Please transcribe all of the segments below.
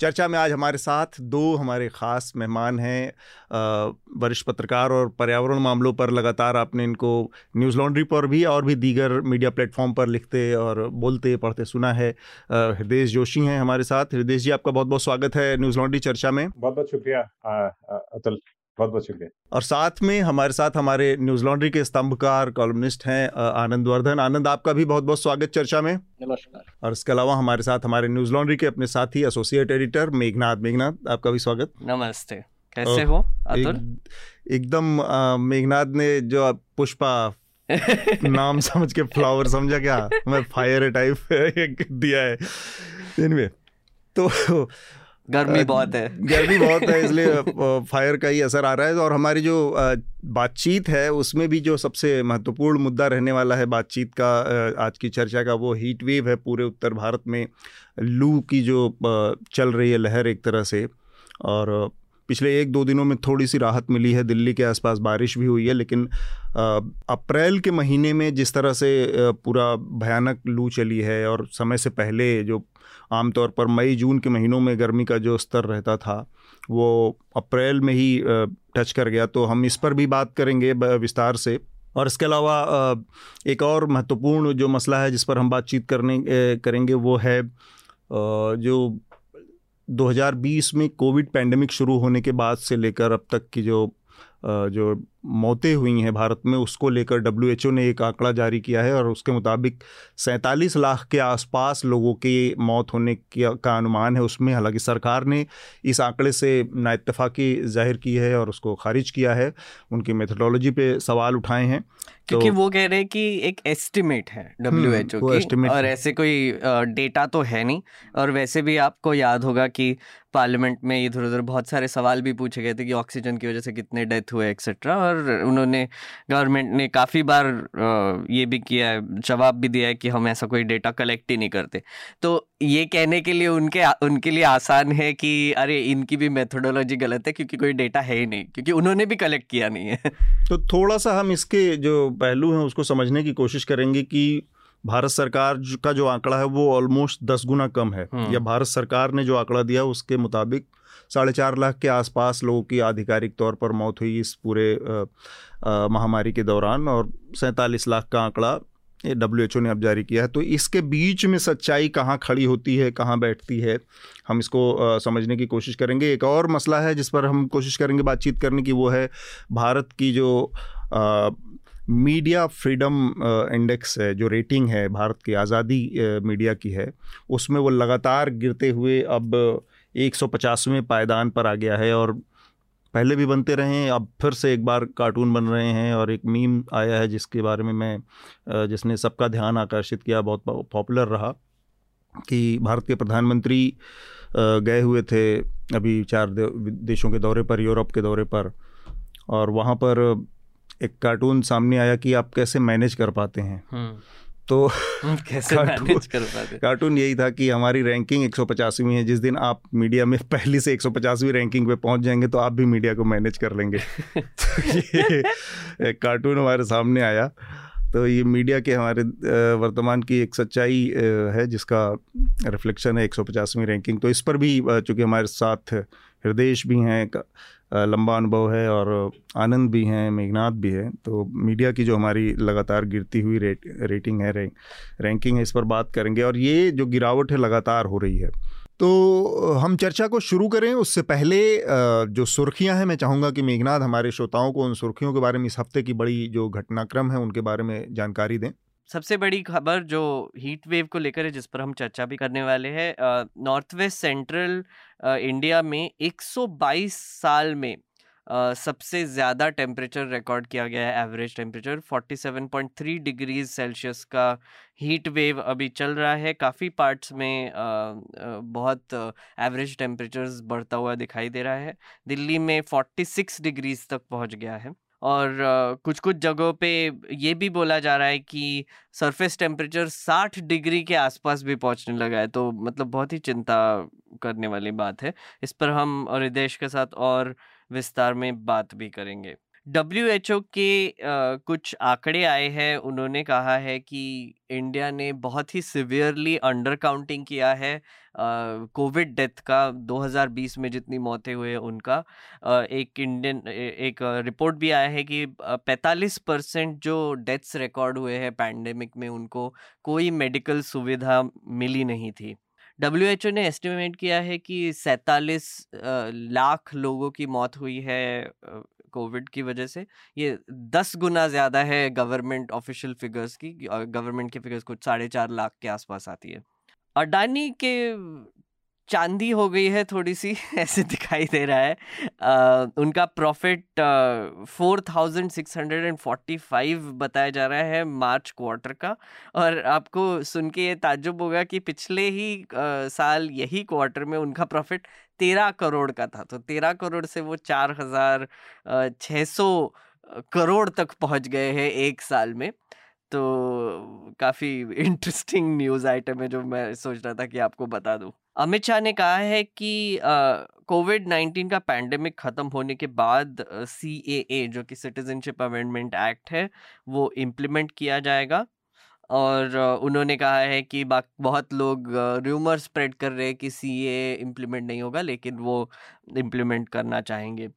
चर्चा में आज हमारे साथ दो हमारे ख़ास मेहमान हैं वरिष्ठ पत्रकार और पर्यावरण मामलों पर लगातार आपने इनको न्यूज़ लॉन्ड्री पर भी और भी दीगर मीडिया प्लेटफॉर्म पर लिखते और बोलते, पढ़ते सुना है। हृदय जोशी हैं हमारे साथ। हृदय जी, आपका बहुत बहुत स्वागत है न्यूज़ लॉन्ड्री चर्चा में। बहुत बहुत शुक्रिया अतुल। बहुत बहुत शुक्रिया। और साथ में हमारे साथ हमारे न्यूज़ लॉन्ड्री के स्तंभकार कॉलमनिस्ट हैं आनंद वर्धन। आनंद आपका भी बहुत बहुत स्वागत चर्चा में। नमस्कार। और इसके अलावा हमारे साथ हमारे न्यूज़ लॉन्ड्री के अपने साथी एसोसिएट एडिटर मेघनाथ। मेघनाथ आपका भी स्वागत। नमस्ते। कैसे हो अतुल? एकदम मेघनाथ ने जो पुष्पा नाम समझ के फ्लावर समझा क्या? मैं फायर टाइप दिया है। इनमें तो गर्मी बहुत है। गर्मी बहुत है इसलिए फायर का ही असर आ रहा है। और हमारी जो बातचीत है उसमें भी जो सबसे महत्वपूर्ण मुद्दा रहने वाला है बातचीत का आज की चर्चा का वो हीट वेव है पूरे उत्तर भारत में। लू की जो चल रही है लहर एक तरह से। और पिछले एक दो दिनों में थोड़ी सी राहत मिली है दिल्ली के आसपास बारिश भी हुई है लेकिन अप्रैल के महीने में जिस तरह से पूरा भयानक लू चली है और समय से पहले जो आमतौर पर मई, जून के महीनों में गर्मी का जो स्तर रहता था, वो अप्रैल में ही टच कर गया। तो हम इस पर भी बात करेंगे विस्तार से। और इसके अलावा एक और महत्वपूर्ण जो मसला है जिस पर हम बातचीत करने करेंगे, वो है जो 2020 में कोविड पैंडमिक शुरू होने के बाद से लेकर अब तक की जो जो मौतें हुई हैं भारत में उसको लेकर डब्ल्यू ने एक आंकड़ा जारी किया है और उसके मुताबिक सैंतालीस लाख के आसपास लोगों की मौत होने का अनुमान है उसमें। हालाँकि सरकार ने इस आंकड़े से नाइतफाकी ज़ाहिर की है और उसको खारिज किया है। उनकी मेथडोलॉजी पे सवाल उठाए हैं क्योंकि तो, वो कह रहे हैं कि एक एस्टिमेट है डब्ल्यू एच ओ की और ऐसे कोई डेटा तो है नहीं। और वैसे भी आपको याद होगा कि पार्लियामेंट में इधर उधर बहुत सारे सवाल भी पूछे गए थे कि ऑक्सीजन की वजह से कितने डेथ हुए एक्सेट्रा और उन्होंने गवर्नमेंट ने काफ़ी बार ये भी किया है जवाब भी दिया है कि हम ऐसा कोई डेटा कलेक्ट ही नहीं करते। तो ये कहने के लिए उनके उनके लिए आसान है कि अरे इनकी भी मेथोडोलॉजी गलत है क्योंकि कोई डेटा है ही नहीं क्योंकि उन्होंने भी कलेक्ट किया नहीं है। तो थोड़ा सा हम इसके जो पहलू हैं उसको समझने की कोशिश करेंगे कि भारत सरकार का जो आंकड़ा है वो ऑलमोस्ट दस गुना कम है। हम्म। या भारत सरकार ने जो आंकड़ा दिया उसके मुताबिक साढ़े चार लाख के आसपास लोगों की आधिकारिक तौर पर मौत हुई इस पूरे महामारी के दौरान और सैंतालीस लाख का आंकड़ा ये डब्ल्यू एच ओ ने अब जारी किया है। तो इसके बीच में सच्चाई कहाँ खड़ी होती है कहाँ बैठती है हम इसको आ, समझने की कोशिश करेंगे। एक और मसला है जिस पर हम कोशिश करेंगे बातचीत करने की वो है भारत की जो आ, मीडिया फ्रीडम इंडेक्स है जो रेटिंग है भारत की आज़ादी मीडिया की है उसमें वो लगातार गिरते हुए अब एक सौ पचासवें पायदान पर आ गया है और पहले भी बनते रहे हैं, अब फिर से एक बार कार्टून बन रहे हैं और एक मीम आया है जिसके बारे में मैं जिसने सबका ध्यान आकर्षित किया, बहुत पॉपुलर रहा कि भारत के प्रधानमंत्री गए हुए थे अभी चार देशों के दौरे पर, यूरोप के दौरे पर और वहाँ पर एक कार्टून सामने आया कि आप कैसे मैनेज कर पाते हैं हम्म। तो कैसे मैनेज कर पाते? कार्टून यही था कि हमारी रैंकिंग एक सौ पचासवीं है। जिस दिन आप मीडिया में पहली से एक रैंकिंग पे पहुँच जाएँगे तो आप भी मीडिया को मैनेज कर लेंगे। तो ये कार्टून हमारे सामने आया। तो ये मीडिया के हमारे वर्तमान की एक सच्चाई है जिसका रिफ्लेक्शन है एक रैंकिंग तो इस पर भी चूँकि हमारे साथ हृदय भी हैं लंबा अनुभव है और आनंद भी हैं मेघनाथ भी है। तो मीडिया की जो हमारी लगातार गिरती हुई रेट, रेटिंग है रैंक रैंकिंग है, इस पर बात करेंगे और ये जो गिरावट है, लगातार हो रही है। तो हम चर्चा को शुरू करें, उससे पहले जो सुर्खियाँ हैं, मैं चाहूँगा कि मेघनाथ हमारे श्रोताओं को उन सुर्खियों के बारे में इस हफ़्ते की बड़ी जो घटनाक्रम है, उनके बारे में जानकारी दें। सबसे बड़ी खबर जो हीट वेव को लेकर है जिस पर हम चर्चा भी करने वाले हैं नॉर्थ वेस्ट सेंट्रल इंडिया में 122 साल में Uh, सबसे ज़्यादा टेम्परेचर रिकॉर्ड किया गया है एवरेज टेम्परेचर 47.3 डिग्रीज सेल्सियस का हीट वेव अभी चल रहा है। काफ़ी पार्ट्स में uh, बहुत एवरेज टेम्परेचर्स बढ़ता हुआ दिखाई दे रहा है। दिल्ली में 46 डिग्रीज तक पहुँच गया है। और कुछ कुछ जगहों पे ये भी बोला जा रहा है कि सरफेस टेम्परेचर 60 डिग्री के आसपास भी पहुँचने लगा है तो मतलब बहुत ही चिंता करने वाली बात है। इस पर हम और रिदेश के साथ और विस्तार में बात भी करेंगे। डब्ल्यू एच ओ के आ, कुछ आंकड़े आए हैं। उन्होंने कहा है कि इंडिया ने बहुत ही सिवियरली अंडर काउंटिंग किया है कोविड डेथ का 2020 में जितनी मौतें हुए उनका। आ, एक इंडियन एक रिपोर्ट भी आया है कि 45 परसेंट जो डेथ्स रिकॉर्ड हुए हैं पैंडेमिक में उनको कोई मेडिकल सुविधा मिली नहीं थी। डब्ल्यू एच ओ ने एस्टिमेट किया है कि सैतालीस लाख लोगों की मौत हुई है कोविड की वजह से, ये दस गुना ज़्यादा है गवर्नमेंट ऑफिशियल फिगर्स की गवर्नमेंट के फिगर्स कुछ साढ़े चार लाख के आसपास आती है। अडानी के चांदी हो गई है थोड़ी सी ऐसे दिखाई दे रहा है। आ, उनका profit four thousand six hundred and forty five बताया जा रहा है मार्च क्वार्टर का। और आपको सुन के ये ताजुब होगा कि पिछले ही आ, साल यही क्वार्टर में उनका प्रॉफिट तेरह करोड़ का था। तो तेरह करोड़ से वो चार हज़ार छः सौ करोड़ तक पहुँच गए हैं एक साल में। तो काफ़ी इंटरेस्टिंग न्यूज़ आइटम है जो मैं सोच रहा था कि आपको बता दूँ। अमित शाह ने कहा है कि कोविड नाइन्टीन का पैंडेमिक ख़त्म होने के बाद सी ए जो कि सिटीजनशिप अमेंडमेंट एक्ट है, वो इम्प्लीमेंट किया जाएगा। और उन्होंने कहा है कि बहुत लोग र्यूमर स्प्रेड कर रहे हैं कि सी ए इम्प्लीमेंट नहीं होगा, लेकिन वो इम्प्लीमेंट करना चाहेंगे।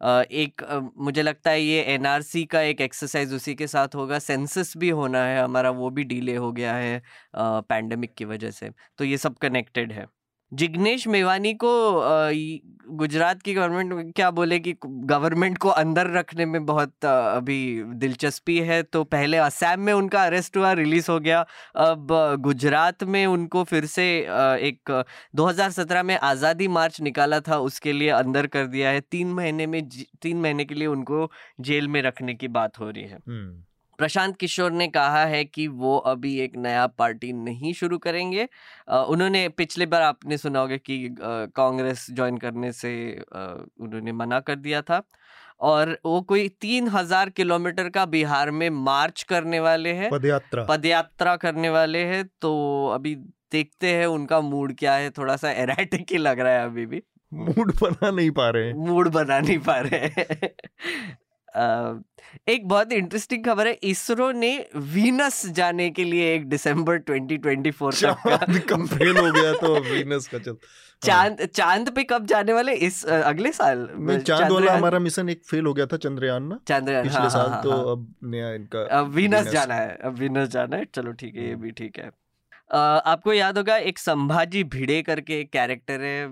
एक मुझे लगता है ये एनआरसी का एक एक्सरसाइज उसी के साथ होगा। सेंसस भी होना है हमारा, वो भी डिले हो गया है पैंडमिक की वजह से। तो ये सब कनेक्टेड है। जिग्नेश मेवानी को गुजरात की गवर्नमेंट क्या बोले कि गवर्नमेंट को अंदर रखने में बहुत अभी दिलचस्पी है तो पहले असम में उनका अरेस्ट हुआ रिलीज़ हो गया। अब गुजरात में उनको फिर से एक 2017 में आज़ादी मार्च निकाला था, उसके लिए अंदर कर दिया है। तीन महीने में तीन महीने के लिए उनको जेल में रखने की बात हो रही है। प्रशांत किशोर ने कहा है कि वो अभी एक नया पार्टी नहीं शुरू करेंगे। उन्होंने पिछले बार आपने सुना होगा कि कांग्रेस ज्वाइन करने से उन्होंने मना कर दिया था। और वो कोई तीन हज़ार किलोमीटर का बिहार में मार्च करने वाले हैं पदयात्रा। पदयात्रा करने वाले हैं तो अभी देखते हैं उनका मूड क्या है थोड़ा सा एराटिक ही लग रहा है अभी भी। मूड बना नहीं पा रहे मूड बना नहीं पा रहे एक बहुत इंटरेस्टिंग खबर है इसरो ने वीनस जाने के लिए एक दिसंबर 2024 तक फेल हो गया तो वीनस का चल हाँ। चाँद चाँद पे कब जाने वाले? इस अगले साल चाँद वाला हमारा मिशन एक फेल हो गया था चंद्रयान ना। चंद्रयान पिछले हाँ, साल हाँ, तो हाँ, अब नया इनका अब वीनस। जाना है अब वीनस जाना है। चलो ठीक है ये हम्म। भी ठीक है। आपको याद होगा एक संभाजी भिड़े करके एक कैरेक्टर है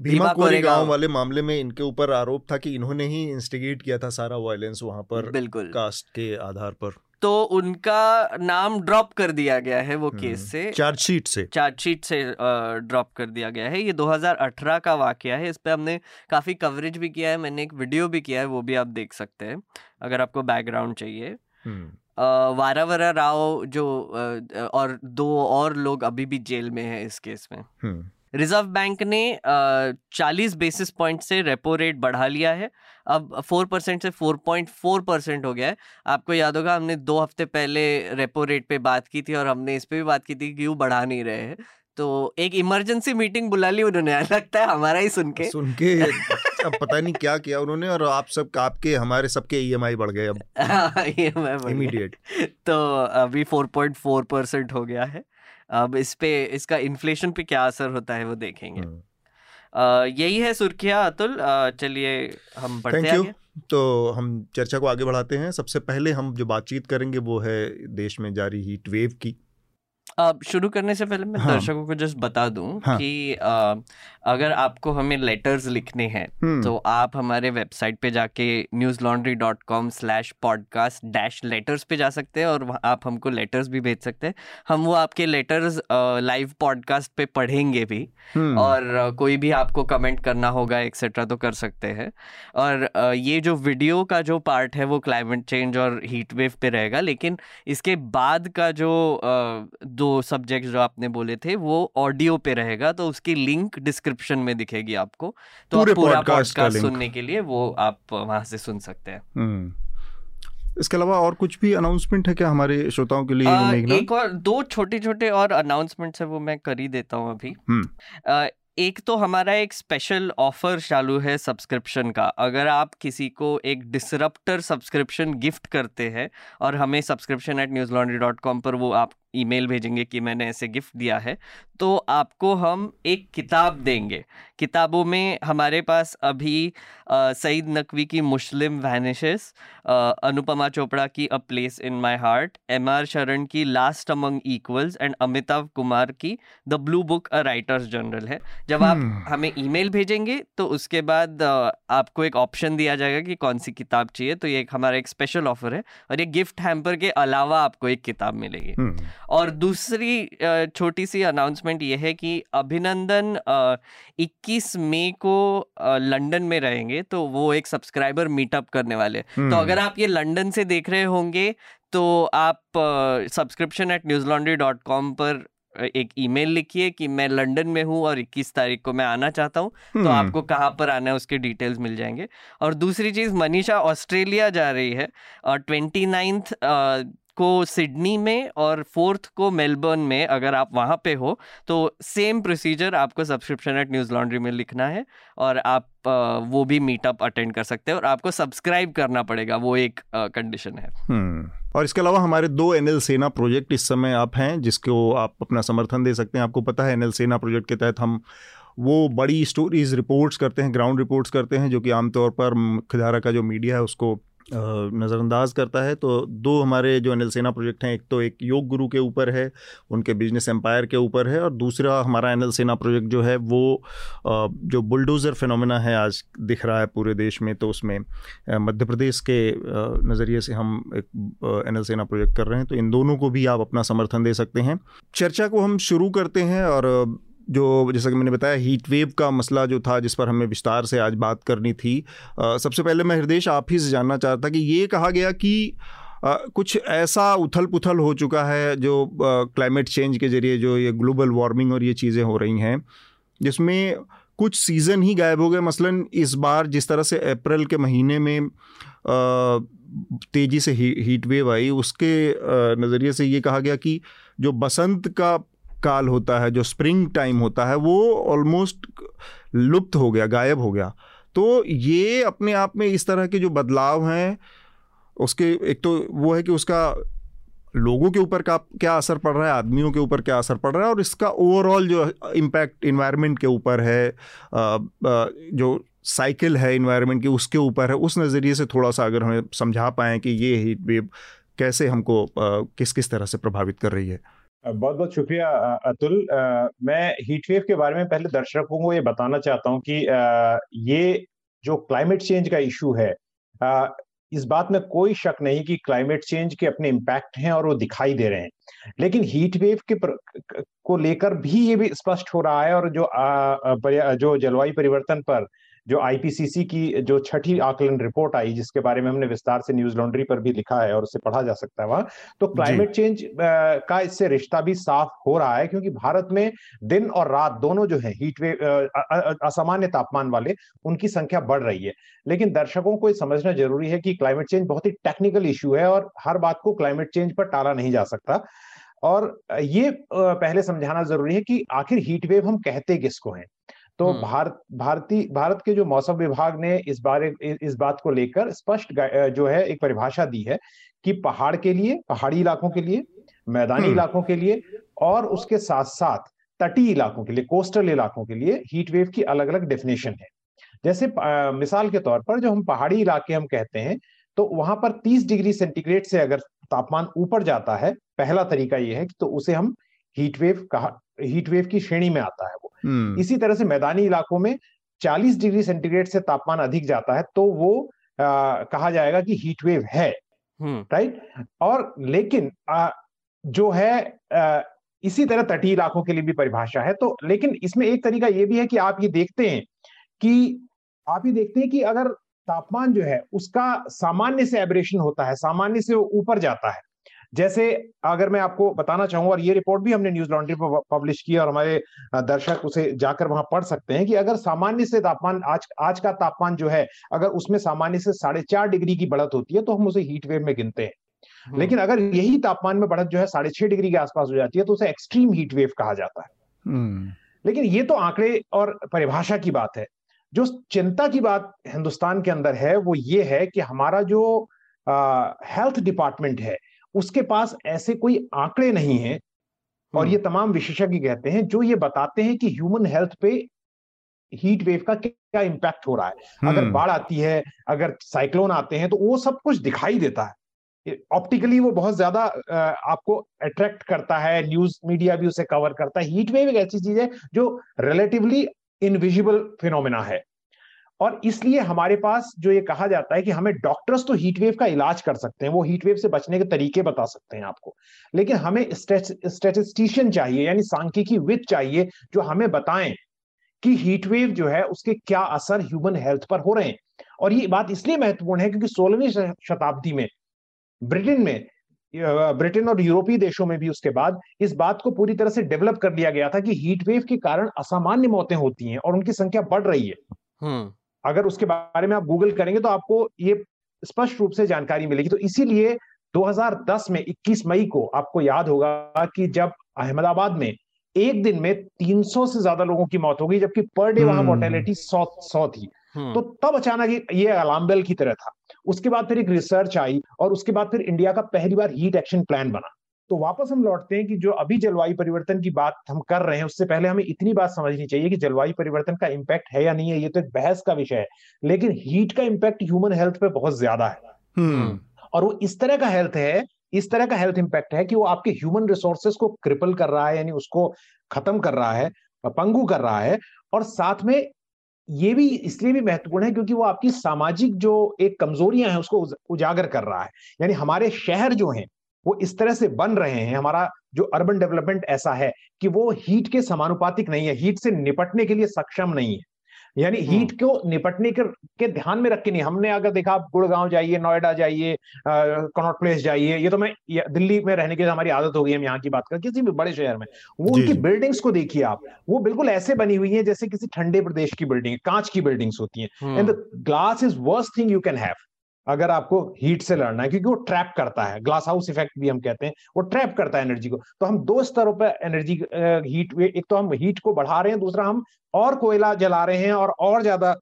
भीमा कोरेगांव। वाले मामले में इनके ऊपर आरोप था कि इन्होंने ही इंस्टिगेट किया था सारा वायलेंस वहाँ पर बिल्कुल। कास्ट के आधार पर। तो उनका नाम ड्रॉप कर दिया गया है वो केस हम्म, से। चार्जशीट से। चार्जशीट से ड्रॉप कर दिया गया है। ये 2018 का वाकया है इस पे हमने काफ़ी कवरेज भी किया है मैंने एक वीडियो भी किया है वो भी आप देख सकते हैं अगर आपको बैकग्राउंड चाहिए। हम्म। वारावरा राव जो और दो और लोग अभी भी जेल में हैं इस केस में। रिज़र्व। बैंक ने चालीस बेसिस पॉइंट से रेपो रेट बढ़ा लिया है। अब फोर परसेंट से फोर पॉइंट फोर परसेंट हो गया है। आपको याद होगा हमने दो हफ़्ते पहले रेपो रेट पे बात की थी और हमने इस पे भी बात की थी कि वो बढ़ा नहीं रहे हैं। तो एक इमरजेंसी मीटिंग बुला ली उन्होंने लगता है हमारा ही सुन के। सुन के अब पता नहीं क्या किया उन्होंने और आप सब आपके हमारे सबके ईएमआई बढ़ गए अब। इमीडिएट तो अभी 4.4 परसेंट हो गया है। अब इस पे इसका इन्फ्लेशन पे क्या असर होता है वो देखेंगे। uh, यही है सुर्खिया अतुल। चलिए हम बढ़ते हैं तो हम चर्चा को आगे बढ़ाते हैं। सबसे पहले हम जो बातचीत करेंगे वो है देश में जारी हीट वेव की। शुरू करने से पहले मैं हाँ. दर्शकों को जस्ट बता दूँ हाँ. कि आ, अगर आपको हमें लेटर्स लिखने हैं हम्म। तो आप हमारे वेबसाइट पे जाके Newslaundry dot com slash podcast dash letters पे जा सकते हैं और आप हमको लेटर्स भी भेज सकते हैं हम वो आपके लेटर्स लाइव पॉडकास्ट पे पढ़ेंगे भी हम्म। और कोई भी आपको कमेंट करना होगा एक्सेट्रा तो कर सकते हैं और ये जो वीडियो का जो पार्ट है वो क्लाइमेट चेंज और हीट वेव पे रहेगा लेकिन इसके बाद का जो दो सब्जेक्ट जो आपने बोले थे वो ऑडियो पे रहेगा तो उसकी लिंक डिस्क्रिप्शन में दिखेगी आपको। तो पूरे आप पूरा पॉडकास्ट सुनने के लिए वो आप वहाँ से सुन सकते हैं। हम्म। इसके अलावा और कुछ भी अनाउंसमेंट है क्या हमारे श्रोताओं के लिए आ, एक और दो छोटे छोटे और अनाउंसमेंट्स है वो मैं कर ही देता हूँ अभी। हम्म। आ, एक तो हमारा एक स्पेशल ऑफ़र चालू है सब्सक्रिप्शन का। अगर आप किसी को एक डिसरप्टर सब्सक्रिप्शन गिफ्ट करते हैं और हमें subscription at Newslaundry dot com पर वो आप ईमेल भेजेंगे कि मैंने ऐसे गिफ्ट दिया है। तो आपको हम एक किताब देंगे। किताबों में हमारे पास अभी सईद नकवी की मुस्लिम वैनिशेस अनुपमा चोपड़ा की a place in my heart M R Sharan की last among equals and Amitabh Kumar की the blue book a writer's journal है। जब आप hmm. हमें ईमेल भेजेंगे तो उसके बाद आपको एक ऑप्शन दिया जाएगा कि कौन सी किताब चाहिए। तो ये एक हमारा एक स्पेशल ऑफ़र है और ये गिफ्ट हैम्पर के अलावा आपको एक किताब मिलेगी। hmm. और दूसरी छोटी सी अनाउंसमेंट ये है कि अभिनंदन 21 मई को लंदन में रहेंगे तो वो एक सब्सक्राइबर मीटअप करने वाले तो हम्म। अगर आप ये लंदन से देख रहे होंगे तो आप subscription at Newslaundry dot com पर एक ईमेल लिखिए कि मैं लंदन में हूँ और 21 तारीख को मैं आना चाहता हूँ तो हम्म। आपको कहाँ पर आना है उसके डिटेल्स मिल जाएँगे और दूसरी चीज़ मनीषा ऑस्ट्रेलिया जा रही है और ट्वेंटी नाइन्थ को सिडनी में और फोर्थ को मेलबर्न में अगर आप वहाँ पे हो तो सेम प्रोसीजर आपको सब्सक्रिप्शन एट न्यूज़ लॉन्ड्री में लिखना है और आप वो भी मीटअप अटेंड कर सकते हैं और आपको सब्सक्राइब करना पड़ेगा, वो एक कंडीशन है हम्म। और इसके अलावा हमारे दो एनएल सेना प्रोजेक्ट इस समय आप हैं, जिसको आप अपना समर्थन दे सकते हैं आपको पता है एनएल सेना प्रोजेक्ट के तहत हम वो बड़ी स्टोरीज रिपोर्ट्स करते हैं ग्राउंड रिपोर्ट्स करते हैं, जो कि आमतौर पर मुख्यधारा का जो मीडिया है, उसको नज़रअंदाज करता है। तो दो हमारे जो अनिल सेना प्रोजेक्ट हैं, एक तो एक योग गुरु के ऊपर है, उनके बिज़नेस एम्पायर के ऊपर है, और दूसरा हमारा अनिल सेना प्रोजेक्ट जो है, वो जो बुलडोज़र फिनोमेना है, आज दिख रहा है पूरे देश में तो उसमें मध्य प्रदेश के नज़रिए से हम एक एनएल सेना प्रोजेक्ट कर रहे हैं। तो इन दोनों को भी आप अपना समर्थन दे सकते हैं। चर्चा को हम शुरू करते हैं, और जो जैसा कि मैंने बताया हीट वेव का मसला जो था जिस पर हमें विस्तार से आज बात करनी थी आ, सबसे पहले मैं हृदय आप ही से जानना चाहता कि ये कहा गया कि आ, कुछ ऐसा उथल पुथल हो चुका है जो क्लाइमेट चेंज के ज़रिए जो ये ग्लोबल वार्मिंग और ये चीज़ें हो रही हैं जिसमें कुछ सीज़न ही गायब हो गए। मसलन इस बार जिस तरह से अप्रैल के महीने में तेज़ी से ही, हीट वेव आई उसके नज़रिए से ये कहा गया कि जो बसंत का काल होता है, जो स्प्रिंग टाइम होता है, वो ऑलमोस्ट लुप्त हो गया, गायब हो गया। तो ये अपने आप में इस तरह के जो बदलाव हैं, उसके एक तो वो है कि उसका लोगों के ऊपर का क्या असर पड़ रहा है, आदमियों के ऊपर क्या असर पड़ रहा है, और इसका ओवरऑल जो इम्पैक्ट इन्वायरमेंट के ऊपर है जो साइकिल है इन्वायरमेंट की, उसके ऊपर है, उस नज़रिए से थोड़ा सा अगर हमें समझा पाएँ कि ये हीट वेव कैसे हमको किस किस तरह से प्रभावित कर रही है। बहुत बहुत शुक्रिया अतुल। मैं हीट वेव के बारे में पहले दर्शकों को ये बताना चाहता हूँ कि ये जो क्लाइमेट चेंज का इशू है इस बात में कोई शक नहीं कि क्लाइमेट चेंज के अपने इम्पैक्ट हैं और वो दिखाई दे रहे हैं। लेकिन हीट वेव के पर, को लेकर भी ये भी स्पष्ट हो रहा है और जो आ, जो जलवायु परिवर्तन पर जो आईपीसीसी की जो छठी आकलन रिपोर्ट आई जिसके बारे में हमने विस्तार से न्यूज़ लॉन्ड्री पर भी लिखा है और उसे पढ़ा जा सकता है वहाँ तो क्लाइमेट चेंज का इससे रिश्ता भी साफ़ हो रहा है क्योंकि भारत में दिन और रात दोनों जो है हीट वेव असामान्य तापमान वाले उनकी संख्या बढ़ रही है। लेकिन दर्शकों को समझना ज़रूरी है कि क्लाइमेट चेंज बहुत ही टेक्निकल इश्यू है और हर बात को क्लाइमेट चेंज पर टाला नहीं जा सकता। और ये पहले समझाना ज़रूरी है कि आखिर हीट वेव हम कहते किसको हैं? तो हम्म। भारत भारतीय भारत के जो मौसम विभाग ने इस बारे इस बात को लेकर स्पष्ट जो है एक परिभाषा दी है कि पहाड़ के लिए पहाड़ी इलाकों के लिए मैदानी हम्म। इलाकों के लिए और उसके साथ साथ तटीय इलाकों के लिए कोस्टल इलाकों के लिए हीट वेव की अलग अलग डेफिनेशन है जैसे आ, मिसाल के तौर पर जो हम पहाड़ी इलाके हम कहते हैं तो वहाँ पर 30 डिग्री सेंटीग्रेड से अगर तापमान ऊपर जाता है पहला तरीका यह है कि तो उसे हम हीट वेव कहा हीट वेव की श्रेणी में आता है वो हम्म। इसी तरह से मैदानी इलाकों में 40 डिग्री सेंटीग्रेड से तापमान अधिक जाता है तो वो आ, कहा जाएगा कि हीट वेव है हम्म। राइट और लेकिन आ, जो है आ, इसी तरह तटीय इलाकों के लिए भी परिभाषा है तो लेकिन इसमें एक तरीका ये भी है कि आप ये देखते हैं कि आप ये देखते हैं कि अगर तापमान जो है उसका सामान्य से एब्रेशन होता है सामान्य से ऊपर जाता है जैसे अगर मैं आपको बताना चाहूँ और ये रिपोर्ट भी हमने न्यूज़ लॉन्ड्री पर पब्लिश की और हमारे दर्शक उसे जाकर वहाँ पढ़ सकते हैं कि अगर सामान्य से तापमान आज आज का तापमान जो है अगर उसमें सामान्य से साढ़े चार डिग्री की बढ़त होती है तो हम उसे हीट वेव में गिनते हैं हम्म। लेकिन अगर यही तापमान में बढ़त जो है साढ़े छह डिग्री के आसपास हो जाती है तो उसे एक्सट्रीम हीट वेव कहा जाता है हम्म। लेकिन ये तो आंकड़े और परिभाषा की बात है जो चिंता की बात हिंदुस्तान के अंदर है वो ये है कि हमारा जो हेल्थ डिपार्टमेंट है उसके पास ऐसे कोई आंकड़े नहीं है और ये हम्म। तमाम विशेषज्ञ कहते हैं जो ये बताते हैं कि ह्यूमन हेल्थ पे हीट वेव का क्या इम्पैक्ट हो रहा है अगर हम्म। बाढ़ आती है अगर साइक्लोन आते हैं तो वो सब कुछ दिखाई देता है ऑप्टिकली वो बहुत ज़्यादा आपको अट्रैक्ट करता है न्यूज़ मीडिया भी उसे कवर करता है हीट वेव एक ऐसी चीज़ है जो रिलेटिवली इनविजिबल फिनोमिना है और इसलिए हमारे पास जो ये कहा जाता है कि हमें डॉक्टर्स तो हीट वेव का इलाज कर सकते हैं, वो हीट वेव से बचने के तरीके बता सकते हैं आपको। लेकिन हमें स्टेटिस्टिशियन चाहिए, यानी सांख्यिकी विद चाहिए, जो हमें बताएँ कि हीट वेव जो है, उसके क्या असर ह्यूमन हेल्थ पर हो रहे हैं। और ये बात इसलिए महत्वपूर्ण है क्योंकि सोलहवीं शताब्दी में, ब्रिटेन में ब्रिटेन और यूरोपीय देशों में भी उसके बाद इस बात को पूरी तरह से डेवलप कर लिया गया था कि हीट वेव के कारण असामान्य मौतें होती हैं और उनकी संख्या बढ़ रही है। हम्म। अगर उसके बारे में आप गूगल करेंगे तो आपको ये स्पष्ट रूप से जानकारी मिलेगी। तो इसीलिए 2010 में 21 मई को आपको याद होगा कि जब अहमदाबाद में एक दिन में 300 से ज़्यादा लोगों की मौत हो गई जबकि पर डे वहाँ मोर्टेलिटी सौ सौ थी। हम्म। तो तब अचानक ये अलार्म बेल की तरह था। उसके बाद फिर एक रिसर्च आई और उसके बाद फिर इंडिया का पहली बार हीट एक्शन प्लान बना। तो वापस हम लौटते हैं कि जो अभी जलवायु परिवर्तन की बात हम कर रहे हैं उससे पहले हमें इतनी बात समझनी चाहिए कि जलवायु परिवर्तन का इम्पैक्ट है या नहीं है ये तो एक बहस का विषय है। लेकिन हीट का इम्पैक्ट ह्यूमन हेल्थ पे बहुत ज़्यादा है। हम्म। और वो इस तरह का हेल्थ है इस तरह का हेल्थ इंपैक्ट है कि वो आपके ह्यूमन रिसोर्सेस को क्रिपल कर रहा है यानी उसको खत्म कर रहा है पंगु कर रहा है। और साथ में ये भी इसलिए भी महत्वपूर्ण है क्योंकि वो आपकी सामाजिक जो एक कमजोरियाँ हैं उसको उजागर कर रहा है। यानी हमारे शहर जो हैं वो इस तरह से बन रहे हैं हमारा जो अर्बन डेवलपमेंट ऐसा है कि वो हीट के समानुपातिक नहीं है हीट से निपटने के लिए सक्षम नहीं है। यानी हीट हम्म। को निपटने के, के ध्यान में रख के नहीं हमने अगर देखा आप गुड़गांव जाइए नोएडा जाइए कनॉट प्लेस जाइए ये तो मैं दिल्ली में रहने की हमारी आदत हो गई है यहाँ की बात कर किसी भी बड़े शहर में। वो उनकी बिल्डिंग्स को देखिए आप वो बिल्कुल ऐसे बनी हुई है जैसे किसी ठंडे प्रदेश की बिल्डिंग कांच की बिल्डिंग्स होती है। And the glass is worst thing you can have अगर आपको हीट से लड़ना है, क्योंकि वो ट्रैप करता है ग्लास हाउस इफ़ेक्ट भी हम कहते हैं, वो ट्रैप करता है एनर्जी को। तो हम दो स्तरों पर एनर्जी हीट एक तो हम हीट को बढ़ा रहे हैं, दूसरा हम और कोयला जला रहे हैं और और ज़्यादा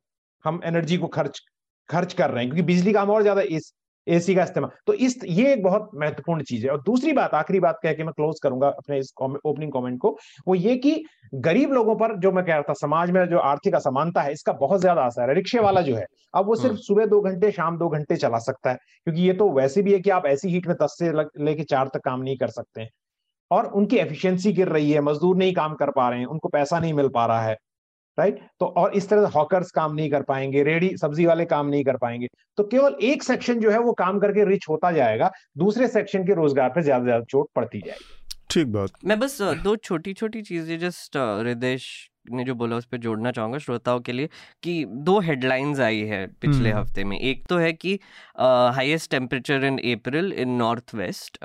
हम एनर्जी को खर्च खर्च कर रहे हैं, क्योंकि बिजली का हम और ज़्यादा इस एसी का इस्तेमाल। तो इस ये एक बहुत महत्वपूर्ण चीज़ है। और दूसरी बात आखिरी बात कह के मैं क्लोज करूँगा अपने इस ओपनिंग कमेंट को वो ये कि गरीब लोगों पर जो मैं कह रहा था समाज में जो आर्थिक असमानता है इसका बहुत ज़्यादा असर है। रिक्शे वाला जो है अब वो सिर्फ़ हम्म। सुबह दो घंटे शाम दो घंटे चला सकता है। क्योंकि ये तो वैसे भी है कि आप ऐसी हीट में दस से लेके चार तक काम नहीं कर सकते हैं। और उनकी एफिशिएंसी गिर रही है मजदूर नहीं काम कर पा रहे हैं उनको पैसा नहीं मिल पा रहा है। राइट? तो और इस तरह से हॉकर्स काम नहीं कर पाएँगे रेडी सब्ज़ी वाले काम नहीं कर पाएँगे। तो केवल एक सेक्शन जो है वो काम करके रिच होता जाएगा दूसरे सेक्शन के रोज़गार पे ज़्यादा ज़्यादा चोट पड़ती जाएगी। ठीक बात। मैं बस दो छोटी छोटी चीज़ें जस्ट हृदय ने जो बोला उस पर जोड़ना चाहूँगा श्रोताओं के लिए कि दो हेडलाइंस आई है पिछले हम्म। हफ़्ते में। एक तो है कि highest temperature in April in north west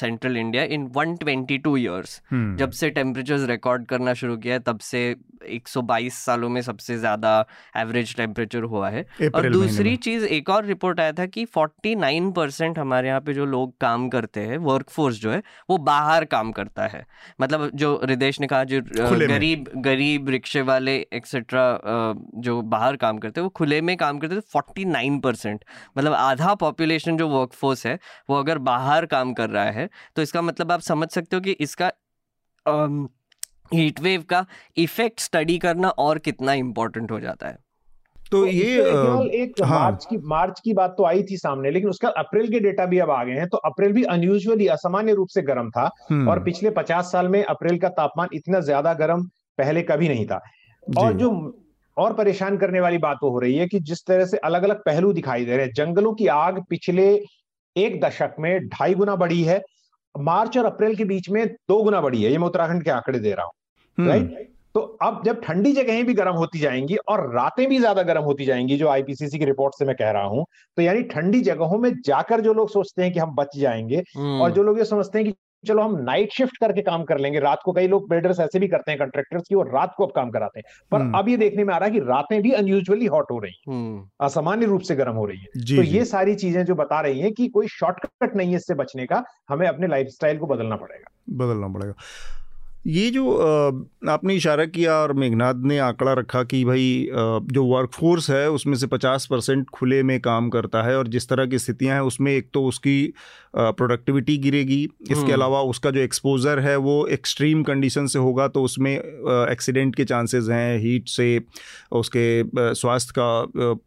central India in 122 years जब से टेम्परेचर्स रिकॉर्ड करना शुरू किया है तब से 122 सालों में सबसे ज़्यादा एवरेज टेम्परेचर हुआ है। और दूसरी चीज़ एक और रिपोर्ट आया था कि 49 परसेंट हमारे यहाँ पे जो लोग काम करते हैं वर्कफोर्स जो है वो बाहर काम करता है। मतलब जो रिदेश ने कहा जो गरीब गरीब गरीब रिक्शे वाले एक्सेट्रा जो बाहर काम करते हैं वो खुले में काम करते थे फोर्टी नाइन परसेंट मतलब आधा पॉपुलेशन जो वर्कफोर्स है वो अगर बाहर काम कर रहा है तो इसका मतलब आप समझ सकते हो कि इसका हीट वेव का इफ़ेक्ट स्टडी करना और कितना इम्पोर्टेंट हो जाता है। तो, तो ये एक हाँ, मार्च की मार्च की बात तो आई थी सामने लेकिन उसका अप्रैल के डेटा भी अब आ गए हैं तो अप्रैल भी अनयूजुअली असामान्य रूप से गर्म था हम्म। और पिछले पचास साल में अप्रैल का तापमान इतना ज़्यादा गर्म पहले कभी नहीं था और जो और परेशान करने वाली बात तो हो रही है कि जिस तरह से अलग अलग पहलू दिखाई दे रहे हैं जंगलों की आग पिछले एक दशक में ढाई गुना बढ़ी है मार्च और अप्रैल के बीच में दो गुना बढ़ी है ये मैं उत्तराखंड के आंकड़े दे रहा हूँ राइट हम्म। तो अब जब ठंडी जगहें भी गर्म होती जाएँगी और रातें भी ज़्यादा गर्म होती जाएँगी जो आईपीसीसी की रिपोर्ट से मैं कह रहा हूँ तो यानी ठंडी जगहों में जाकर जो लोग सोचते हैं कि हम बच जाएँगे हम्म। और जो लोग ये समझते हैं कि चलो हम नाइट शिफ्ट करके काम कर लेंगे। रात को कई लोग बिल्डर्स ऐसे भी करते हैं कंट्रेक्टर्स की और रात को अब काम कराते हैं। पर हम्म। अब ये देखने में आ रहा है कि रातें भी अनयूजुअली हॉट हो रही हैं। हम्म। असामान्य रूप से गर्म हो रही है। तो ये सारी चीज़ें जो बता रही हैं कि कोई शॉर्टकट नहीं है इससे बचने का हमें अपने लाइफ को बदलना पड़ेगा। बदलना पड़ेगा। ये जो आपने इशारा किया और मेघनाथ ने आंकड़ा रखा कि भाई जो वर्कफोर्स है उसमें से 50 परसेंट खुले में काम करता है और जिस तरह की स्थितियाँ हैं उसमें एक तो उसकी प्रोडक्टिविटी गिरेगी। इसके हम्म। अलावा उसका जो एक्सपोज़र है वो एक्सट्रीम कंडीशन से होगा तो उसमें एक्सीडेंट के चांसेस हैं हीट से उसके स्वास्थ्य का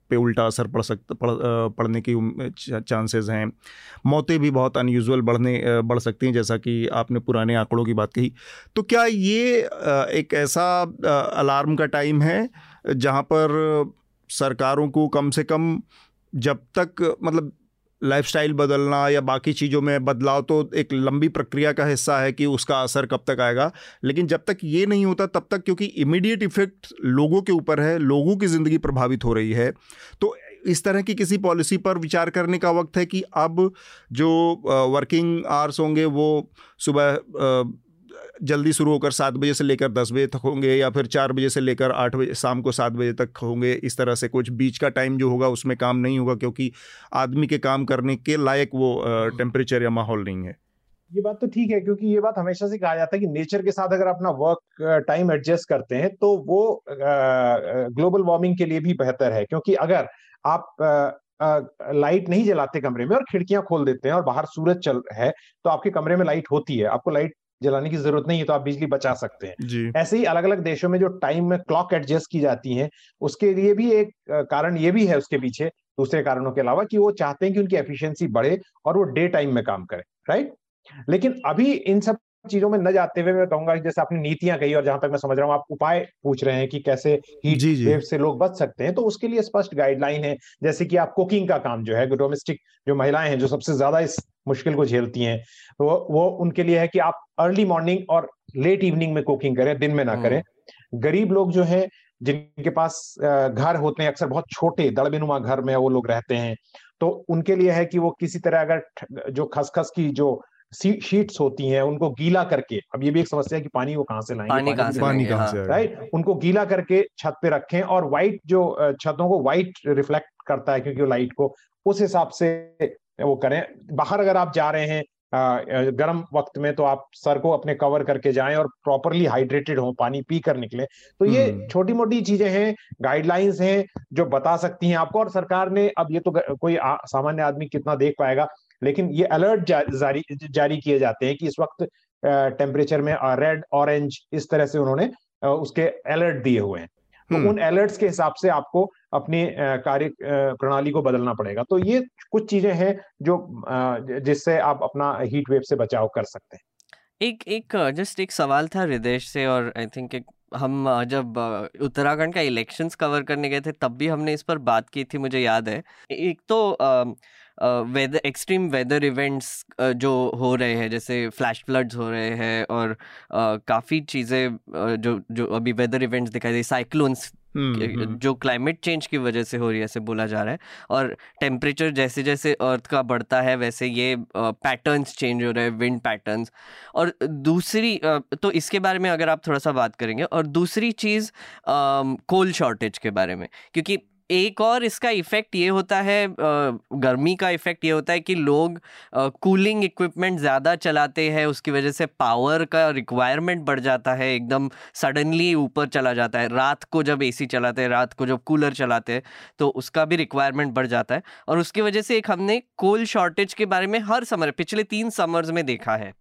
पे उल्टा असर पड़ सकता पड़, पड़ने की चांसेस हैं। मौतें भी बहुत अनयूजुअल बढ़ने बढ़ सकती हैं जैसा कि आपने पुराने आंकड़ों की बात कही। तो क्या ये एक ऐसा अलार्म का टाइम है जहाँ पर सरकारों को कम से कम जब तक मतलब लाइफस्टाइल बदलना या बाकी चीज़ों में बदलाव तो एक लंबी प्रक्रिया का हिस्सा है कि उसका असर कब तक आएगा। लेकिन जब तक ये नहीं होता, तब तक क्योंकि इमीडिएट इफ़ेक्ट लोगों के ऊपर है, लोगों की ज़िंदगी प्रभावित हो रही है। तो इस तरह की किसी पॉलिसी पर विचार करने का वक्त है कि अब जो वर्किंग आवर्स होंगे वो सुबह जल्दी शुरू होकर सात बजे से लेकर दस बजे तक होंगे या फिर चार बजे से लेकर आठ बजे शाम को सात बजे तक होंगे इस तरह से कुछ बीच का टाइम जो होगा उसमें काम नहीं होगा क्योंकि आदमी के काम करने के लायक वो टेम्परेचर या माहौल नहीं है। ये बात तो ठीक है क्योंकि ये बात हमेशा से कहा जाता है कि नेचर के साथ अगर अपना वर्क टाइम एडजस्ट करते हैं तो वो ग्लोबल वार्मिंग के लिए भी बेहतर है क्योंकि अगर आप लाइट नहीं जलाते कमरे में और खिड़कियाँ खोल देते हैं और बाहर सूरज चल है तो आपके कमरे में लाइट होती है आपको लाइट जलाने की ज़रूरत नहीं है तो आप बिजली बचा सकते हैं। ऐसे ही अलग अलग देशों में जो टाइम में क्लॉक एडजस्ट की जाती है उसके लिए भी एक कारण ये भी है उसके पीछे दूसरे कारणों के अलावा कि वो चाहते हैं कि उनकी एफिशिएंसी बढ़े और वो डे टाइम में काम करें राइट? लेकिन अभी इन सब चीज़ों में न जाते हुए मैं कहूँगा जैसे आपने नीतियाँ कही और जहाँ तक मैं समझ रहा हूँ आप उपाय पूछ रहे हैं कि कैसे हीट वेव से लोग बच सकते हैं तो उसके लिए स्पष्ट गाइडलाइन है जैसे कि आप कुकिंग का काम जो है डोमेस्टिक जो महिलाएँ हैं जो सबसे ज़्यादा इस मुश्किल को झेलती हैं तो वो उनके लिए है कि आप अर्ली मॉर्निंग और लेट इवनिंग में कुकिंग करें दिन में ना करें हम्म। गरीब लोग जो है जिनके पास घर होते हैं अक्सर बहुत छोटे दड़बिनुमा घर में वो लोग रहते हैं तो उनके लिए है कि वो किसी तरह अगर जो खसखस की जो शीट्स होती हैं उनको गीला करके। अब ये भी एक समस्या है कि पानी वो कहाँ से लाएँगे? पानी कहाँ से पानी कहाँ से राइट उनको गीला करके छत पे रखें और व्हाइट जो छतों को व्हाइट रिफ्लेक्ट करता है क्योंकि वो लाइट को उस हिसाब से वो करें। बाहर अगर आप जा रहे हैं गर्म वक्त में तो आप सर को अपने कवर करके जाएँ और प्रॉपरली हाइड्रेटेड हो पानी पी कर निकले। तो ये हम्म। छोटी मोटी चीज़ें हैं गाइडलाइंस हैं जो बता सकती हैं आपको और सरकार ने अब ये तो कोई सामान्य आदमी कितना देख पाएगा। लेकिन ये अलर्ट जारी जारी किए जाते हैं कि इस वक्त टेम्परेचर में रेड ऑरेंज इस तरह से उन्होंने उसके अलर्ट दिए हुए हैं। तो हम्म। उन अलर्ट्स के हिसाब से आपको अपनी कार्य प्रणाली को बदलना पड़ेगा। तो ये कुछ चीज़ें हैं जो जिससे आप अपना हीट वेव से बचाव कर सकते हैं। एक एक जस्ट एक सवाल था हृदय से और आई थिंक एक हम जब उत्तराखंड का इलेक्शंस कवर करने गए थे तब भी हमने इस पर बात की थी मुझे याद है। एक तो वेदर एक्सट्रीम वेदर इवेंट्स जो हो रहे हैं जैसे फ्लैश फ्लड्स हो रहे हैं और काफ़ी चीज़ें जो जो अभी वेदर इवेंट्स दिखाई दे साइक्लोन्स हम्म, हम्म। जो क्लाइमेट चेंज की वजह से हो रही है ऐसे बोला जा रहा है और टेम्परेचर जैसे जैसे अर्थ का बढ़ता है वैसे ये पैटर्न्स चेंज हो रहे हैं विंड पैटर्न्स और दूसरी तो इसके बारे में अगर आप थोड़ा सा बात करेंगे और दूसरी चीज़ कोल शॉर्टेज के बारे में क्योंकि एक और इसका इफ़ेक्ट ये होता है गर्मी का इफ़ेक्ट ये होता है कि लोग कूलिंग इक्विपमेंट ज़्यादा चलाते हैं, उसकी वजह से पावर का रिक्वायरमेंट बढ़ जाता है, एकदम सडनली ऊपर चला जाता है। रात को जब एसी चलाते हैं, रात को जब कूलर चलाते हैं तो उसका भी रिक्वायरमेंट बढ़ जाता है। और उसकी वजह से एक हमने कोल शॉर्टेज के बारे में हर समर पिछले तीन समर्स में देखा है।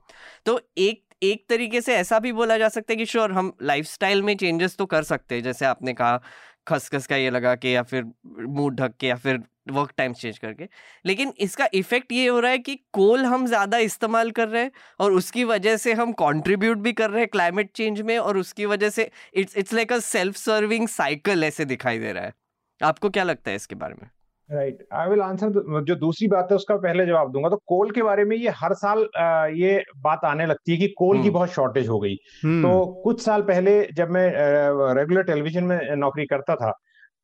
तो एक एक तरीके से ऐसा भी बोला जा सकता है कि श्योर हम लाइफस्टाइल में चेंजेस तो कर सकते हैं, जैसे आपने कहा खसखस का ये लगा के या फिर मुँह ढक के या फिर वर्क टाइम चेंज करके। लेकिन इसका इफ़ेक्ट ये हो रहा है कि कोल हम ज़्यादा इस्तेमाल कर रहे हैं और उसकी वजह से हम कंट्रीब्यूट भी कर रहे हैं क्लाइमेट चेंज में और उसकी वजह से it's it's like a self serving cycle ऐसे दिखाई दे रहा है। आपको क्या लगता है इसके बारे में? राइट आई विल आंसर जो दूसरी बात है उसका पहले जवाब दूँगा। तो कोल के बारे में ये हर साल आ, ये बात आने लगती है कि कोल की हम्म। बहुत शॉर्टेज हो गई। हम्म। तो कुछ साल पहले जब मैं रेगुलर टेलीविज़न में नौकरी करता था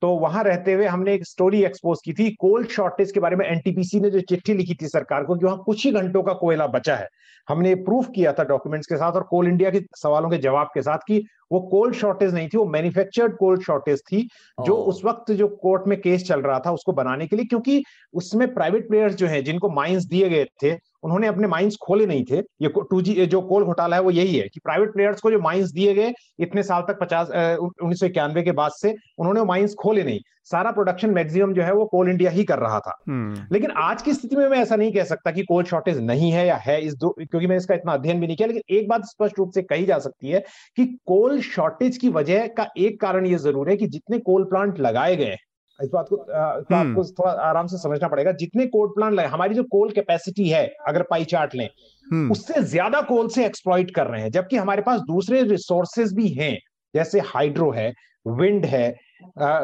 तो वहाँ रहते हुए हमने एक स्टोरी एक्सपोज की थी कोल शॉर्टेज के बारे में। एनटीपीसी ने जो चिट्ठी लिखी थी सरकार को कि वहाँ कुछ ही घंटों का कोयला बचा है। हमने प्रूफ किया था डॉक्यूमेंट्स के साथ और कोल इंडिया के सवालों के जवाब के साथ कि वो कोल्ड शॉर्टेज नहीं थी वो मैन्युफैक्चर्ड कोल्ड शॉर्टेज थी जो उस वक्त जो कोर्ट में केस चल रहा था उसको बनाने के लिए क्योंकि उसमें प्राइवेट प्लेयर्स जो है जिनको माइंस दिए गए थे उन्होंने अपने माइंस खोले नहीं थे। ये टू जी जो कोल घोटाला है वो यही है कि प्राइवेट प्लेयर्स को जो माइंस दिए गए इतने साल तक पचास उन्नीस के बाद से उन्होंने माइंस खोले नहीं। सारा प्रोडक्शन मैक्सिमम जो है वो कोल इंडिया ही कर रहा था हम्म। लेकिन आज की स्थिति में मैं ऐसा नहीं कह सकता कि कोल शॉर्टेज नहीं है या है इस दो क्योंकि मैं इसका इतना अध्ययन भी नहीं किया लेकिन एक बात स्पष्ट रूप से कही जा सकती है कि कोल शॉर्टेज की वजह का एक कारण ये ज़रूर है कि जितने कोल प्लांट लगाए गए इस बात को इस बात हम्म। थोड़ा आराम से समझना पड़ेगा जितने कोल प्लांट लगे हमारी जो कोल कैपेसिटी है अगर पाई चार्ट लें हम्म। उससे ज़्यादा कोल से एक्सप्लॉइट कर रहे हैं जबकि हमारे पास दूसरे रिसोर्सेज भी हैं जैसे हाइड्रो है विंड है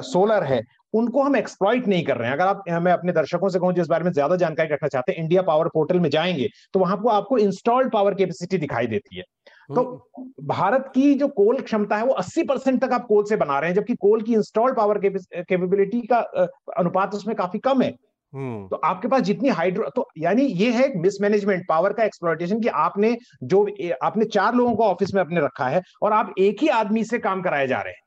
सोलर है उनको हम एक्सप्लॉइट नहीं कर रहे हैं। अगर आप मैं अपने दर्शकों से कहूँ जिस बारे में ज़्यादा जानकारी रखना चाहते हैं इंडिया पावर पोर्टल में जाएँगे तो वहाँ पर आपको इंस्टॉल्ड पावर कैपेसिटी दिखाई देती है। तो हम्म। भारत की जो कोल क्षमता है वो 80 परसेंट तक आप कोल से बना रहे हैं जबकि कोल की इंस्टॉल्ड पावर कैपेबिलिटी का अनुपात उसमें काफ़ी कम है। हम्म। तो आपके पास जितनी हाइड्रो तो यानी ये है मिसमैनेजमेंट पावर का एक्सप्लोइटेशन कि आपने जो आपने चार लोगों को ऑफ़िस में अपने रखा है और आप एक ही आदमी से काम कराए जा रहे हैं।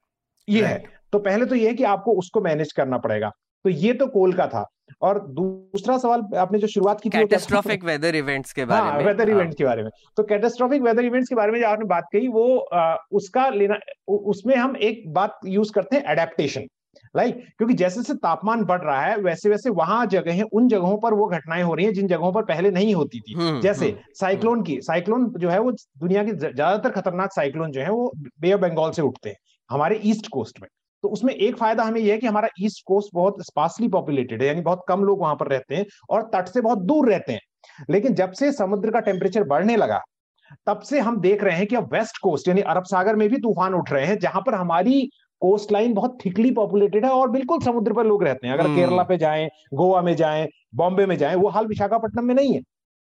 ये है। तो पहले तो ये है कि आपको उसको मैनेज करना पड़ेगा। तो ये तो कोल का था। और दूसरा सवाल आपने जो शुरुआत की थी वेदर इवेंट्स के बारे हाँ, में। वेदर इवेंट्स हाँ। के बारे में। तो कैटेस्ट्रॉफिक वेदर इवेंट्स के बारे में जो आपने बात कही वो आ, उसका लेना उसमें हम एक बात यूज़ करते हैं एडेप्टेशन राइट क्योंकि जैसे जैसे तापमान बढ़ रहा है वैसे वैसे वहाँ जगह है उन जगहों पर वो घटनाएँ हो रही हैं जिन जगहों पर पहले नहीं होती थी। हम्म, जैसे साइक्लोन हम्म। की साइक्लोन जो है वो दुनिया के ज़्यादातर खतरनाक साइक्लोन जो है वो बे ऑफ़ बंगाल से उठते हैं हमारे ईस्ट कोस्ट में। तो उसमें एक फ़ायदा हमें यह है कि हमारा ईस्ट कोस्ट बहुत स्पार्सली पॉपुलेटेड है यानी बहुत कम लोग वहाँ पर रहते हैं और तट से बहुत दूर रहते हैं। लेकिन जब से समुद्र का टेम्परेचर बढ़ने लगा तब से हम देख रहे हैं कि अब वेस्ट कोस्ट यानी अरब सागर में भी तूफ़ान उठ रहे हैं जहाँ पर हमारी कोस्ट लाइन बहुत थिकली पॉपुलेटेड है और बिल्कुल समुद्र पर लोग रहते हैं। अगर केरला हम्म। पे जाएँ गोवा में जाएँ बॉम्बे में जाएँ वो हाल विशाखापट्टनम में नहीं है।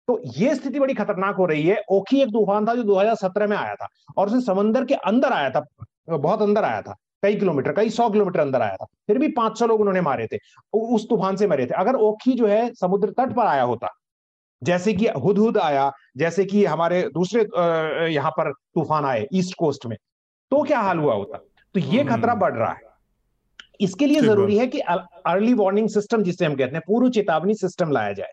तो ये स्थिति बड़ी खतरनाक हो रही है। ओखी एक तूफ़ान था जो 2017 में आया था और उसे समंदर के अंदर आया था बहुत अंदर आया था। कई किलोमीटर कई सौ किलोमीटर अंदर आया था। फिर भी पाँच सौ लोग उन्होंने मारे थे उस तूफ़ान से मरे थे। अगर ओखी जो है समुद्र तट पर आया होता जैसे कि हुदहुद आया जैसे कि हमारे दूसरे यहाँ पर तूफ़ान आए ईस्ट कोस्ट में तो क्या हाल हुआ होता? तो ये खतरा बढ़ रहा है। इसके लिए ज़रूरी है कि अर्ली वार्निंग सिस्टम जिसे हम कहते हैं पूर्व चेतावनी सिस्टम लाया जाए।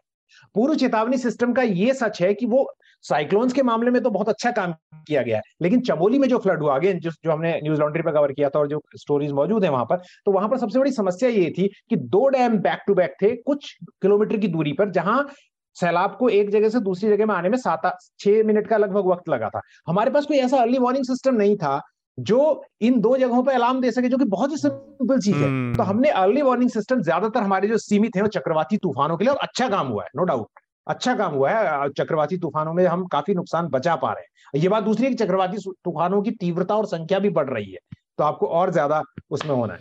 पूर्व चेतावनी सिस्टम का ये सच है कि वो साइक्लोन्स के मामले में तो बहुत अच्छा काम किया गया है। लेकिन चमोली में जो फ्लड हुआ, अगेन जो जो हमने न्यूज़ लॉन्ड्री पर कवर किया था और जो स्टोरीज मौजूद है वहाँ पर तो वहाँ पर सबसे बड़ी समस्या ये थी कि दो डैम बैक टू बैक थे कुछ किलोमीटर की दूरी पर, जहाँ सैलाब को एक जगह से दूसरी जगह में आने में सात छह मिनट का लगभग वक्त लगा था। हमारे पास कोई ऐसा अर्ली वार्निंग सिस्टम नहीं था जो इन दो जगहों पर अलार्म दे सके जो कि बहुत ही सिंपल चीज़ है। hmm. तो हमने अर्ली वार्निंग सिस्टम ज़्यादातर हमारे जो सीमित है वो चक्रवाती तूफानों के लिए और अच्छा काम हुआ है नो डाउट अच्छा काम हुआ है चक्रवाती तूफानों में हम काफ़ी नुकसान बचा पा रहे हैं। ये बात दूसरी है कि चक्रवाती तूफानों की तीव्रता और संख्या भी बढ़ रही है तो आपको और ज़्यादा उसमें होना है।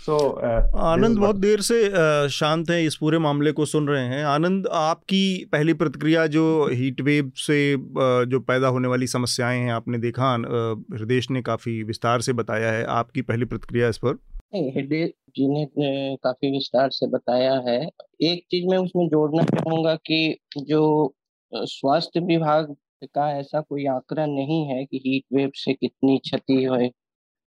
सो so, uh, आनंद बहुत देर से uh, शांत है इस पूरे मामले को सुन रहे हैं। आनंद आपकी पहली प्रतिक्रिया जो हीट वेव से uh, जो पैदा होने वाली समस्याएँ हैं आपने देखा हृदय ने काफ़ी विस्तार से बताया है। आपकी पहली प्रतिक्रिया इस पर? हृदय जी ने काफ़ी विस्तार से बताया है। एक चीज़ मैं उसमें जोड़ना चाहूँगा कि जो स्वास्थ्य विभाग का ऐसा कोई आंकड़ा नहीं है कि हीट वेव से कितनी क्षति हुई।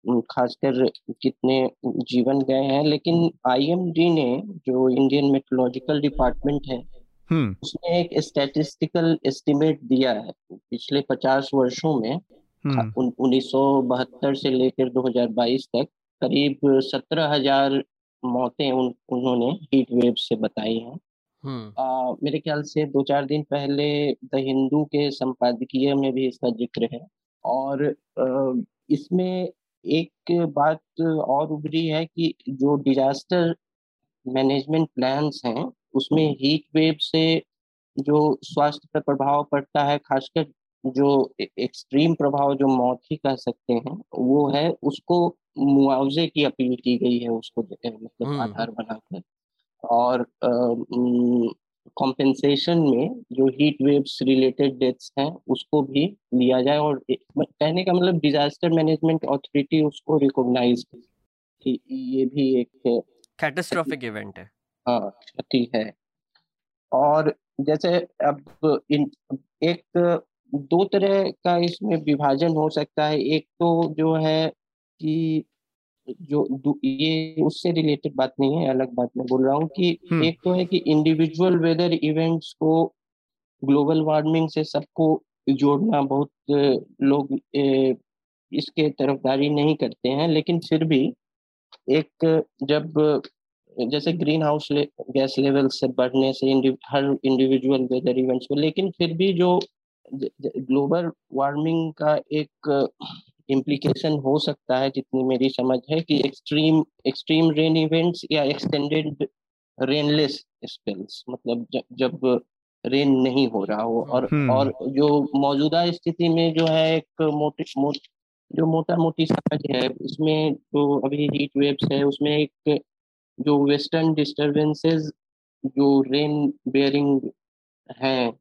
खासकर कितने जीवन गए हैं लेकिन आईएमडी ने जो इंडियन मेट्रोलॉजिकल डिपार्टमेंट है हम्म। उसने एक स्टैटिस्टिकल एस्टिमेट दिया है पिछले पचास वर्षों में। उन्नीस से लेकर 2022 तक करीब सत्रह हज़ार मौतें उन, उन्होंने हीट वेव से बताई हैं हम्म। मेरे ख्याल से दो चार दिन पहले द हिंदू के संपादकीय में भी इसका ज़िक्र है और आ, इसमें एक बात और उभरी है कि जो डिजास्टर मैनेजमेंट प्लान्स हैं उसमें हीट वेव से जो स्वास्थ्य पर प्रभाव पड़ता है खासकर जो एक्सट्रीम प्रभाव जो मौत ही कह सकते हैं वो है उसको मुआवजे की अपील की गई है उसको मतलब हम्म। आधार बनाकर। और कॉम्पेंसेशन में जो हीट वेव्स रिलेटेड डेथ्स हैं उसको भी लिया जाए और कहने का मतलब डिजास्टर मैनेजमेंट अथॉरिटी उसको रिकॉग्नाइज कि ये भी एक कैटास्ट्रॉफिक इवेंट है। हाँ क्षति है। और जैसे अब इन एक दो तरह का इसमें विभाजन हो सकता है। एक तो जो है कि जो ये उससे रिलेटेड बात नहीं है अलग बात मैं बोल रहा हूँ कि हम्म। एक तो है कि इंडिविजुअल वेदर इवेंट्स को ग्लोबल वार्मिंग से सबको जोड़ना बहुत लोग इसके तरफदारी नहीं करते हैं लेकिन फिर भी एक जब जैसे ग्रीन हाउस ले, गैस लेवल से बढ़ने से इंडि, हर इंडिविजुअल वेदर इवेंट्स को लेकिन फिर भी जो ग्लोबल वार्मिंग का एक इम्प्लीकेशन हो सकता है जितनी मेरी समझ है कि एक्सट्रीम एक्सट्रीम रेन इवेंट्स या एक्सटेंडेड रेनलेस स्पेल्स मतलब जब जब रेन नहीं हो रहा हो और हम्म। और जो मौजूदा स्थिति में जो है एक मोटी मोट, जो मोटा मोटी समझ है उसमें जो अभी हीट वेव्स है उसमें एक जो वेस्टर्न डिस्टरबेंसेस जो रेन बेयरिंग हैं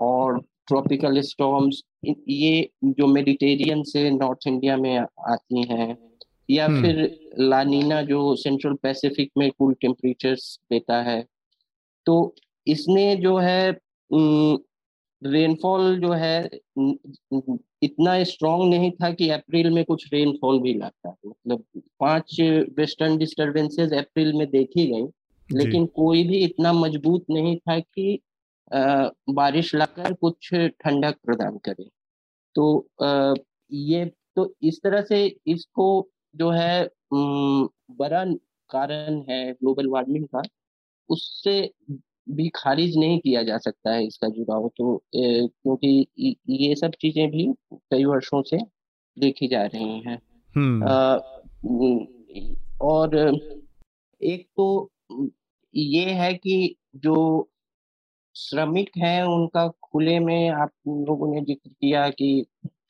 और ट्रॉपिकल स्टॉर्म्स ये जो मेडिटेरियन से नॉर्थ इंडिया में आती हैं या हम्म। फिर लानीना जो सेंट्रल पैसिफिक में कूल टेम्परेचर्स देता है तो इसने जो है रेनफॉल जो है इतना स्ट्रांग नहीं था कि अप्रैल में कुछ रेनफॉल भी लाता मतलब पाँच वेस्टर्न डिस्टरबेंसेस अप्रैल में देखी गई लेकिन कोई भी इतना मज़बूत नहीं था कि बारिश लाकर कुछ ठंडक प्रदान करे। तो आ, ये तो इस तरह से इसको जो है बड़ा कारण है ग्लोबल वार्मिंग का। उससे भी खारिज नहीं किया जा सकता है इसका जुड़ाव। तो क्योंकि ये सब चीज़ें भी कई वर्षों से देखी जा रही हैं। हम्म। और एक तो ये है कि जो श्रमिक हैं उनका खुले में आप लोगों ने ज़िक्र किया कि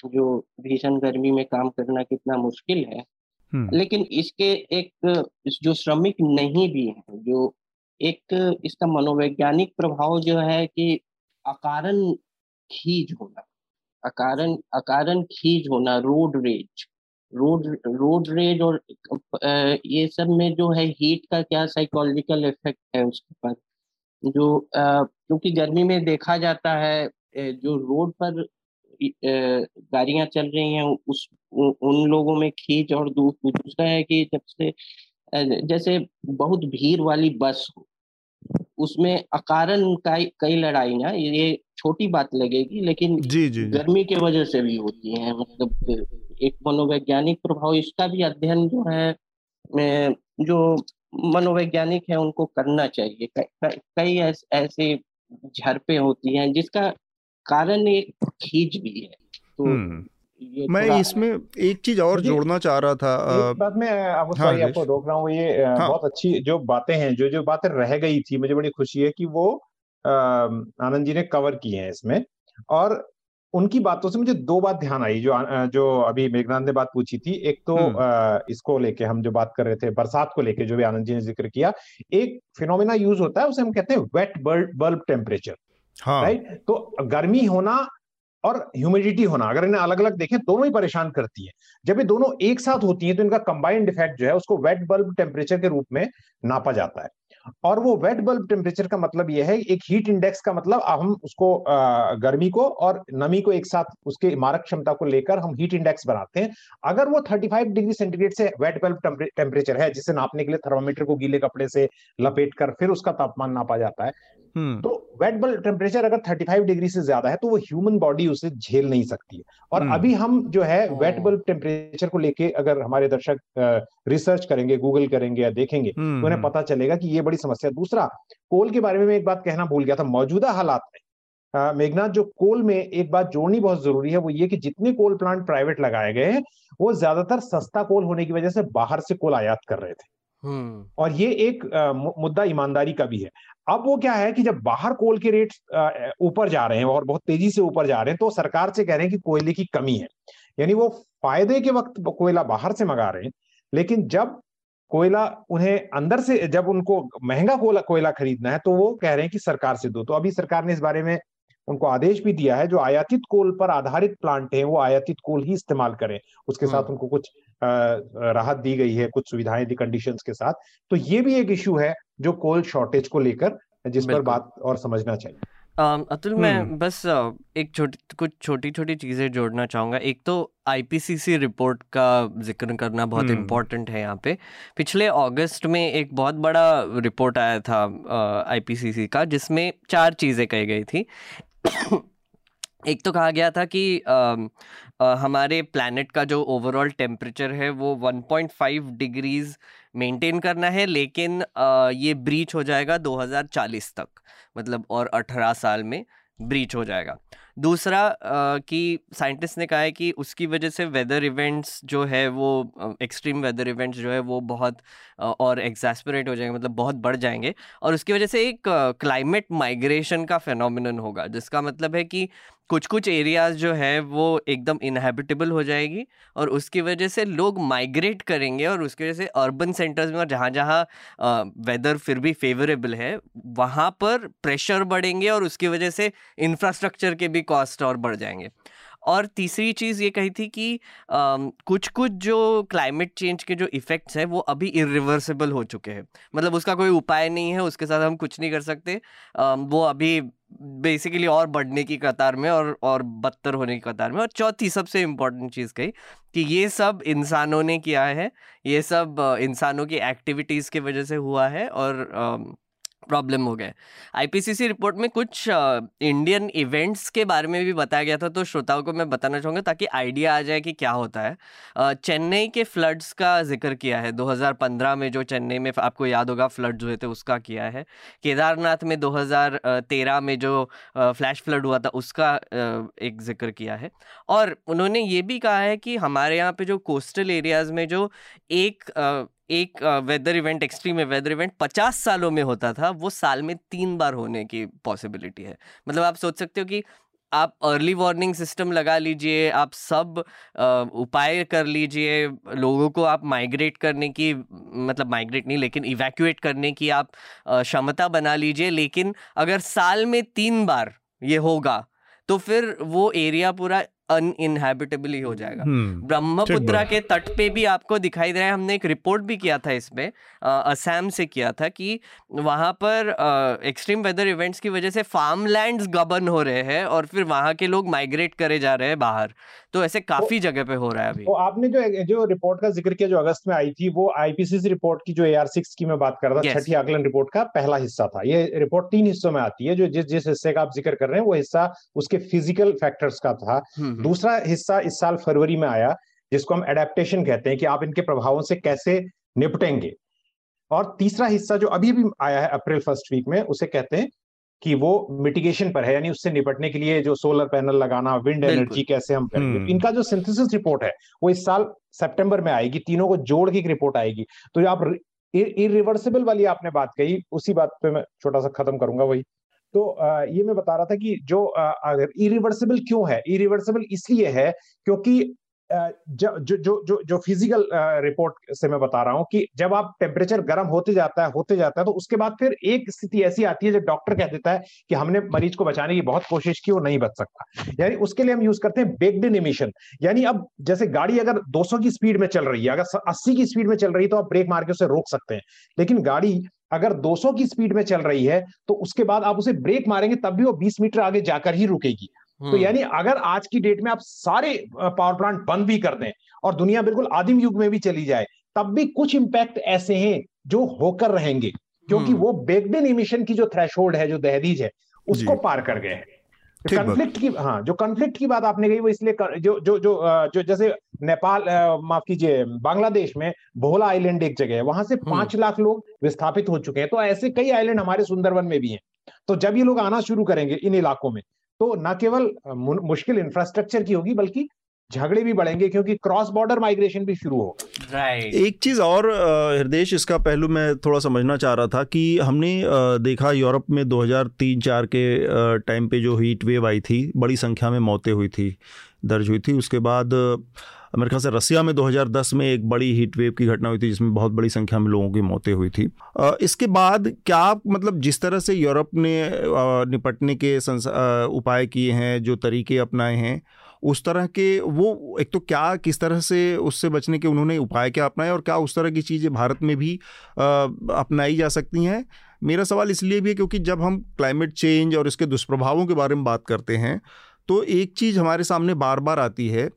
जो भीषण गर्मी में काम करना कितना मुश्किल है। लेकिन इसके एक जो श्रमिक नहीं भी हैं जो एक इसका मनोवैज्ञानिक प्रभाव जो है कि अकारण खींच होना अकारण अकारण खींच होना road rage road road rage और ये सब में जो है हीट का क्या साइकोलॉजिकल इफ़ेक्ट है उसके पर जो क्योंकि गर्मी में देखा जाता है जो रोड पर गाड़ियाँ चल रही हैं उस उन लोगों में खींच और दूसरा है कि जब से जैसे बहुत भीड़ वाली बस हो उसमें अकारण कई लड़ाइयाँ ये छोटी बात लगेगी लेकिन जी, जी, गर्मी के वजह से भी होती है मतलब एक मनोवैज्ञानिक प्रभाव इसका भी अध्ययन जो है जो मनोवैज्ञानिक है उनको करना चाहिए। कई ऐसे झरपे होती हैं जिसका कारण एक खींच भी है। तो हम्म। मैं इसमें एक चीज़ और जोड़ना चाह रहा था बाद बात मैं आपको हाँ, आपको रोक रहा हूँ ये हाँ, बहुत अच्छी जो बातें हैं जो जो बातें रह गई थी मुझे बड़ी खुशी है कि वो आनंद जी ने कवर की हैं इसमें। और उनकी बातों से मुझे दो बात ध्यान आई जो जो अभी मेघनाथ ने बात पूछी थी। एक तो आ, इसको लेके हम जो बात कर रहे थे बरसात को लेके जो भी आनंद जी ने ज़िक्र किया एक फिनोमिना यूज़ होता है उसे हम कहते हैं wet bulb bulb temperature right तो गर्मी होना और ह्यूमिडिटी होना अगर इन्हें अलग अलग देखें दोनों ही परेशान करती है। जब ये दोनों एक साथ होती हैं तो इनका कंबाइंड इफ़ेक्ट जो है उसको वेट बल्ब टेम्परेचर के रूप में नापा जाता है। और वो वेट बल्ब टेम्परेचर का मतलब यह है, एक हीट इंडेक्स का मतलब हम उसको गर्मी को और नमी को एक साथ उसके मारक क्षमता को लेकर हम हीट इंडेक्स बनाते हैं अगर वो 35 डिग्री सेंटीग्रेड से वेट बल्ब टेम्परेचर है, जिसे नापने के लिए थर्मामीटर को गीले कपड़े से लपेट कर फिर उसका तापमान नापा जाता है। तो वेट बल्ब टेम्परेचर अगर 35 डिग्री से ज़्यादा है तो वो ह्यूमन बॉडी उसे झेल नहीं सकती है। और हम्म। अभी हम जो है वेट बल्ब टेम्परेचर को लेके अगर हमारे दर्शक रिसर्च करेंगे गूगल करेंगे या देखेंगे तो उन्हें हम्म। पता चलेगा कि ये बड़ी समस्या दूसरा कोल के बारे में एक बात कहना भूल गया था मौजूदा हालात में। मेघनाथ जो कोल में एक बात जोड़नी बहुत ज़रूरी है वो ये कि जितने कोल प्लांट प्राइवेट लगाए गए हैं वो ज़्यादातर सस्ता कोल होने की वजह से बाहर से कोल आयात कर रहे थे। और ये एक मुद्दा ईमानदारी का भी है। अब वो क्या है कि जब बाहर कोल के रेट ऊपर जा रहे हैं और बहुत तेज़ी से ऊपर जा रहे हैं तो सरकार से कह रहे हैं कि कोयले की कमी है। यानी वो फ़ायदे के वक्त कोयला बाहर से मंगा रहे हैं, लेकिन जब कोयला उन्हें अंदर से, जब उनको महँगा कोयला कोयला खरीदना है तो वो कह रहे हैं कि सरकार से दो। तो अभी सरकार ने इस बारे में उनको आदेश भी दिया है जो आयातित कोल पर आधारित प्लांट हैं वो आयातित कोल ही इस्तेमाल करें। उसके साथ हम्म। उनको कुछ राहत दी गई है कुछ सुविधाएँ दी कंडीशन के साथ। तो ये भी एक इशू है जो कोल शॉर्टेज को लेकर जिस पर बात और समझना चाहिए। अतुल मैं बस एक छोटी कुछ छोटी छोटी चीज़ें जोड़ना चाहूँगा। एक तो आईपीसीसी रिपोर्ट का ज़िक्र करना बहुत इम्पोर्टेंट है यहाँ पे। पिछले अगस्त में एक बहुत बड़ा रिपोर्ट आया था आईपीसीसी का जिसमें चार चीज़ें कही गई थी। एक तो कहा गया था कि आ, आ, हमारे प्लानट का जो ओवरऑल टेम्परेचर है वो 1.5 डिग्रीज मेंटेन करना है लेकिन आ, ये ब्रीच हो जाएगा 2040 तक मतलब और 18 साल में ब्रीच हो जाएगा। दूसरा कि साइंटिस्ट ने कहा है कि उसकी वजह से वेदर इवेंट्स जो है वो एक्सट्रीम वेदर इवेंट्स जो है वो बहुत और एग्जास्परेट हो जाएँगे मतलब बहुत बढ़ जाएँगे। और उसकी वजह से एक क्लाइमेट माइग्रेशन का फेनोमिनन होगा, जिसका मतलब है कि कुछ कुछ एरियाज़ जो है वो एकदम इनहेबिटेबल हो जाएगी और उसकी वजह से लोग माइग्रेट करेंगे और उसकी वजह से अर्बन सेंटर्स में और जहाँ जहाँ वेदर फिर भी फेवरेबल है, वहाँ पर प्रेशर बढ़ेंगे और उसकी वजह से इंफ्रास्ट्रक्चर के भी कॉस्ट और बढ़ जाएँगे। और तीसरी चीज़ ये कही थी कि आ, कुछ कुछ जो क्लाइमेट चेंज के जो इफ़ेक्ट्स हैं वो अभी इरिवर्सिबल हो चुके हैं। मतलब उसका कोई उपाय नहीं है उसके साथ हम कुछ नहीं कर सकते। आ, वो अभी बेसिकली और बढ़ने की कतार में और और बदतर होने की कतार में। और चौथी सबसे इम्पोर्टेंट चीज़ कही कि ये सब इंसानों ने किया है ये सब इंसानों की एक्टिविटीज़ की वजह से हुआ है और प्रॉब्लम हो गए। आईपीसीसी रिपोर्ट में कुछ इंडियन इवेंट्स के बारे में भी बताया गया था तो श्रोताओं को मैं बताना चाहूँगा ताकि आइडिया आ जाए कि क्या होता है। चेन्नई के फ्लड्स का ज़िक्र किया है। 2015 में जो चेन्नई में आपको याद होगा, फ्लड्स हुए थे, उसका किया है। केदारनाथ में 2013 में जो फ्लैश फ्लड हुआ था, उसका एक ज़िक्र किया है। और उन्होंने ये भी कहा है कि हमारे यहाँ पे जो कोस्टल एरियाज़ में जो एक एक weather event extreme weather event पचास सालों में होता था, वो साल में तीन बार होने की पॉसिबिलिटी है। मतलब आप सोच सकते हो कि आप अर्ली वार्निंग सिस्टम लगा लीजिए, आप सब उपाय कर लीजिए, लोगों को आप माइग्रेट करने की मतलब माइग्रेट नहीं, लेकिन इवैक्यूएट करने की आप क्षमता बना लीजिए, लेकिन अगर साल में तीन बार ये होगा तो फिर वो एरिया पूरा अनइनहेबिटेबल ही हो जाएगा। हम्म, ब्रह्मपुत्रा के तट पे भी आपको दिखाई दे रहा है। हमने एक रिपोर्ट भी किया था इसमें असम से किया था कि वहाँ पर एक्सट्रीम वेदर इवेंट्स की वजह से फार्म लैंड गबन हो रहे हैं और फिर वहाँ के लोग माइग्रेट करे जा रहे हैं बाहर। तो ऐसे काफ़ी तो, जगह पे हो रहा है अभी। तो आपने जो जो रिपोर्ट का ज़िक्र किया जो अगस्त में आई थी वो आईपीसीसी रिपोर्ट की जो ए की मैं बात कर रहा था छठी आकलन रिपोर्ट का पहला हिस्सा था। ये रिपोर्ट तीन हिस्सों में आती है जो जिस जिस हिस्से का आप ज़िक्र कर रहे हैं वो हिस्सा उसके फ़िज़िकल फैक्टर्स का था। हम्म। दूसरा हिस्सा इस साल फरवरी में आया जिसको हम एडेप्टेशन कहते हैं कि आप इनके प्रभावों से कैसे निपटेंगे। और तीसरा हिस्सा जो अभी भी आया है अप्रैल फ़र्स्ट वीक में उसे कहते हैं कि वो मिटिगेशन पर है यानी उससे निपटने के लिए जो सोलर पैनल लगाना विंड एनर्जी कैसे हम करेंगे। हम्म। इनका जो सिंथेसिस रिपोर्ट है वो इस साल सितंबर में आएगी तीनों को जोड़ के एक रिपोर्ट आएगी। तो आप इरिवर्सिबल वाली आपने बात कही उसी बात पे मैं छोटा सा खत्म करूँगा वही। तो ये मैं बता रहा था कि जो अगर इरिवर्सिबल क्यों है? इरिवर्सिबल इसलिए है क्योंकि जो जो जो जो फ़िज़िकल रिपोर्ट से मैं बता रहा हूँ कि जब आप टेम्परेचर गर्म होते जाता है, होते जाता है तो उसके बाद फिर एक स्थिति ऐसी आती है जब डॉक्टर कह देता है कि हमने मरीज़ को बचाने की बहुत कोशिश की, वो नहीं बच सकता। यानी उसके लिए हम यूज़ करते हैं बेग्ड इन इमिशन यानी अब जैसे गाड़ी अगर 200 की स्पीड में चल रही है, अगर 80 की स्पीड में चल रही है तो आप ब्रेक मार के उसे रोक सकते हैं। लेकिन गाड़ी अगर 200 की स्पीड में चल रही है तो उसके बाद आप उसे ब्रेक मारेंगे तब भी वो 20 मीटर आगे जाकर ही रुकेगी तो हम्म। यानी अगर आज की डेट में आप सारे पावर प्लांट बंद भी कर दें और दुनिया बिल्कुल आदिम युग में भी चली जाए तब भी कुछ इंपैक्ट ऐसे हैं जो होकर रहेंगे क्योंकि हम्म। वो बेगडिन इमिशन की जो थ्रेश है जो दहदीज है उसको पार कर गए हैं कंफ्लिक्ट की हाँ जो कंफ्लिक्ट की बात आपने कही वो इसलिए जो जो जो जो जैसे नेपाल माफ़ कीजिए बांग्लादेश में भोला आइलैंड एक जगह है वहाँ से हम्म। पाँच लाख लोग विस्थापित हो चुके हैं तो ऐसे कई आइलैंड हमारे सुंदरवन में भी हैं तो जब ये लोग आना शुरू करेंगे इन इलाकों में तो न केवल मुश्किल इंफ्रास्ट्रक्चर की होगी बल्कि झगड़े भी बढ़ेंगे क्योंकि क्रॉस बॉर्डर माइग्रेशन भी शुरू हो राइट एक चीज़ और हृदय इसका पहलू मैं थोड़ा समझना चाह रहा था कि हमने देखा यूरोप में 2003-4 के टाइम पे जो हीट वेव आई थी बड़ी संख्या में मौतें हुई थी दर्ज हुई थी। उसके बाद मेरे ख्याल से रसिया में 2010 में एक बड़ी हीट वेव की घटना हुई थी जिसमें बहुत बड़ी संख्या में लोगों की मौतें हुई थी। इसके बाद क्या मतलब जिस तरह से यूरोप ने निपटने के उपाय किए हैं जो तरीके अपनाए हैं उस तरह के वो, एक तो क्या, किस तरह से उससे बचने के उन्होंने उपाय क्या अपनाए और क्या उस तरह की चीज़ें भारत में भी अपनाई जा सकती हैं? मेरा सवाल इसलिए भी है क्योंकि जब हम क्लाइमेट चेंज और इसके दुष्प्रभावों के बारे में बात करते हैं तो एक चीज़ हमारे सामने बार बार आती है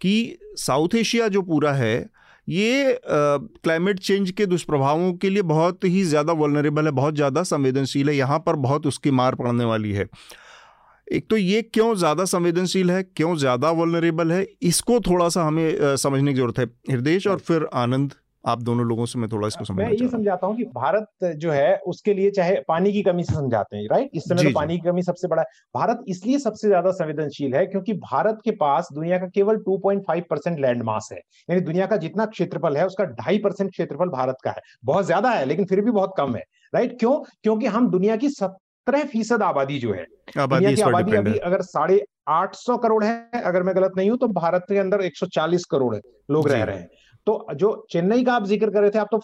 कि साउथ एशिया जो पूरा है, ये क्लाइमेट चेंज के दुष्प्रभावों के लिए बहुत ही ज़्यादा वलनरेबल है, बहुत ज़्यादा संवेदनशील है, यहाँ पर बहुत उसकी मार पड़ने वाली है। एक तो ये क्यों ज़्यादा संवेदनशील है क्यों ज़्यादा वलनरेबल है इसको थोड़ा सा हमें समझने की ज़रूरत है। हृदय और फिर आनंद आप दोनों लोगों से मैं थोड़ा इसको समझ मैं ये समझाता हूँ कि भारत जो है उसके लिए चाहे पानी की कमी से समझाते हैं राइट इस समय तो पानी की कमी सबसे बड़ा है। भारत इसलिए सबसे ज़्यादा संवेदनशील है क्योंकि भारत के पास दुनिया का केवल 2.5 परसेंट लैंड मास है। यानी दुनिया का जितना क्षेत्रफल है उसका ढाई परसेंट क्षेत्रफल भारत का है। बहुत ज़्यादा है लेकिन फिर भी बहुत कम है राइट क्यों? क्योंकि हम दुनिया की सत्रह फ़ीसद आबादी जो है दुनिया की आबादी अभी अगर साढ़े आठ सौ करोड़ है अगर मैं गलत नहीं हूँ तो भारत के अंदर 140 करोड़ लोग रह रहे हैं। तो जो चेन्नई का आप ज़िक्र कर रहे थे आप तो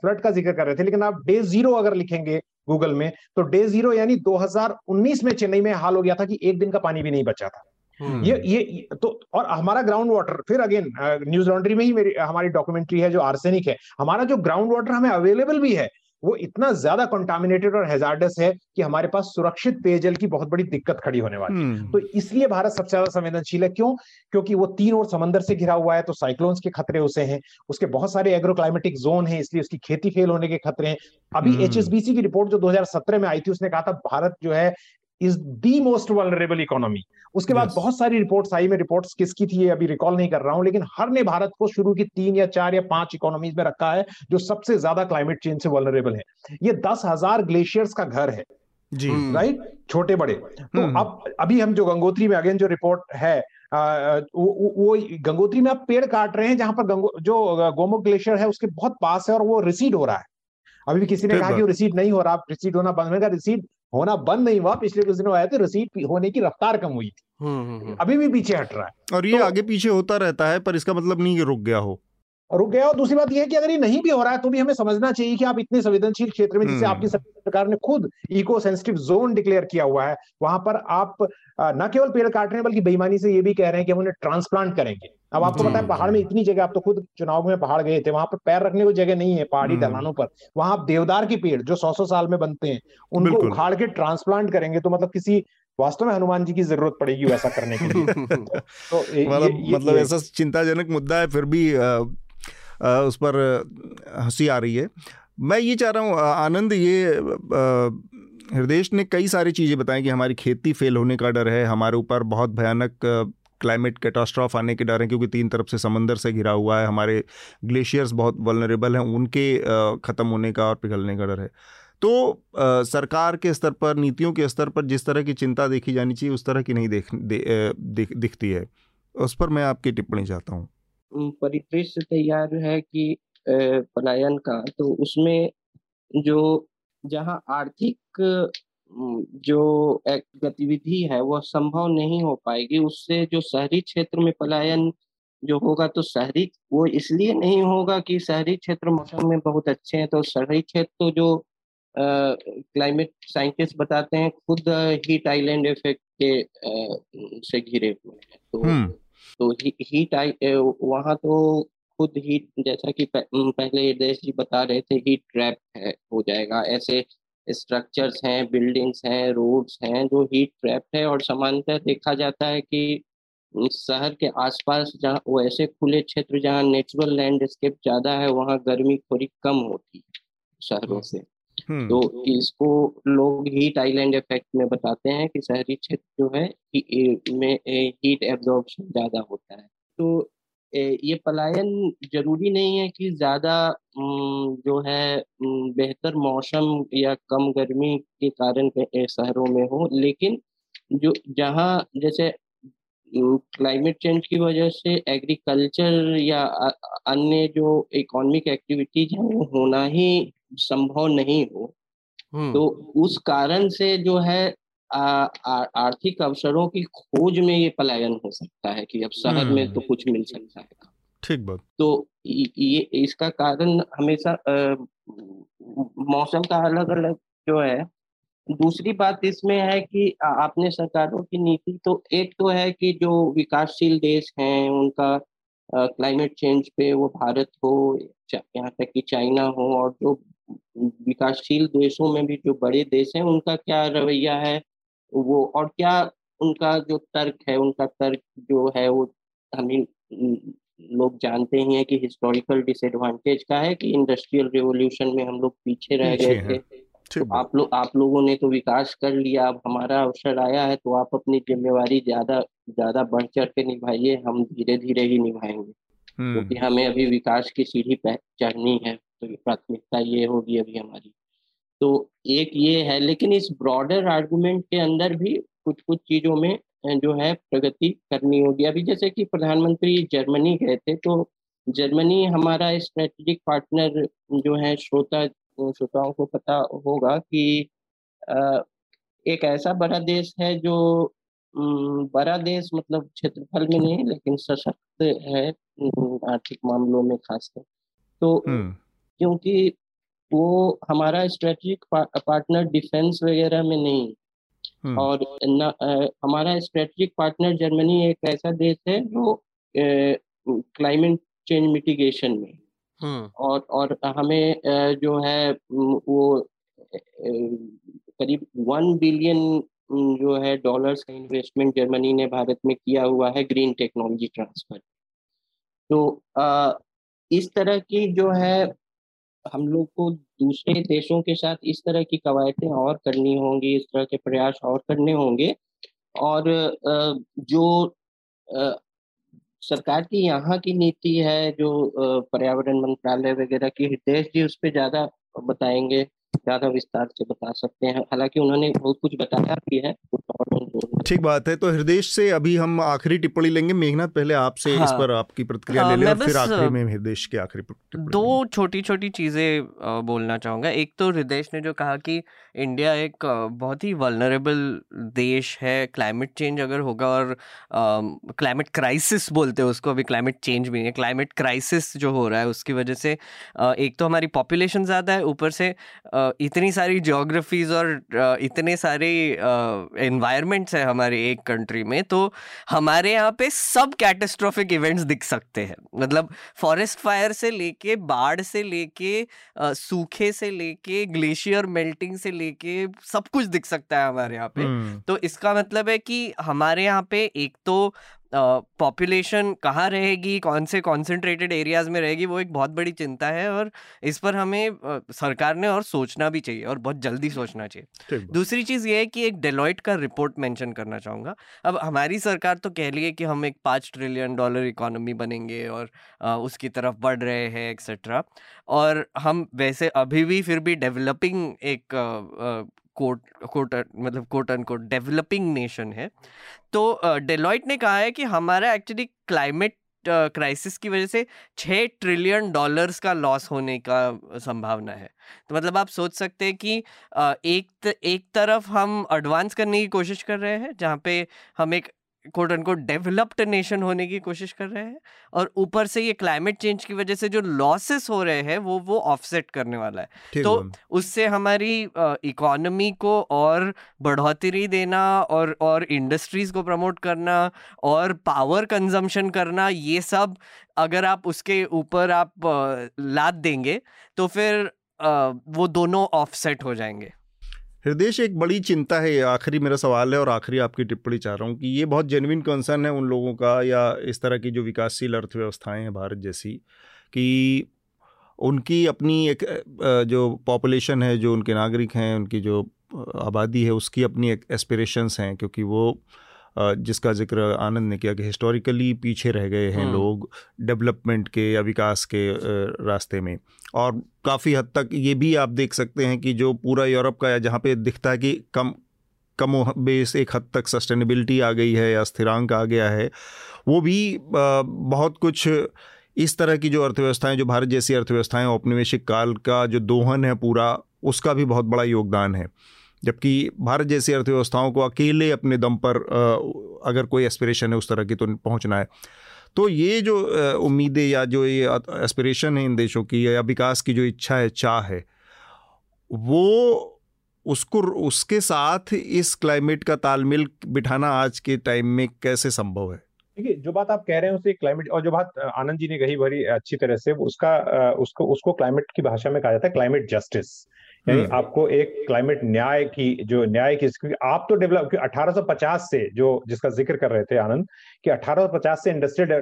फ्लड का ज़िक्र कर रहे थे लेकिन आप डे ज़ीरो अगर लिखेंगे गूगल में तो डे ज़ीरो यानी 2019 में चेन्नई में हाल हो गया था कि एक दिन का पानी भी नहीं बचा था। हम्म। ये ये तो और हमारा ग्राउंड वाटर फिर अगेन न्यूज़ लॉन्ड्री में ही मेरी हमारी डॉक्यूमेंट्री है जो आर्सेनिक है। हमारा जो ग्राउंड वाटर हमें अवेलेबल भी है वो इतना ज़्यादा कंटामिनेटेड और हेजार्डस है कि हमारे पास सुरक्षित पेयजल की बहुत बड़ी दिक्कत खड़ी होने वाली है। हम्म। तो इसलिए भारत सबसे ज़्यादा संवेदनशील है। क्यों? क्योंकि वो तीन और समंदर से घिरा हुआ है तो साइक्लोन्स के खतरे उसे हैं। उसके बहुत सारे एग्रोक्लाइमेटिक जोन है इसलिए उसकी खेती फेल होने के खतरे हैं। अभी एच हम्म। की रिपोर्ट जो 2017 में आई थी उसने कहा था भारत जो है is the most vulnerable economy उसके yes. बाद बहुत सारी रिपोर्ट्स आई मैं रिपोर्ट्स किसकी थी अभी रिकॉल नहीं कर रहा हूँ लेकिन हर ने भारत को शुरू की तीन या चार या पाँच इकोनॉमीज में रखा है जो सबसे ज़्यादा क्लाइमेट चेंज से वलरेबल है। ये दस हज़ार ग्लेशियर्स का घर है। जी। राइट छोटे बड़े। तो हम्म। अब अभी हम जो गंगोत्री में अगेन जो रिपोर्ट है आ, वो, वो गंगोत्री में आप पेड़ काट रहे हैं जहाँ पर गंगो जो गोमुख ग्लेशियर है उसके बहुत पास है और वो रिसीड हो रहा है। अभी भी किसी ने कहा कि वो रिसीड नहीं हो रहा रिसीड होना बंद। होगा रिसीड होना बंद नहीं हुआ पिछले कुछ दिनों आया थे रसीद होने की रफ्तार कम हुई थी। हम्म, हम्म, हम्म। अभी भी पीछे हट रहा है। और ये तो, आगे पीछे होता रहता है पर इसका मतलब नहीं कि रुक गया हो। रुक गया। और दूसरी बात यह है कि अगर ये नहीं भी हो रहा है तो भी हमें समझना चाहिए कि आप इतने संवेदनशील क्षेत्र में जिसे आपकी सरकार ने खुद इको सेंसिटिव जोन डिक्लेयर किया हुआ है वहाँ पर आप न केवल पेड़ काट रहे हैं बल्कि बेईमानी से ये भी कह रहे हैं कि हम उन्हें ट्रांसप्लांट करेंगे। अब आपको पता है पहाड़ में इतनी जगह आप तो खुद चुनाव में पहाड़ गए थे वहाँ पर पैर रखने को जगह नहीं है पहाड़ी हम्म। ढलानों पर। वहाँ आप देवदार के पेड़ जो सौ सौ साल में बनते हैं उनको उखाड़ के ट्रांसप्लांट करेंगे तो मतलब किसी वास्तव में हनुमान जी की ज़रूरत पड़ेगी वैसा करने के लिए। तो मतलब मतलब ऐसा चिंताजनक मुद्दा है फिर भी उस पर हँसी आ रही है। मैं ये चाह रहा हूँ आनंद ये हृदय ने कई सारी चीज़ें बताई कि हमारी खेती फेल होने का डर है हमारे ऊपर बहुत भयानक क्लाइमेट कैटास्ट्रॉफ आने के डर हैं क्योंकि तीन तरफ़ से समंदर से घिरा हुआ है हमारे ग्लेशियर्स बहुत वलनरेबल हैं उनके ख़त्म होने का और पिघलने का डर है। तो आ, सरकार के स्तर पर नीतियों के स्तर पर जिस तरह की चिंता देखी जानी चाहिए उस तरह की नहीं देख दे, दिख, दिखती है। उस पर मैं आपकी टिप्पणी चाहता हूँ। परिदृश्य तैयार है कि पलायन का तो उसमें जो जहाँ आर्थिक जो गतिविधि है वह संभव नहीं हो पाएगी उससे जो शहरी क्षेत्र में पलायन जो होगा तो शहरी वो इसलिए नहीं होगा कि शहरी क्षेत्र मौसम में बहुत अच्छे हैं तो शहरी क्षेत्र तो जो क्लाइमेट साइंटिस्ट बताते हैं खुद हीट आइलैंड इफ़ेक्ट के आ, से घिरे हुए हैं तो हम्म। तो ही, हीट आई वहाँ तो खुद हीट जैसा कि पहले देश जी बता रहे थे हीट ट्रैप है हो जाएगा ऐसे स्ट्रक्चर्स हैं बिल्डिंग्स हैं रोड्स हैं जो हीट ट्रैप है और सामान्यतः देखा जाता है कि शहर के आसपास जहाँ वो ऐसे खुले क्षेत्र जहाँ नेचुरल लैंडस्केप ज़्यादा है वहाँ गर्मी थोड़ी कम होती है शहरों से हम्म। तो इसको लोग हीट आइलैंड इफ़ेक्ट में बताते हैं कि शहरी क्षेत्र जो है में हीट एब्जॉर्प्शन ज़्यादा होता है। तो ये पलायन ज़रूरी नहीं है कि ज़्यादा जो है बेहतर मौसम या कम गर्मी के कारण शहरों में हो, लेकिन जो, जहाँ जैसे क्लाइमेट चेंज की वजह से एग्रीकल्चर या अन्य जो इकोनॉमिक एक्टिविटीज़ हैं, वो होना ही संभव नहीं हो तो उस कारण से जो है आर्थिक अवसरों की खोज में ये पलायन हो सकता है कि अब शहर में तो कुछ मिल सकता है। ठीक बात। तो ये इसका कारण हमेशा मौसम का अलग अलग जो है दूसरी बात इसमें है कि आपने सरकारों की नीति तो एक तो है कि जो विकासशील देश हैं उनका क्लाइमेट चेंज पे वो भारत हो यहाँ तक कि चाइना हो और जो विकासशील देशों में भी जो बड़े देश हैं उनका क्या रवैया है? वो और क्या उनका जो तर्क है उनका तर्क जो है वो हमें लोग जानते ही हैं कि हिस्टोरिकल डिसएडवांटेज का है कि इंडस्ट्रियल रिवॉल्यूशन में हम लोग पीछे रह गए थे। तो आप लोग आप लोगों ने तो विकास कर लिया अब हमारा अवसर आया है तो आप अपनी जिम्मेवारी ज़्यादा ज़्यादा बढ़ चढ़ के निभाइए हम धीरे धीरे ही निभाएँगे। हम्म। क्योंकि तो हमें अभी विकास की सीढ़ी पे चढ़नी है। तो प्राथमिकता ये होगी अभी हमारी। तो एक ये है, लेकिन इस ब्रॉडर आर्गुमेंट के अंदर भी कुछ कुछ चीज़ों में जो है प्रगति करनी होगी। अभी जैसे कि प्रधानमंत्री जर्मनी गए थे तो जर्मनी हमारा स्ट्रेटेजिक पार्टनर जो है, श्रोता, श्रोताओं को पता होगा कि एक ऐसा बड़ा देश है जो बड़ा देश मतलब क्षेत्रफल में नहीं, लेकिन सशक्त है आर्थिक मामलों में खासकर। तो हम्म। क्योंकि वो हमारा स्ट्रेटेजिक पार्टनर डिफेंस वगैरह में नहीं हम्म। और न, आ, हमारा स्ट्रेटेजिक पार्टनर जर्मनी एक ऐसा देश है जो क्लाइमेट चेंज मिटिगेशन में हम्म। और और हमें जो है वो करीब वन बिलियन जो है डॉलर्स का इन्वेस्टमेंट जर्मनी ने भारत में किया हुआ है ग्रीन टेक्नोलॉजी ट्रांसफ़र तो आ, इस तरह की जो है हम लोग को दूसरे देशों के साथ इस तरह की कवायतें और करनी होंगी, इस तरह के प्रयास और करने होंगे। और जो सरकार की यहाँ की नीति है, जो पर्यावरण मंत्रालय वगैरह की, हितेश जी उस पर ज़्यादा बताएँगे। ज़्यादा विस्तार से बता सकते हैं। हालाँकि उन्होंने बहुत कुछ बताया भी है। ठीक बात है। तो हृदय से अभी हम आखिरी टिप्पणी लेंगे। मेघनाथ पहले आपसे हाँ, इस पर आपकी प्रतिक्रिया हाँ, ले लें फिर आखिरी में हृदय के आखिरी दो छोटी छोटी चीज़ें बोलना चाहूँगा। एक तो हृदय ने जो कहा कि इंडिया एक बहुत ही वलनरेबल देश है। क्लाइमेट चेंज अगर होगा और क्लाइमेट क्राइसिस बोलते हैं उसको, अभी क्लाइमेट चेंज भी नहीं है। क्लाइमेट क्राइसिस जो हो रहा है उसकी वजह से एक तो हमारी पॉपुलेशन ज़्यादा है, ऊपर से इतनी सारी जोग्राफीज और इतने सारे इन्वायरमेंट्स है हमारे एक कंट्री में तो हमारे यहाँ पे सब कैटेस्ट्रॉफिक इवेंट्स दिख सकते हैं। मतलब फॉरेस्ट फायर से लेके बाढ़ से लेके सूखे से लेके ग्लेशियर मेल्टिंग से लेके सब कुछ दिख सकता है हमारे यहाँ पे। तो इसका मतलब है कि हमारे यहाँ पे एक तो पॉपुलेशन कहाँ रहेगी कौन से कॉन्सेंट्रेटेड एरियाज़ में रहेगी वो एक बहुत बड़ी चिंता है और इस पर हमें uh, सरकार ने और सोचना भी चाहिए और बहुत जल्दी सोचना चाहिए। दूसरी चीज़ ये है कि एक डेलॉइट का रिपोर्ट मेंशन करना चाहूँगा। अब हमारी सरकार तो कह रही है कि हम एक पाँच ट्रिलियन डॉलर इकोनॉमी बनेंगे और uh, उसकी तरफ़ बढ़ रहे हैं एक्सेट्रा और हम वैसे अभी भी फिर भी डेवलपिंग एक कोट कोट मतलब quote and quote developing nation है तो डेलॉइट uh, ने कहा है कि हमारा एक्चुअली क्लाइमेट क्राइसिस की वजह से छः ट्रिलियन डॉलर्स का लॉस होने का संभावना है। तो मतलब आप सोच सकते हैं कि एक एक तरफ़ हम एडवांस करने की कोशिश कर रहे हैं जहाँ पे हम एक कोट अनकोट डेवलप्ड नेशन होने की कोशिश कर रहे हैं और ऊपर से ये क्लाइमेट चेंज की वजह से जो लॉसेस हो रहे हैं वो वो ऑफसेट करने वाला है। तो उससे हमारी इकोनॉमी को और बढ़ोतरी देना और और इंडस्ट्रीज़ को प्रमोट करना और पावर कंजम्पशन करना ये सब अगर आप उसके ऊपर आप लाद देंगे तो फिर वो दोनों ऑफसेट हो जाएँगे। हृदय एक बड़ी चिंता है, आखिरी मेरा सवाल है और आखिरी आपकी टिप्पणी चाह रहा हूँ कि ये बहुत जेनविन कंसर्न है उन लोगों का या इस तरह की जो विकासशील अर्थव्यवस्थाएँ हैं भारत जैसी कि उनकी अपनी एक जो पॉपुलेशन है, जो उनके नागरिक हैं, उनकी जो आबादी है, उसकी अपनी एक एस्पिरेशंस हैं क्योंकि वो जिसका ज़िक्र आनंद ने किया कि हिस्टोरिकली पीछे रह गए हैं हाँ। लोग डेवलपमेंट के या विकास के रास्ते में और काफ़ी हद तक ये भी आप देख सकते हैं कि जो पूरा यूरोप का या जहाँ पे दिखता है कि कम कम बेस एक हद तक सस्टेनेबिलिटी आ गई है या स्थिरांक आ गया है वो भी बहुत कुछ इस तरह की जो अर्थव्यवस्थाएँ जो भारत जैसी अर्थव्यवस्थाएँ औपनिवेशिक काल का जो दोहन है पूरा उसका भी बहुत बड़ा योगदान है जबकि भारत जैसी अर्थव्यवस्थाओं को अकेले अपने दम पर अगर कोई एस्पिरेशन है उस तरह की तो पहुँचना है। तो ये जो उम्मीदें या जो ये एस्पिरेशन है इन देशों की या विकास की जो इच्छा है, चाह है, वो उसको, उसके साथ इस क्लाइमेट का तालमेल बिठाना आज के टाइम में कैसे संभव है? देखिए, जो बात आप कह रहे हैं उसे क्लाइमेट और जो बात आनंद जी ने कही बड़ी अच्छी तरह से उसका उसको उसको क्लाइमेट की भाषा में कहा जाता है क्लाइमेट जस्टिस यानी हम्म। आपको एक क्लाइमेट न्याय की जो न्याय की क्योंकि आप तो डेवलप 1850 से जो जिसका ज़िक्र कर रहे थे आनंद कि 1850 से इंडस्ट्रियल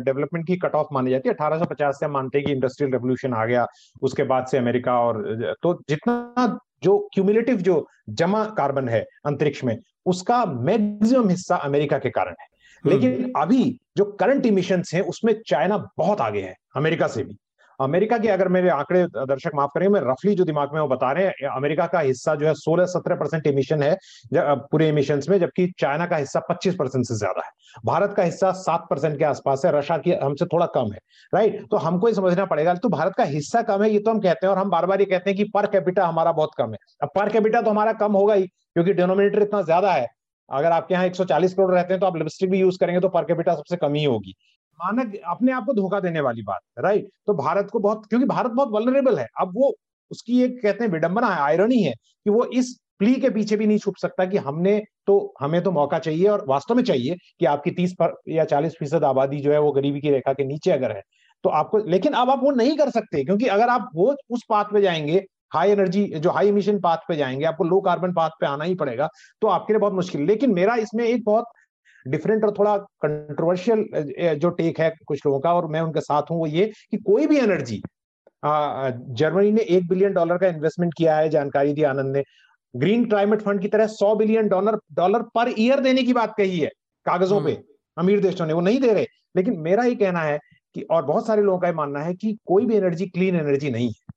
डेवलपमेंट की कट ऑफ़ मानी जाती है 1850 से हम मानते हैं कि इंडस्ट्रियल रेवोल्यूशन आ गया उसके बाद से अमेरिका और तो जितना जो क्यूमुलेटिव जो जमा कार्बन है अंतरिक्ष में उसका मैक्सिमम हिस्सा अमेरिका के कारण है हम्म। लेकिन अभी जो करंट इमिशन है उसमें चाइना बहुत आगे है अमेरिका से भी अमेरिका के अगर मेरे आंकड़े दर्शक माफ़ करेंगे मैं रफली जो दिमाग में वो बता रहे हैं, अमेरिका का हिस्सा जो है 16-17 परसेंट इमिशन है पूरे इमिशन में, जबकि चाइना का हिस्सा 25 परसेंट से ज़्यादा है। भारत का हिस्सा 7 परसेंट के आसपास है, रशिया की हमसे थोड़ा कम है राइट तो हमको ही समझना पड़ेगा तो भारत का हिस्सा कम है, ये तो हम कहते हैं, और हम बार बार ये कहते हैं कि पर कैपिटा हमारा बहुत कम है। अब पर कैपिटा तो हमारा कम होगा ही, क्योंकि डिनोमिनेटर इतना ज़्यादा है। अगर आपके यहाँ 140 करोड़ रहते हैं तो आप लिपस्टिक भी यूज़ करेंगे तो पर कैपिटा सबसे कम ही होगी। मानक अपने आप को धोखा देने वाली बात राइट तो भारत को बहुत, क्योंकि भारत बहुत वलरेबल है। अब वो उसकी एक कहते हैं विडंबना है आयरनी है कि वो इस प्ली के पीछे भी नहीं छुप सकता कि हमने तो हमें तो मौका चाहिए और वास्तव में चाहिए कि आपकी तीस पर या चालीस फ़ीसद आबादी जो है वो गरीबी की रेखा के नीचे अगर है तो आपको, लेकिन अब आप वो नहीं कर सकते, क्योंकि अगर आप वो उस पाथ पे जाएँगे हाई एनर्जी जो हाई इमिशन पाथ पे जाएँगे, आपको लो कार्बन पाथ पे आना ही पड़ेगा तो आपके लिए बहुत मुश्किल। लेकिन मेरा इसमें एक बहुत डिफरेंट और थोड़ा कंट्रोवर्शियल जो टेक है कुछ लोगों का और मैं उनके साथ हूँ वो ये कि कोई भी एनर्जी जर्मनी ने एक बिलियन डॉलर का इन्वेस्टमेंट किया है जानकारी दी आनंद ने। ग्रीन क्लाइमेट फंड की तरह सौ billion dollar dollar per year देने की बात कही है कागजों पे हम्म। अमीर देशों ने वो नहीं दे रहे। लेकिन मेरा ये कहना है कि और बहुत सारे लोगों का मानना है कि कोई भी एनर्जी क्लीन एनर्जी नहीं है।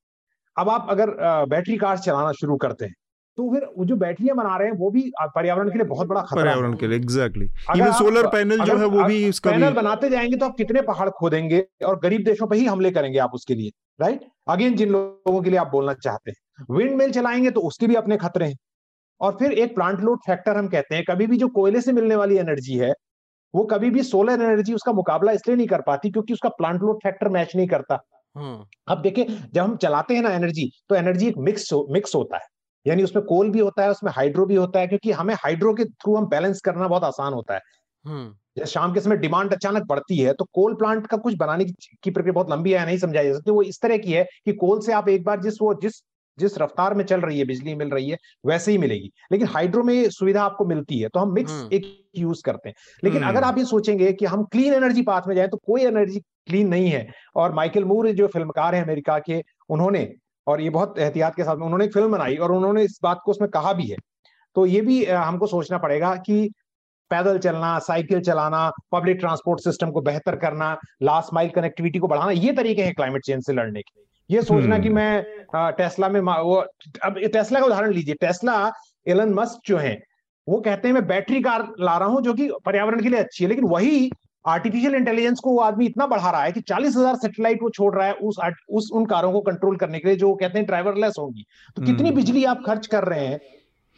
अब आप अगर बैटरी कार्स चलाना शुरू करते हैं तो फिर वो जो बैटरियाँ बना रहे हैं वो भी पर्यावरण के लिए बहुत बड़ा खतरा पर्यावरण के लिए एग्जैक्टली इवन सोलर पैनल जो है वो भी इसका पैनल बनाते जाएँगे तो आप कितने पहाड़ खोदेंगे और गरीब देशों पर ही हमले करेंगे आप उसके लिए राइट अगेन जिन लोगों के लिए आप बोलना चाहते हैं। विंड मिल चलाएँगे तो उसके भी अपने खतरे हैं। और फिर एक प्लांट लोड फैक्टर हम कहते हैं कभी भी जो कोयले से मिलने वाली एनर्जी है वो कभी भी सोलर एनर्जी उसका मुकाबला इसलिए नहीं कर पाती क्योंकि उसका प्लांट लोड फैक्टर मैच नहीं करता। हम्म। अब देखिए जब हम चलाते हैं ना एनर्जी तो एनर्जी एक मिक्स मिक्स होता है। यानी उसमें कोल भी होता है उसमें हाइड्रो भी होता है क्योंकि हमें हाइड्रो के थ्रू हम बैलेंस करना बहुत आसान होता है। हम्म। जैसे शाम के समय डिमांड अचानक बढ़ती है तो कोल प्लांट का कुछ बनाने की प्रक्रिया बहुत लंबी है नहीं समझाई जा सकती। वो इस तरह की है कि कोल से आप एक बार जिस वो जिस जिस रफ्तार में चल रही है बिजली मिल रही है वैसे ही मिलेगी। लेकिन हाइड्रो में सुविधा आपको मिलती है तो हम मिक्स हम्म। एक यूज़ करते हैं। लेकिन अगर आप ये सोचेंगे कि हम क्लीन एनर्जी पाथ में जाए तो कोई एनर्जी क्लीन नहीं है। और माइकल मूर जो फिल्मकार है अमेरिका के उन्होंने और ये बहुत एहतियात के साथ में उन्होंने एक फ़िल्म बनाई और उन्होंने इस बात को उसमें कहा भी है तो ये भी हमको सोचना पड़ेगा कि पैदल चलना साइकिल चलाना पब्लिक ट्रांसपोर्ट सिस्टम को बेहतर करना लास्ट माइल कनेक्टिविटी को बढ़ाना ये तरीके हैं क्लाइमेट चेंज से लड़ने के ये सोचना कि हम्म। मैं टेस्ला में वो अब टेस्ला का उदाहरण लीजिए टेस्ला एलन मस्क जो है वो कहते हैं मैं बैटरी कार ला रहा हूँ जो कि पर्यावरण के लिए अच्छी है लेकिन वही आर्टिफिशियल इंटेलिजेंस को वो आदमी इतना बढ़ा रहा है कि चालीस हज़ार सेटेलाइट वो छोड़ रहा है उस उस उन कारों को कंट्रोल करने के लिए जो कहते हैं ड्राइवरलेस होंगी तो कितनी हम्म। बिजली आप खर्च कर रहे हैं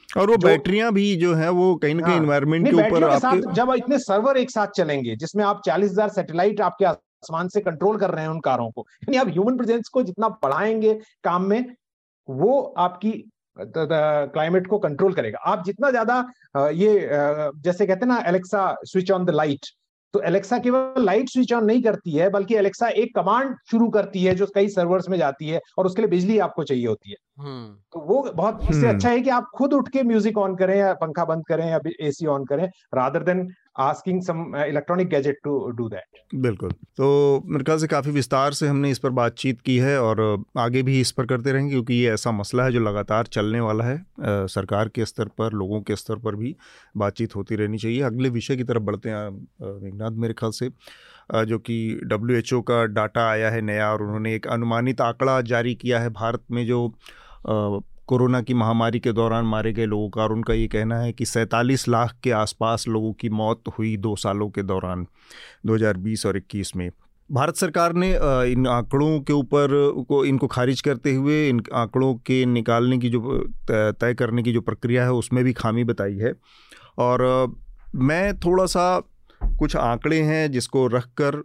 और वो बैटरियाँ भी जो है वो कहीं ना कहीं इन्वायरमेंट हाँ। के ऊपर आपके जब इतने सर्वर एक साथ चलेंगे जिसमें आप चालीस हज़ार सेटेलाइट आपके आसमान से कंट्रोल कर रहे हैं उन कारों को यानी आप ह्यूमन प्रेजेंस को जितना बढ़ाएँगे काम में वो आपकी क्लाइमेट को कंट्रोल करेगा आप जितना ज़्यादा ये जैसे कहते हैं ना Alexa switch on the light तो एलेक्सा केवल लाइट स्विच ऑन नहीं करती है बल्कि एलेक्सा एक कमांड शुरू करती है जो कई सर्वर्स में जाती है और उसके लिए बिजली आपको चाहिए होती है हम्म। तो वो बहुत इससे हम्म। अच्छा है कि आप खुद उठ के म्यूज़िक ऑन करें या पंखा बंद करें या एसी ऑन करें rather than asking some electronic gadget to do that बिल्कुल। तो मेरे ख्याल से काफ़ी विस्तार से हमने इस पर बातचीत की है और आगे भी इस पर करते रहेंगे क्योंकि ये ऐसा मसला है जो लगातार चलने वाला है। आ, सरकार के स्तर पर लोगों के स्तर पर भी बातचीत होती रहनी चाहिए। अगले विषय की तरफ़ बढ़ते हैं। मेघनाथ मेरे ख्याल से जो कि डब्ल्यू का डाटा आया है नया और उन्होंने एक अनुमानित आंकड़ा जारी किया है। भारत में जो कोरोना की महामारी के दौरान मारे गए लोगों का और उनका ये कहना है कि सैंतालीस लाख के आसपास लोगों की मौत हुई दो सालों के दौरान 2020 और 21 में। भारत सरकार ने इन आंकड़ों के ऊपर को, इनको खारिज करते हुए इन आंकड़ों के निकालने की जो तय करने की जो प्रक्रिया है उसमें भी खामी बताई है। और मैं थोड़ा सा कुछ आंकड़े हैं जिसको रख कर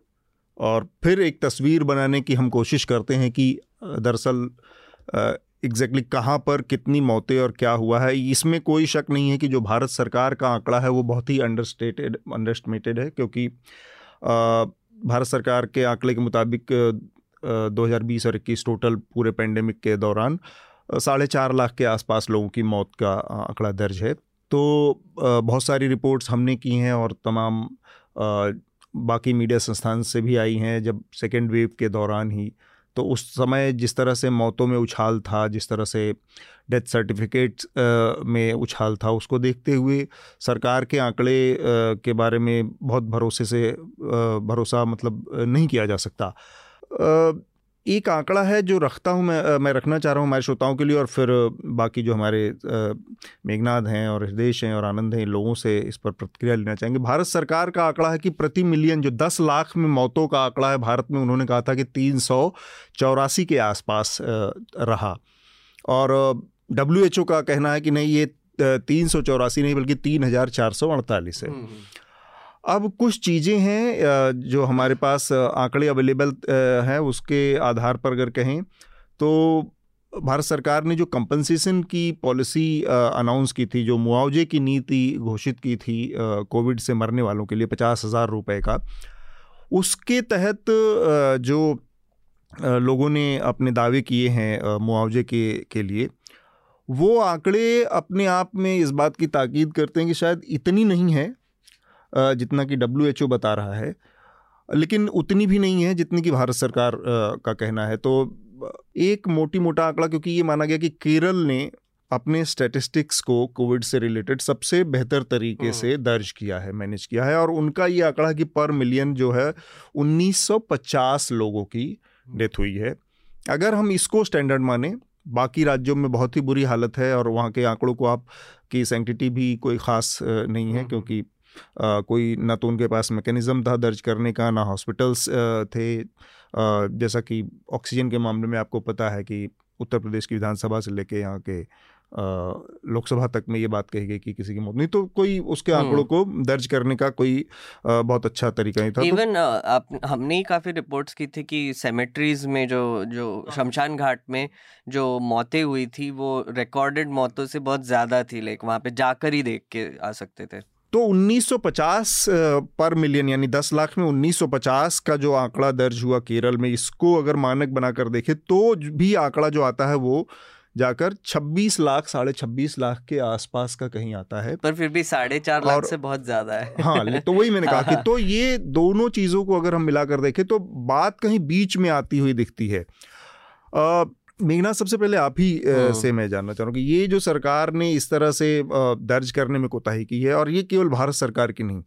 और फिर एक तस्वीर बनाने की हम कोशिश करते हैं कि दरअसल एग्जैक्टली कहाँ पर कितनी मौतें और क्या हुआ है, इसमें कोई शक नहीं है कि जो भारत सरकार का आंकड़ा है वो बहुत ही अंडरस्टेटेड अंडरस्टिमेटेड है, क्योंकि भारत सरकार के आंकड़े के मुताबिक 2020 और 21 टोटल पूरे पेंडेमिक के दौरान साढ़े चार लाख के आसपास लोगों की मौत का आंकड़ा दर्ज है। तो बहुत सारी रिपोर्ट्स हमने की हैं और तमाम बाकी मीडिया संस्थान से भी आई हैं, जब सेकेंड वेव के दौरान ही तो उस समय जिस तरह से मौतों में उछाल था, जिस तरह से डेथ सर्टिफिकेट में उछाल था, उसको देखते हुए सरकार के आंकड़े के बारे में बहुत भरोसे से भरोसा मतलब नहीं किया जा सकता। एक आंकड़ा है जो रखता हूँ मैं मैं रखना चाह रहा हूँ हमारे श्रोताओं के लिए और फिर बाकी जो हमारे मेघनाथ हैं और हृदेश हैं और आनंद हैं लोगों से इस पर प्रतिक्रिया लेना चाहेंगे। भारत सरकार का आंकड़ा है कि प्रति मिलियन जो दस लाख में मौतों का आंकड़ा है भारत में उन्होंने कहा था कि तीन सौ चौरासी के आसपास रहा। और डब्ल्यूएचओ का कहना है कि नहीं ये तीन सौ चौरासी नहीं बल्कि तीन हज़ार चार सौ अड़तालीस है। हम्म, हम्म। अब कुछ चीज़ें हैं जो हमारे पास आंकड़े अवेलेबल हैं, उसके आधार पर अगर कहें तो भारत सरकार ने जो कंपनसेशन की पॉलिसी अनाउंस की थी, जो मुआवजे की नीति घोषित की थी कोविड से मरने वालों के लिए पचास हज़ार रुपये का, उसके तहत जो लोगों ने अपने दावे किए हैं मुआवजे के के लिए, वो आंकड़े अपने आप में इस बात की ताकीद करते हैं कि शायद इतनी नहीं है जितना कि डब्ल्यूएचओ बता रहा है। लेकिन उतनी भी नहीं है जितनी कि भारत सरकार का कहना है। तो एक मोटी मोटा आंकड़ा क्योंकि ये माना गया कि केरल ने अपने स्टैटिस्टिक्स को कोविड से रिलेटेड सबसे बेहतर तरीके हम्म। से दर्ज किया है मैनेज किया है। और उनका ये आंकड़ा कि पर मिलियन जो है 1950 लोगों की डेथ हुई है। अगर हम इसको स्टैंडर्ड माने बाकी राज्यों में बहुत ही बुरी हालत है और वहाँ के आंकड़ों को आप की सेंटिटी भी कोई ख़ास नहीं है हम्म, क्योंकि आ, कोई ना तो उनके पास मैकेनिज़्म था दर्ज करने का ना हॉस्पिटल्स थे। आ, जैसा कि ऑक्सीजन के मामले में आपको पता है कि उत्तर प्रदेश की विधानसभा से लेके यहाँ के लोकसभा तक में ये बात कही गई कि किसी की मौत। नहीं तो कोई उसके हम्म। आंकड़ों को दर्ज करने का कोई आ, बहुत अच्छा तरीका नहीं था। इवन तो, आप हमने ही काफ़ी रिपोर्ट्स की थी कि सेमेट्रीज में जो जो शमशान घाट में जो मौतें हुई थी वो रिकॉर्डेड मौतों से बहुत ज़्यादा थी। लाइक वहाँ पे जाकर ही देख के आ सकते थे। तो 1950 पर मिलियन यानी 10 लाख में 1950 का जो आंकड़ा दर्ज हुआ केरल में इसको अगर मानक बनाकर देखें तो भी आंकड़ा जो आता है वो जाकर 26 लाख साढ़े छब्बीस लाख के आसपास का कहीं आता है। पर फिर भी साढ़े चार लाख से बहुत ज़्यादा है। हाँ तो वही मैंने कहा कि तो ये दोनों चीज़ों को अगर हम मिलाकर देखें तो बात कहीं बीच में आती हुई दिखती है। मेघनाथ सबसे पहले आप ही हाँ। से मैं जानना चाह रहा हूँ कि ये जो सरकार ने इस तरह से दर्ज करने में कोताही की है और ये केवल भारत सरकार की नहीं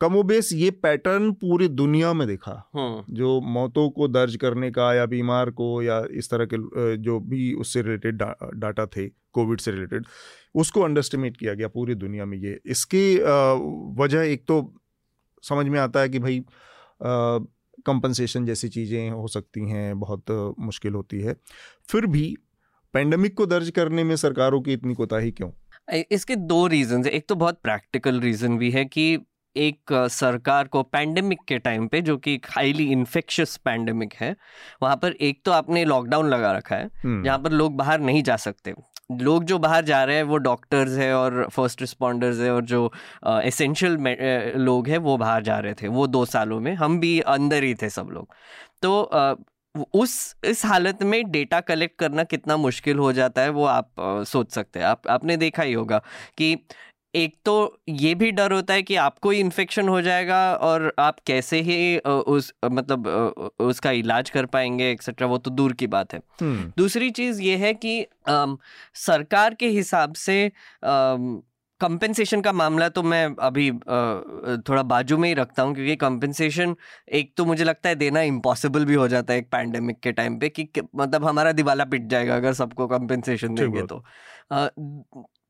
कमोबेश ये पैटर्न पूरी दुनिया में देखा हाँ। जो मौतों को दर्ज करने का या बीमार को या इस तरह के जो भी उससे रिलेटेड डा, डाटा थे कोविड से रिलेटेड उसको अंडरस्टिमेट किया गया पूरी दुनिया में ये इसकी वजह एक तो समझ में आता है कि भाई कंपनसेशन जैसी चीज़ें हो सकती हैं बहुत मुश्किल होती है। फिर भी पेंडेमिक को दर्ज करने में सरकारों की इतनी कोताही क्यों? इसके दो रीजन है। एक तो बहुत प्रैक्टिकल रीज़न भी है कि एक सरकार को पैंडेमिक के टाइम पे जो कि हाईली इन्फेक्शियस पैंडेमिक है वहाँ पर एक तो आपने लॉकडाउन लगा रखा है हम्म। जहाँ पर लोग बाहर नहीं जा सकते। लोग जो बाहर जा रहे हैं वो डॉक्टर्स है और फ़र्स्ट रिस्पॉन्डर्स है और जो एसेंशियल uh, लोग हैं वो बाहर जा रहे थे वो दो सालों में। हम भी अंदर ही थे सब लोग। तो uh, उस इस हालत में डेटा कलेक्ट करना कितना मुश्किल हो जाता है वो आप uh, सोच सकते हैं। आप आपने देखा ही होगा कि एक तो ये भी डर होता है कि आपको ही इन्फेक्शन हो जाएगा और आप कैसे ही उस मतलब उसका इलाज कर पाएँगे एक्सेट्रा वो तो दूर की बात है। हम्म। दूसरी चीज़ ये है कि आ, सरकार के हिसाब से कंपेंसेशन का मामला तो मैं अभी थोड़ा बाजू में ही रखता हूँ क्योंकि कंपेंसेशन एक तो मुझे लगता है देना इम्पॉसिबल भी हो जाता है एक पैंडेमिक के टाइम पे कि मतलब हमारा दिवाला पिट जाएगा अगर सबको कंपेंसेशन देंगे तो।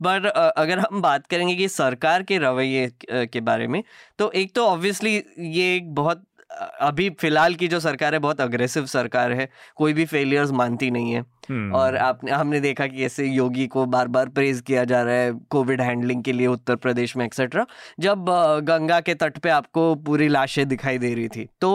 पर अगर हम बात करेंगे कि सरकार के रवैये के बारे में तो एक तो ऑब्वियसली ये एक बहुत अभी फ़िलहाल की जो सरकार है बहुत अग्रेसिव सरकार है कोई भी फेलियर्स मानती नहीं है हम्म। और आपने हमने देखा कि ऐसे योगी को बार बार प्रेज किया जा रहा है कोविड हैंडलिंग के लिए उत्तर प्रदेश में एक्सेट्रा जब गंगा के तट पे आपको पूरी लाशें दिखाई दे रही थी तो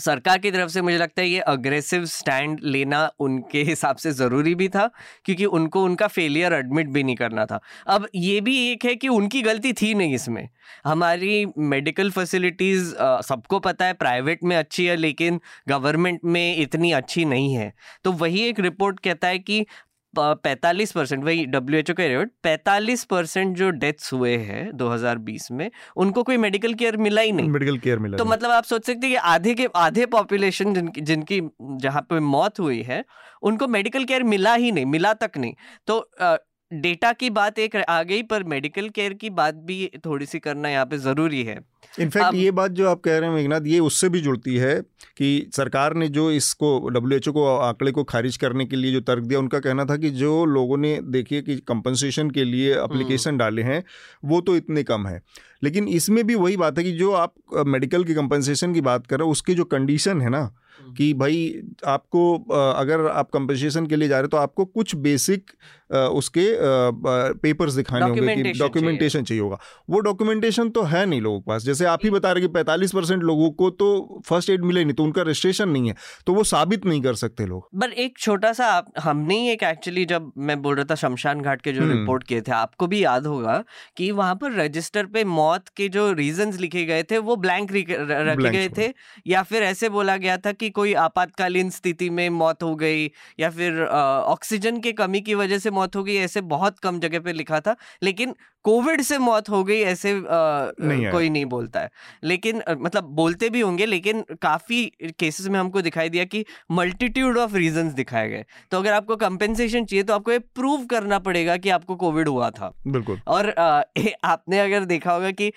सरकार की तरफ़ से मुझे लगता है ये अग्रेसिव स्टैंड लेना उनके हिसाब से ज़रूरी भी था, क्योंकि उनको उनका फेलियर एडमिट भी नहीं करना था। अब ये भी एक है कि उनकी गलती थी नहीं इसमें। हमारी मेडिकल फैसिलिटीज़ सबको पता है प्राइवेट में अच्छी है, लेकिन गवर्नमेंट में इतनी अच्छी नहीं है। तो वही एक रिपोर्ट कहता है कि पैंतालीस परसेंट वही डब्ल्यू एच ओ का रिपोर्ट पैंतालीस परसेंट जो डेथ्स हुए हैं 2020 में उनको कोई मेडिकल केयर मिला ही नहीं मेडिकल केयर मिला तो नहीं। मतलब आप सोच सकते हैं कि आधे के आधे पॉपुलेशन जिनकी जिनकी जहाँ पे मौत हुई है उनको मेडिकल केयर मिला ही नहीं मिला तक नहीं तो डेटा की बात एक आ गई पर मेडिकल केयर की बात भी थोड़ी सी करना यहाँ पे ज़रूरी है। इनफैक्ट ये बात जो आप कह रहे हैं मेघनाथ ये उससे भी जुड़ती है कि सरकार ने जो इसको डब्ल्यू को आंकड़े को खारिज करने के लिए जो तर्क दिया उनका कहना था कि जो लोगों ने देखिए कि कंपनसेशन के लिए अप्लीकेशन डाले हैं वो तो इतने कम है। लेकिन इसमें भी वही बात है कि जो आप मेडिकल की कंपनसेशन की बात कर रहे हो उसकी जो कंडीशन है ना कि भाई आपको अगर आप कंपनसेशन के लिए जा रहे हो तो आपको कुछ बेसिक उसके पेपर्स दिखाने होंगे कि डॉक्यूमेंटेशन चाहिए। होगा। वो डॉक्यूमेंटेशन तो है नहीं लोगों के पास। जैसे आप ही बता रहे कि पैंतालीस परसेंट लोगों को तो फ़र्स्ट एड मिले नहीं तो उनका रजिस्ट्रेशन नहीं है तो वो साबित नहीं कर सकते लोग। पर एक छोटा सा हमने ही एक एक्चुअली जब मैं बोल रहा था शमशान घाट के जो हम्म। रिपोर्ट किए थे आपको भी याद होगा कि वहाँ पर रजिस्टर पे मौत के जो रीजंस लिखे गए थे वो ब्लैंक रखे गए थे या फिर ऐसे बोला गया था कि कोई आपातकालीन स्थिति में मौत हो गई या फिर ऑक्सीजन की कमी की वजह से मौत हो गई ऐसे बहुत कम जगह पे लिखा था लेकिन कोविड से मौत हो गई ऐसे अ, नहीं। कोई नहीं बोलता है। लेकिन मतलब बोलते भी होंगे लेकिन काफ़ी केसेस में हमको दिखाई दिया कि मल्टीट्यूड ऑफ़ रीजंस दिखाए गए। तो अगर आपको कंपेंसेशन चाहिए तो आपको ये प्रूव करना पड़ेगा कि आपको कोविड हुआ था। बिल्कुल। और ए- आपने अगर देखा होगा कि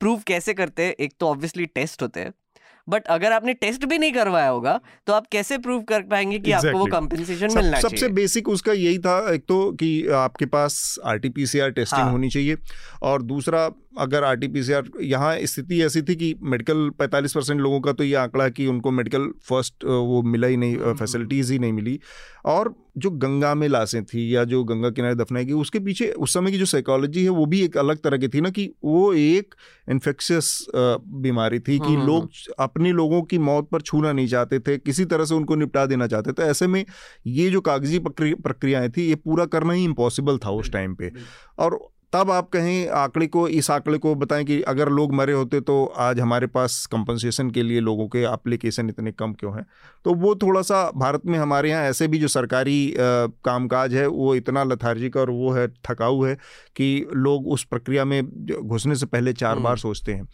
प्रूव कैसे करते हैं एक तो ऑब्वियसली टेस्ट होते हैं। बट अगर आपने टेस्ट भी नहीं करवाया होगा तो आप कैसे प्रूव कर पाएँगे कि exactly. आपको वो कंपनसेशन सब, मिलना सबसे बेसिक उसका यही था एक तो कि आपके पास R T P C R testing हाँ। होनी चाहिए और दूसरा अगर R T P C R यहाँ स्थिति ऐसी थी कि मेडिकल 45 परसेंट लोगों का तो ये आंकड़ा कि उनको मेडिकल फ़र्स्ट वो मिला ही नहीं फैसिलिटीज़ ही नहीं मिली। और जो गंगा में लाशें थी या जो गंगा किनारे दफनाई गई उसके पीछे उस समय की जो साइकोलॉजी है वो भी एक अलग तरह की थी ना कि वो एक इन्फेक्शियस बीमारी थी कि हम्म, लोग अपने लोगों की मौत पर छूना नहीं चाहते थे किसी तरह से उनको निपटा देना चाहते थे। ऐसे में ये जो कागज़ी प्रक्रि- प्रक्रियाएँ थी ये पूरा करना ही इम्पॉसिबल था उस टाइम पे। और तब आप कहें आंकड़े को इस आंकड़े को बताएँ कि अगर लोग मरे होते तो आज हमारे पास कंपनसेशन के लिए लोगों के एप्लीकेशन इतने कम क्यों हैं? तो वो थोड़ा सा भारत में हमारे यहाँ ऐसे भी जो सरकारी कामकाज है वो इतना लथार्जिक और वो है थकाऊ है कि लोग उस प्रक्रिया में घुसने से पहले चार हम्म। बार सोचते हैं।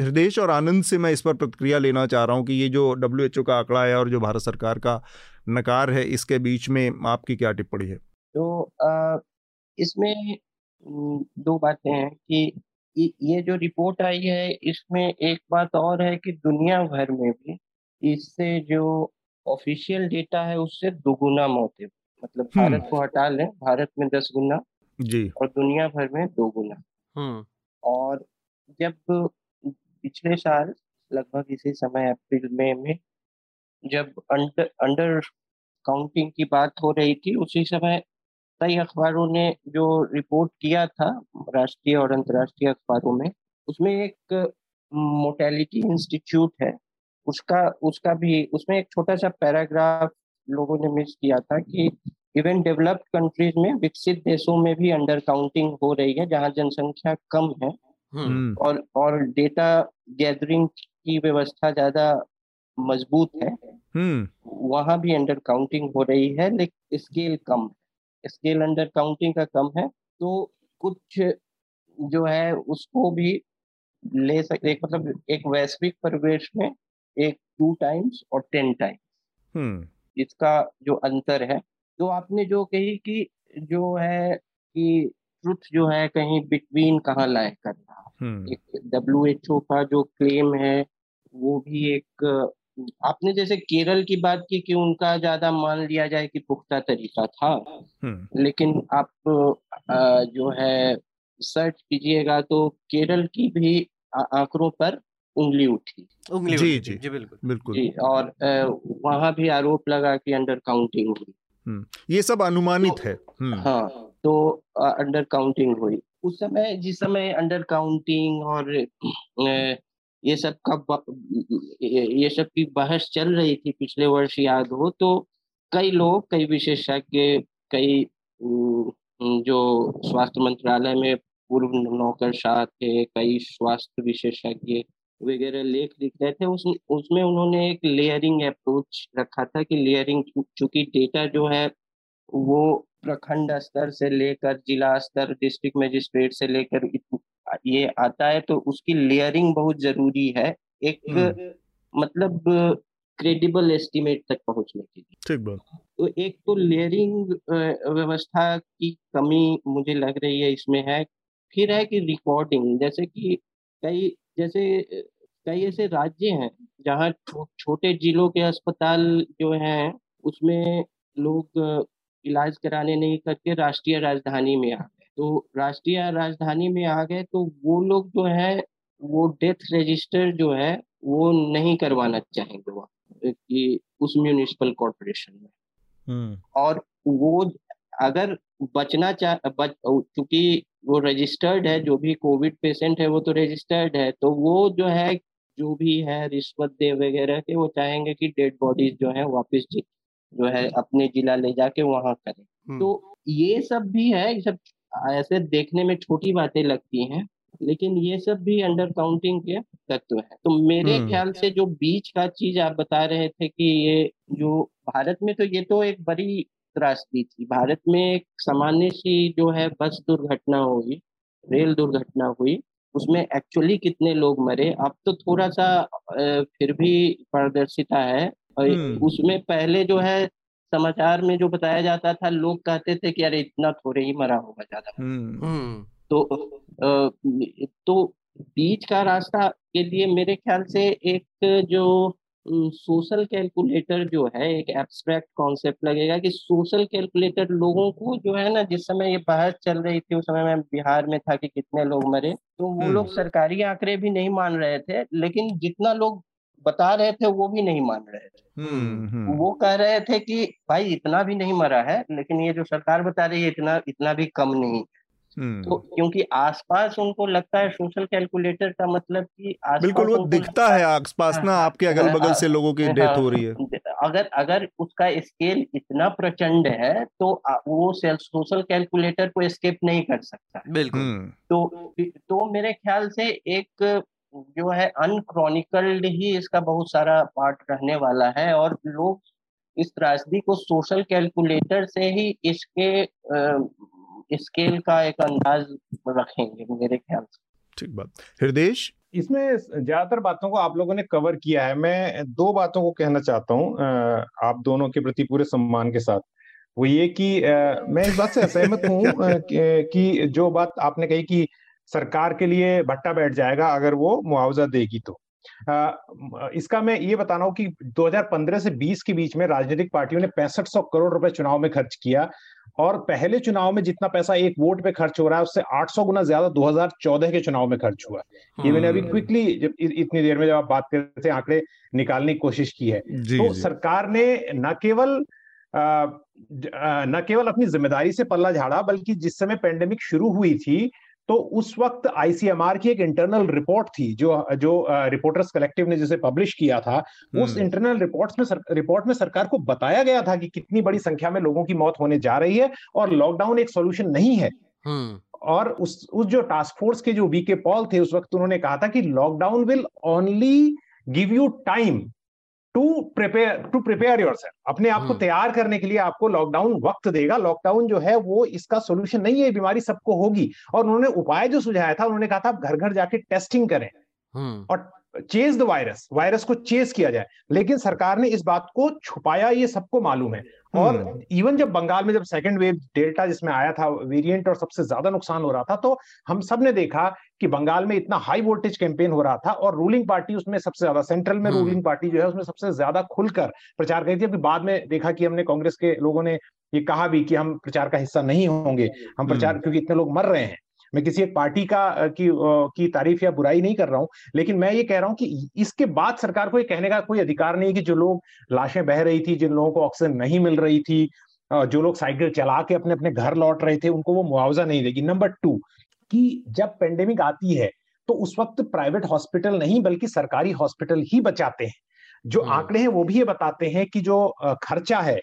हृदयेश और आनंद से मैं इस पर प्रतिक्रिया लेना चाह रहा हूँ कि ये जो डब्ल्यूएचओ का आंकड़ा है और जो भारत सरकार का नकार है इसके बीच में आपकी क्या टिप्पणी है? तो इसमें दो बातें हैं कि ये जो रिपोर्ट आई है इसमें एक बात और है कि दुनिया भर में भी इससे जो ऑफिशियल डेटा है उससे दोगुना मौतें मतलब हम्म। भारत को हटा लें भारत में दस गुना जी। और दुनिया भर में दो गुना। हम्म। और जब पिछले साल लगभग इसी समय अप्रैल मई में जब अंडर अंडर काउंटिंग की बात हो रही थी उसी समय कई अखबारों ने जो रिपोर्ट किया था राष्ट्रीय और अंतर्राष्ट्रीय अखबारों में उसमें एक मोटेलिटी इंस्टीट्यूट है। उसका उसका भी उसमें एक छोटा सा पैराग्राफ लोगों ने मिस किया था कि इवन डेवलप्ड कंट्रीज़ में विकसित देशों में भी अंडर काउंटिंग हो रही है जहाँ जनसंख्या कम है। हम्म। और और डेटा गैदरिंग की व्यवस्था ज़्यादा मज़बूत है। हम्म। वहाँ भी अंडर काउंटिंग हो रही है लेकिन स्केल कम। है स्केल अंडर काउंटिंग का कम है तो कुछ जो है उसको भी ले सकते एक मतलब एक वैश्विक परिवेश में एक टू टाइम्स और टेन टाइम्स हम्म। इसका जो अंतर है। तो आपने जो कही कि जो है कि ट्रुथ जो है कहीं बिटवीन कहाँ लाए कर रहा हम्म डब्ल्यू एच ओ का जो क्लेम है वो भी एक आपने जैसे केरल की बात की कि उनका ज़्यादा मान लिया जाए कि पुख्ता तरीका था हम्म। लेकिन आप अ, जो है सर्च कीजिएगा तो केरल की भी आंकड़ों पर उंगली उठी। उंगली जी, उठी जी। जी बिल्कुल। बिल्कुल। जी और वहाँ भी आरोप लगा कि अंडर काउंटिंग हुई। ये सब अनुमानित तो, है। हम्म। हाँ तो अंडर काउंटिंग हुई। उस समय जिस समय अंडर काउंटिंग और ये सब का ये सब की बहस चल रही थी पिछले वर्ष, याद हो तो कई लोग, कई विशेषज्ञ, कई जो स्वास्थ्य मंत्रालय में पूर्व नौकरशाह थे, कई स्वास्थ्य विशेषज्ञ वगैरह लेख लिख रहे थे, उस, उसमें उन्होंने एक लेयरिंग अप्रोच रखा था कि लेयरिंग चूँकि डेटा जो है, वो प्रखंड स्तर से लेकर जिला स्तर डिस्ट्रिक्ट मजिस्ट्रेट से लेकर ये आता है तो उसकी लेयरिंग बहुत ज़रूरी है एक हम्म। मतलब क्रेडिबल एस्टिमेट तक पहुँचने के लिए। ठीक बात। तो एक तो लेयरिंग व्यवस्था की कमी मुझे लग रही है इसमें है। फिर है कि रिकॉर्डिंग जैसे कि कई जैसे कई ऐसे राज्य हैं जहाँ छो, छोटे जिलों के अस्पताल जो हैं उसमें लोग इलाज कराने नहीं करके राष्ट्रीय राजधानी में आ गए। तो राष्ट्रीय राजधानी में आ गए तो वो लोग जो है वो डेथ रजिस्टर जो है वो नहीं करवाना चाहेंगे वहाँ कि उस म्यूनिसिपल कॉरपोरेशन में हम्म। और वो अगर बचना चाह बच चूँकि वो रजिस्टर्ड है जो भी कोविड पेशेंट है वो तो रजिस्टर्ड है तो वो जो है जो भी है रिश्वत दे वगैरह के वो चाहेंगे कि डेड बॉडीज जो है वापस जो है अपने जिला ले जाके वहाँ करें हम्म। तो ये सब भी है ये सब ऐसे देखने में छोटी बातें लगती हैं लेकिन ये सब भी अंडर काउंटिंग के तत्व है तो मेरे हम्म। ख्याल से जो बीच का चीज़ आप बता रहे थे कि ये जो भारत में तो ये तो एक बड़ी त्रासदी थी भारत में एक सामान्य सी जो है बस दुर्घटना हुई रेल दुर्घटना हुई उसमें एक्चुअली कितने लोग मरे अब तो थोड़ा सा फिर भी पारदर्शिता है हम्म। उसमें पहले जो है समाचार में जो बताया जाता था लोग कहते थे कि अरे इतना थोड़े ही मरा होगा ज़्यादा हम्म। तो तो बीच का रास्ता के लिए मेरे ख्याल से एक जो सोशल कैलकुलेटर जो है एक एब्स्ट्रैक्ट कॉन्सेप्ट लगेगा कि सोशल कैलकुलेटर लोगों को जो है ना जिस समय ये बहस चल रही थी उस समय मैं बिहार में था कि कितने लोग मरे तो वो लोग हम्म। सरकारी आंकड़े भी नहीं मान रहे थे लेकिन जितना लोग बता रहे थे वो भी नहीं मान रहे थे। हम्म, हम्म। वो कह रहे थे कि भाई इतना भी नहीं मरा है लेकिन ये जो सरकार बता रही है इतना इतना भी कम नहीं। तो हम्म। क्योंकि आसपास उनको लगता है सोशल कैलकुलेटर का मतलब कि बिल्कुल वो दिखता है आसपास ना हाँ, आपके अगल बगल से लोगों की डेथ हो रही है। हाँ, अगर अगर उसका स्केल इतना प्रचंड है तो वो सोशल कैलकुलेटर को स्केप नहीं कर सकता। बिल्कुल। तो तो मेरे ख्याल से एक जो है अनक्रॉनिकल्ड ही इसका बहुत सारा पार्ट रहने वाला है और लोग इस त्रासदी को सोशल कैलकुलेटर से ही इसके स्केल का एक अंदाज रखेंगे मेरे ख्याल से। ठीक बात। हृदय इसमें ज़्यादातर बातों को आप लोगों ने कवर किया है। मैं दो बातों को कहना चाहता हूँ आप दोनों के प्रति पूरे सम्मान के साथ। वो ये कि मैं इस बात से असहमत हूँ कि जो बात आपने कही कि सरकार के लिए भट्टा बैठ जाएगा अगर वो मुआवजा देगी तो आ, इसका मैं ये बता रहा हूँ कि 2015 से 20 के बीच में राजनीतिक पार्टियों ने पैंसठ सौ करोड़ रुपए चुनाव में खर्च किया और पहले चुनाव में जितना पैसा एक वोट पे खर्च हो रहा है उससे 800 गुना ज़्यादा 2014 के चुनाव में खर्च हुआ ये मैंने अभी क्विकली हम्म। जब इतनी देर में जब आप बात कर रहे थे आंकड़े निकालने की कोशिश की है जी, तो जी. सरकार ने न केवल न केवल अपनी ज़िम्मेदारी से पल्ला झाड़ा बल्कि जिस समय पेंडेमिक शुरू हुई थी तो उस वक्त आईसीएमआर की एक इंटरनल रिपोर्ट थी जो जो रिपोर्टर्स कलेक्टिव ने जिसे पब्लिश किया था उस इंटरनल हम्म। रिपोर्ट्स में सर, रिपोर्ट में सरकार को बताया गया था कि कितनी बड़ी संख्या में लोगों की मौत होने जा रही है और लॉकडाउन एक सोल्यूशन नहीं है हम्म। और उस उस जो टास्क फोर्स के जो वीके पॉल थे उस वक्त उन्होंने कहा था कि lockdown will only give you time to prepare to prepare your अपने आप को हम्म। तैयार करने के लिए आपको लॉकडाउन वक्त देगा लॉकडाउन जो है वो इसका सोल्यूशन नहीं है बीमारी सबको होगी और उन्होंने उपाय जो सुझाया था उन्होंने कहा था आप घर घर जाके टेस्टिंग करें हम्म। और चेज द वायरस वायरस को चेज किया जाए लेकिन सरकार ने इस बात को छुपाया ये सबको मालूम है और इवन हम्म। जब बंगाल में जब सेकंड वेव डेल्टा जिसमें आया था वेरिएंट और सबसे ज़्यादा नुकसान हो रहा था तो हम सबने देखा कि बंगाल में इतना हाई वोल्टेज कैंपेन हो रहा था और रूलिंग पार्टी उसमें सबसे ज़्यादा सेंट्रल में रूलिंग हम्म। पार्टी जो है उसमें सबसे ज़्यादा खुलकर प्रचार करी थी अभी बाद में देखा कि हमने कांग्रेस के लोगों ने ये कहा भी कि हम प्रचार का हिस्सा नहीं होंगे हम प्रचार हम्म। क्योंकि इतने लोग मर रहे हैं मैं किसी एक पार्टी का की की तारीफ़ या बुराई नहीं कर रहा हूँ लेकिन मैं ये कह रहा हूँ कि इसके बाद सरकार को ये कहने का कोई अधिकार नहीं है कि जो लोग लाशें बह रही थी जिन लोगों को ऑक्सीजन नहीं मिल रही थी जो लोग साइकिल चला के अपने अपने घर लौट रहे थे उनको वो मुआवजा नहीं देगी नंबर टू कि जब पेंडेमिक आती है तो उस वक्त प्राइवेट हॉस्पिटल नहीं बल्कि सरकारी हॉस्पिटल ही बचाते हैं जो हम्म। आंकड़े हैं वो भी ये बताते हैं कि जो खर्चा है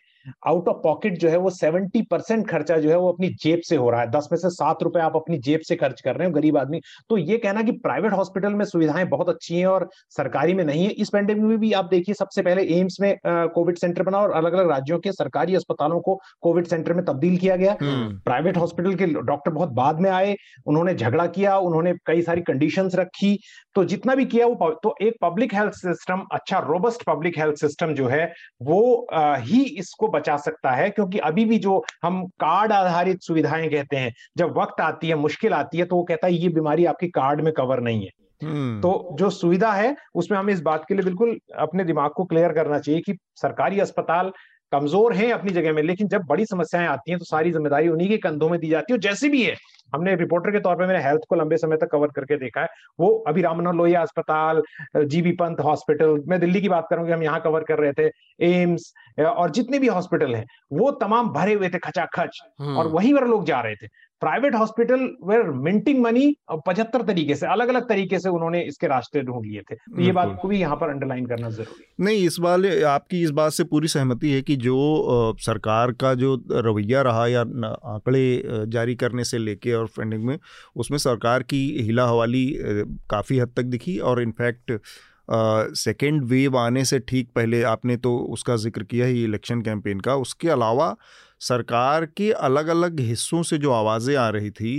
आउट ऑफ़ पॉकेट जो है वो सेवेंटी परसेंट खर्चा जो है वो अपनी जेब से हो रहा है। दस में से सात रुपए आप अपनी जेब से खर्च कर रहे हो गरीब आदमी। तो ये कहना कि प्राइवेट हॉस्पिटल में सुविधाएँ बहुत अच्छी हैं और सरकारी में नहीं है। इस पेंडेमिक में भी आप देखिए सबसे पहले एम्स में कोविड सेंटर बना और अलग अलग राज्यों के सरकारी अस्पतालों को कोविड सेंटर में तब्दील किया गया। प्राइवेट हम्म। हॉस्पिटल के डॉक्टर बहुत बाद में आए उन्होंने झगड़ा किया उन्होंने कई सारी कंडीशन रखी। तो जितना भी किया वो तो एक पब्लिक हेल्थ सिस्टम अच्छा रोबस्ट पब्लिक हेल्थ सिस्टम जो है वो ही इसको बचा सकता है क्योंकि अभी भी जो हम कार्ड आधारित सुविधाएँ कहते हैं जब वक्त आती है मुश्किल आती है तो वो कहता है ये बीमारी आपके कार्ड में कवर नहीं है हम्म। तो जो सुविधा है उसमें हमें इस बात के लिए बिल्कुल अपने दिमाग को क्लियर करना चाहिए कि सरकारी अस्पताल कमज़ोर हैं अपनी जगह में लेकिन जब बड़ी समस्याएँ आती हैं तो सारी ज़िम्मेदारी उन्हीं के कंधों में दी जाती है जैसी भी है। हमने रिपोर्टर के तौर पे मैंने हेल्थ को लंबे समय तक कवर करके देखा है। वो अभी राम मनोहर लोहिया अस्पताल जीबी पंत हॉस्पिटल मैं दिल्ली की बात करूँगी हम यहाँ कवर कर रहे थे एम्स और जितने भी हॉस्पिटल हैं वो तमाम भरे हुए थे खचाखच और हम्म। वहीं पर लोग जा रहे थे। Private hospital were minting money पचहत्तर तरीके से अलग अलग तरीके से उन्होंने इसके रास्ते ढूंढ लिए थे। तो ये बात को भी यहाँ पर अंडरलाइन करना ज़रूरी नहीं इस बार आपकी इस बात से पूरी सहमति है कि जो सरकार का जो रवैया रहा या आंकड़े जारी करने से लेके और फंडिंग में उसमें सरकार की हिला हवाली काफ़ी हद तक दिखी और इनफैक्ट सेकेंड वेव आने से ठीक पहले आपने तो उसका ज़िक्र किया ही इलेक्शन कैंपेन का। उसके अलावा सरकार के अलग अलग हिस्सों से जो आवाज़ें आ रही थी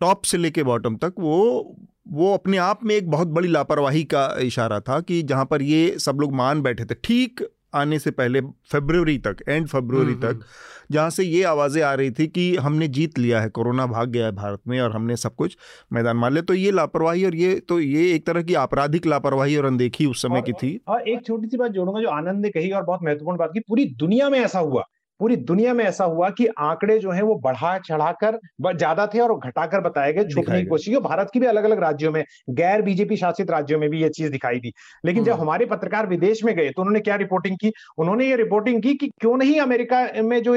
टॉप से लेके बॉटम तक वो वो अपने आप में एक बहुत बड़ी लापरवाही का इशारा था कि जहाँ पर ये सब लोग मान बैठे थे। ठीक आने से पहले फरवरी तक एंड फरवरी हम्म, तक हम्म। जहाँ से ये आवाज़ें आ रही थी कि हमने जीत लिया है कोरोना भाग गया है भारत में और हमने सब कुछ मैदान मान लिया। तो ये लापरवाही और ये तो ये एक तरह की आपराधिक लापरवाही और अनदेखी उस समय और, की थी। और एक छोटी सी बात जोड़ूँगा जो आनंद ने कही और बहुत महत्वपूर्ण बात की पूरी दुनिया में ऐसा हुआ। पूरी दुनिया में ऐसा हुआ कि आंकड़े जो है वो बढ़ा चढ़ाकर ज़्यादा थे और घटाकर बताए गए छुपने की कोशिश भारत की भी अलग अलग राज्यों में गैर बीजेपी शासित राज्यों में भी ये चीज़ दिखाई दी। लेकिन जब हम्म। हमारे पत्रकार विदेश में गए तो उन्होंने क्या रिपोर्टिंग की? उन्होंने ये रिपोर्टिंग की कि क्यों नहीं अमेरिका में जो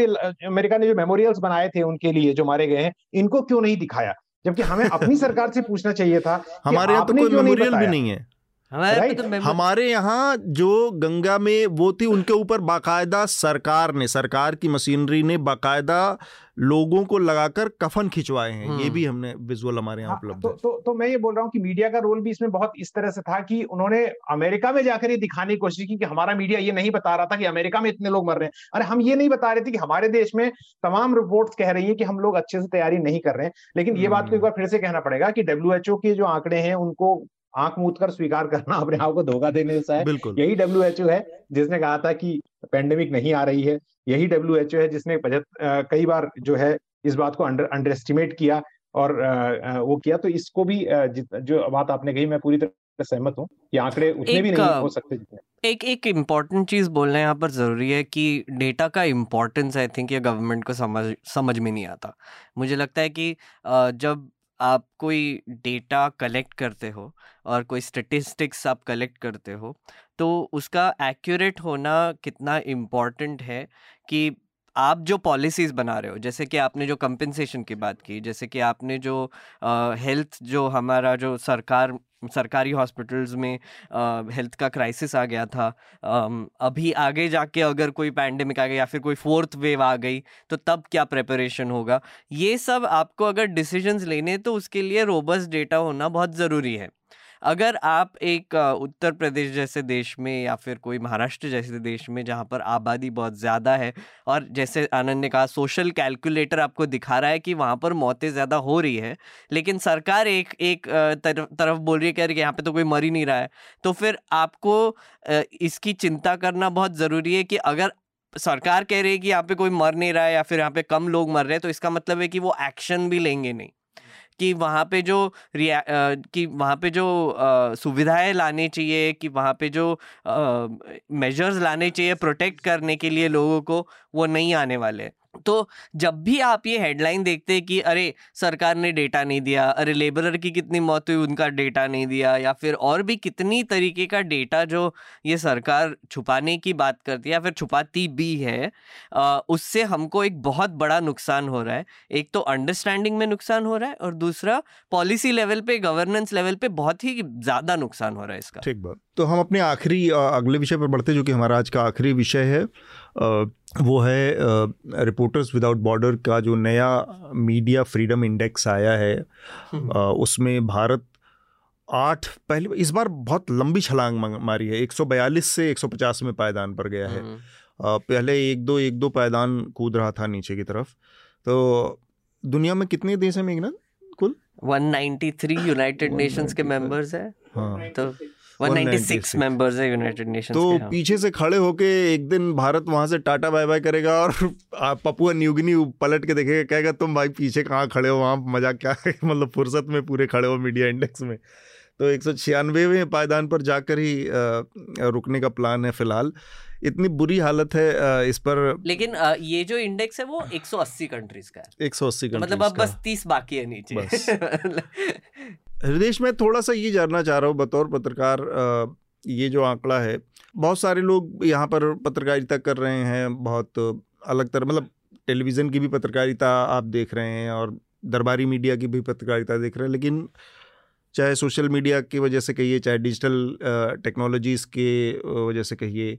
अमेरिका ने जो मेमोरियल्स बनाए थे उनके लिए जो मारे गए हैं इनको क्यों नहीं दिखाया? जबकि हमें अपनी सरकार से पूछना चाहिए था हमारे यहाँ तो कोई मेमोरियल भी नहीं है। हमारे तो हमारे यहाँ जो गंगा में वो थी उनके ऊपर बाकायदा सरकार ने सरकार की मशीनरी ने बाकायदा लोगों को लगाकर कफन खिंचवाए हैं। ये भी हम्म। हमने विजुअल हमारे यहाँ हाँ, उपलब्ध तो, तो तो मैं ये बोल रहा हूँ कि मीडिया का रोल भी इसमें बहुत इस तरह से था कि उन्होंने अमेरिका में जाकर ये दिखाने की कोशिश की कि हमारा मीडिया ये नहीं बता रहा था कि अमेरिका में इतने लोग मर रहे हैं। अरे हम ये नहीं बता रहे थे कि हमारे देश में तमाम रिपोर्ट कह रही है कि हम लोग अच्छे से तैयारी नहीं कर रहे हैं। लेकिन ये बात को एक हम्म। बार फिर से कहना पड़ेगा कि डब्ल्यू के जो आंकड़े हैं उनको आँख मूद कर स्वीकार करना अपने आप को धोखा देने जैसा है। यही डब्ल्यूएचओ है जिसने कहा था कि पेंडेमिक नहीं आ रही है। यही डब्ल्यूएचओ है जिसने बजट कई बार जो है इस बात को अंडर अंडर एस्टिमेट किया और वो किया। तो इसको भी जो बात आपने कही मैं पूरी तरह सहमत हूँ कि आंकड़े उतने भी नहीं हो सकते जितने। एक एक इंपॉर्टेंट चीज़ बोलना यहाँ पर ज़रूरी है कि डेटा का इम्पोर्टेंस आई थिंक ये गवर्नमेंट को समझ समझ में नहीं आता। मुझे लगता है कि जब आप कोई डेटा कलेक्ट करते हो और कोई स्टेटिस्टिक्स आप कलेक्ट करते हो तो उसका एक्यूरेट होना कितना इंपॉर्टेंट है कि आप जो पॉलिसीज़ बना रहे हो, जैसे कि आपने जो कंपनसेशन की बात की, जैसे कि आपने जो हेल्थ जो हमारा जो सरकार सरकारी हॉस्पिटल्स में हेल्थ का क्राइसिस आ गया था। अभी आगे जाके अगर कोई पैंडेमिक आ गया या फिर कोई फोर्थ वेव आ गई तो तब क्या प्रेपरेशन होगा? ये सब आपको अगर डिसीजंस लेने तो उसके लिए रोबस्ट डेटा होना बहुत ज़रूरी है। अगर आप एक उत्तर प्रदेश जैसे देश में या फिर कोई महाराष्ट्र जैसे देश में जहाँ पर आबादी बहुत ज़्यादा है और जैसे आनंद ने कहा, सोशल कैलकुलेटर आपको दिखा रहा है कि वहाँ पर मौतें ज़्यादा हो रही है, लेकिन सरकार एक एक तरफ़ तरफ़ बोल रही है कि यहाँ पे तो कोई मर ही नहीं रहा है तो फिर आपको इसकी चिंता करना बहुत ज़रूरी है कि अगर सरकार कह रही है कि यहाँ पे कोई मर नहीं रहा है या फिर यहाँ पे कम लोग मर रहे हैं तो इसका मतलब है कि वो एक्शन भी लेंगे नहीं। कि वहाँ पे जो रिया कि वहाँ पे जो सुविधाएँ लानी चाहिए, कि वहाँ पे जो मेजर्स लाने चाहिए प्रोटेक्ट करने के लिए लोगों को, वो नहीं आने वाले। तो जब भी आप ये हेडलाइन देखते हैं कि अरे सरकार ने डेटा नहीं दिया अरे लेबरर की कितनी मौत हुई उनका डेटा नहीं दिया या फिर और भी कितनी तरीके का डेटा जो ये सरकार छुपाने की बात करती है या फिर छुपाती भी है आ, उससे हमको एक बहुत बड़ा नुकसान हो रहा है। एक तो अंडरस्टैंडिंग में नुकसान हो रहा है और दूसरा पॉलिसी लेवल पे गवर्नेंस लेवल पे बहुत ही ज़्यादा नुकसान हो रहा है इसका। ठीक बात। तो हम अपने आखिरी अगले विषय पर बढ़ते जो कि हमारा आज का आखिरी विषय है। वो है रिपोर्टर्स विदाउट बॉर्डर का जो नया मीडिया फ्रीडम इंडेक्स आया है हम्म। उसमें भारत आठ पहले इस बार बहुत लंबी छलांग मारी है। 142 से 150 में पायदान पर गया है। हम्म। पहले एक दो एक दो पायदान कूद रहा था नीचे की तरफ़। तो दुनिया में कितने देश हैं मेघनाथ कुल? 193 यूनाइटेड नेशंस के मेंबर्स है। हाँ। तो 196 मेंबर्स है यूनाइटेड नेशंस तो हाँ। पीछे से खड़े होके एक दिन भारत वहाँ से टाटा बाय बाय करेगा और पपुआ न्यूगिनी पलट के देखेगा कहेगा तुम भाई पीछे कहाँ खड़े हो? वहाँ मज़ा क्या है? मतलब फुर्सत में पूरे खड़े हो मीडिया इंडेक्स में। तो एक सौ पायदान पर जाकर ही रुकने का प्लान है फ़िलहाल। इतनी बुरी हालत है इस पर लेकिन ये जो इंडेक्स है वो 180 कंट्रीज़ का है। 180 कंट्रीज़ मतलब अब बस 30 बाकी है नीचे। हृदय में थोड़ा सा ये जानना चाह रहा हूँ, बतौर पत्रकार ये जो आंकड़ा है, बहुत सारे लोग यहाँ पर पत्रकारिता कर रहे हैं, बहुत अलग तरह मतलब टेलीविज़न की भी पत्रकारिता आप देख रहे हैं और दरबारी मीडिया की भी पत्रकारिता देख रहे हैं, लेकिन चाहे सोशल मीडिया की वजह से कहिए, चाहे डिजिटल टेक्नोलॉजीज़ के वजह से कहिए,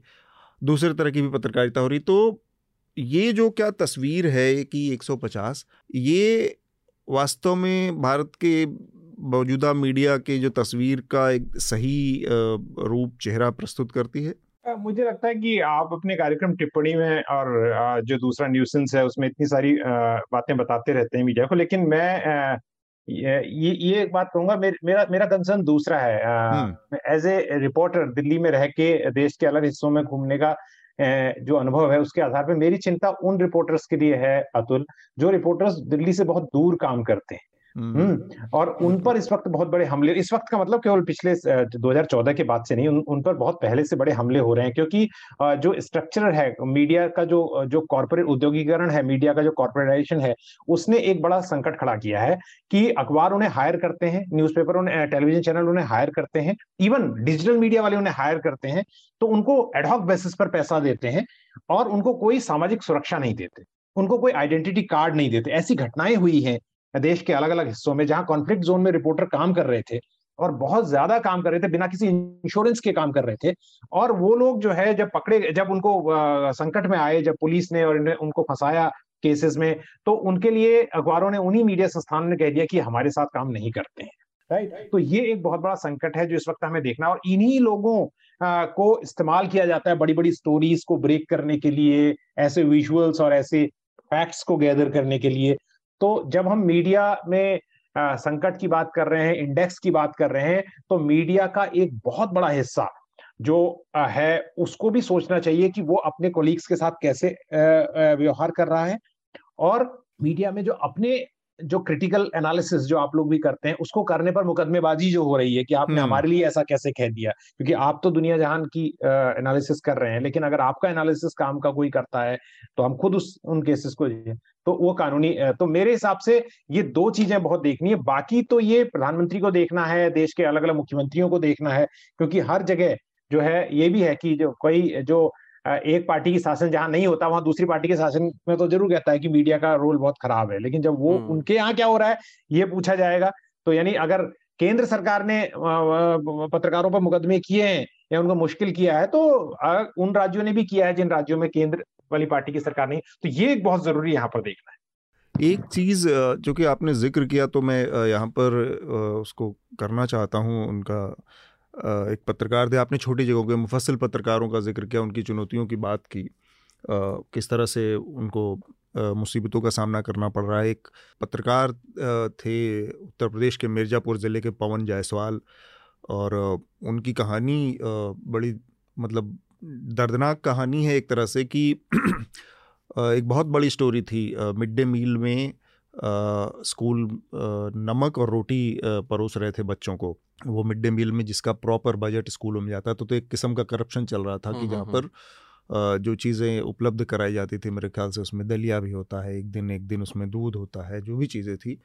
दूसरे तरह की भी पत्रकारिता हो रही। तो ये जो क्या तस्वीर है कि 150 ये वास्तव में भारत के मौजूदा मीडिया के जो तस्वीर का एक सही रूप चेहरा प्रस्तुत करती है? मुझे लगता है कि आप अपने कार्यक्रम टिप्पणी में और जो दूसरा न्यूसेंस है उसमें इतनी सारी बातें बताते रहते हैं मीडिया को लेकिन मैं ये ये एक बात कहूँगा मेर, मेरा मेरा कंसर्न दूसरा है। एज ए रिपोर्टर दिल्ली में रह के देश के अलग हिस्सों में घूमने का जो अनुभव है उसके आधार पर मेरी चिंता उन रिपोर्टर्स के लिए है अतुल जो रिपोर्टर्स दिल्ली से बहुत दूर काम करते हैं। और उन पर इस वक्त बहुत बड़े हमले इस वक्त का मतलब केवल पिछले 2014 के बाद से नहीं उन, उन पर बहुत पहले से बड़े हमले हो रहे हैं क्योंकि जो स्ट्रक्चर है मीडिया का जो जो कॉर्पोरेट उद्योगीकरण है मीडिया का जो कॉर्पोरेटाइजेशन है उसने एक बड़ा संकट खड़ा किया है कि अखबार उन्हें हायर करते हैं न्यूज़पेपर उन्हें टेलीविज़न चैनल उन्हें हायर करते हैं इवन डिजिटल मीडिया वाले उन्हें हायर करते हैं तो उनको एडहॉक बेसिस पर पैसा देते हैं और उनको कोई सामाजिक सुरक्षा नहीं देते उनको कोई आइडेंटिटी कार्ड नहीं देते। ऐसी घटनाएँ हुई हैं देश के अलग अलग हिस्सों में जहाँ कॉन्फ्लिक्ट जोन में रिपोर्टर काम कर रहे थे और बहुत ज़्यादा काम कर रहे थे बिना किसी इंश्योरेंस के काम कर रहे थे। और वो लोग जो है जब पकड़े जब उनको संकट में आए जब पुलिस ने और उनको फंसाया केसेस में तो उनके लिए अखबारों ने उन्हीं मीडिया संस्थानों ने कह दिया कि हमारे साथ काम नहीं करते हैं। राइट तो ये एक बहुत बड़ा संकट है जो इस वक्त हमें देखना और इन्हीं लोगों आ, को इस्तेमाल किया जाता है बड़ी बड़ी स्टोरीज को ब्रेक करने के लिए ऐसे विजुअल्स और ऐसे फैक्ट्स को गैदर करने के लिए। तो जब हम मीडिया में आ, संकट की बात कर रहे हैं इंडेक्स की बात कर रहे हैं तो मीडिया का एक बहुत बड़ा हिस्सा जो आ, है उसको भी सोचना चाहिए कि वो अपने कोलीग्स के साथ कैसे व्यवहार कर रहा है। और मीडिया में जो अपने जो क्रिटिकल एनालिसिस जो आप लोग भी करते हैं उसको करने पर मुकदमेबाजी जो हो रही है कि आपने हम्म। हमारे लिए ऐसा कैसे कह दिया? क्योंकि आप तो दुनिया जहान की एनालिसिस कर रहे हैं लेकिन अगर आपका एनालिसिस काम का कोई करता है तो हम खुद उस उन केसेस को तो वो कानूनी तो मेरे हिसाब से ये दो चीज़ें बहुत देखनी है। बाकी तो ये प्रधानमंत्री को देखना है देश के अलग अलग मुख्यमंत्रियों को देखना है क्योंकि हर जगह जो है ये भी है कि जो कोई जो एक पार्टी की शासन जहाँ नहीं होता वहाँ दूसरी पार्टी के शासन में तो ज़रूर कहता है कि मीडिया का रोल बहुत खराब है। लेकिन जब वो हम्म। उनके यहाँ क्या हो रहा है ये पूछा जाएगा। तो यानी अगर केंद्र सरकार ने पत्रकारों पर मुकदमे किए हैं या उनको मुश्किल किया है तो उन राज्यों ने भी किया है जिन राज्यों में केंद्र वाली पार्टी की सरकार नहीं। तो ये एक बहुत ज़रूरी यहाँ पर देखना है। एक चीज़ जो कि आपने ज़िक्र किया तो मैं यहाँ पर उसको करना चाहता हूँ उनका एक पत्रकार थे। आपने छोटी जगहों के मुफसल पत्रकारों का ज़िक्र किया, उनकी चुनौतियों की बात की। किस तरह से उनको मुसीबतों का सामना करना पड़ रहा है। एक पत्रकार थे उत्तर प्रदेश के मिर्ज़ापुर ज़िले के पवन जायसवाल और उनकी कहानी बड़ी मतलब दर्दनाक कहानी है एक तरह से कि एक बहुत बड़ी स्टोरी थी। मिड डे मील में स्कूल नमक और रोटी परोस रहे थे बच्चों को। वो मिड डे मील में जिसका प्रॉपर बजट स्कूलों में जाता तो, तो एक किस्म का करप्शन चल रहा था कि जहाँ पर जो चीज़ें उपलब्ध कराई जाती थी मेरे ख्याल से उसमें दलिया भी होता है एक दिन एक दिन उसमें दूध होता है जो भी चीज़ें थी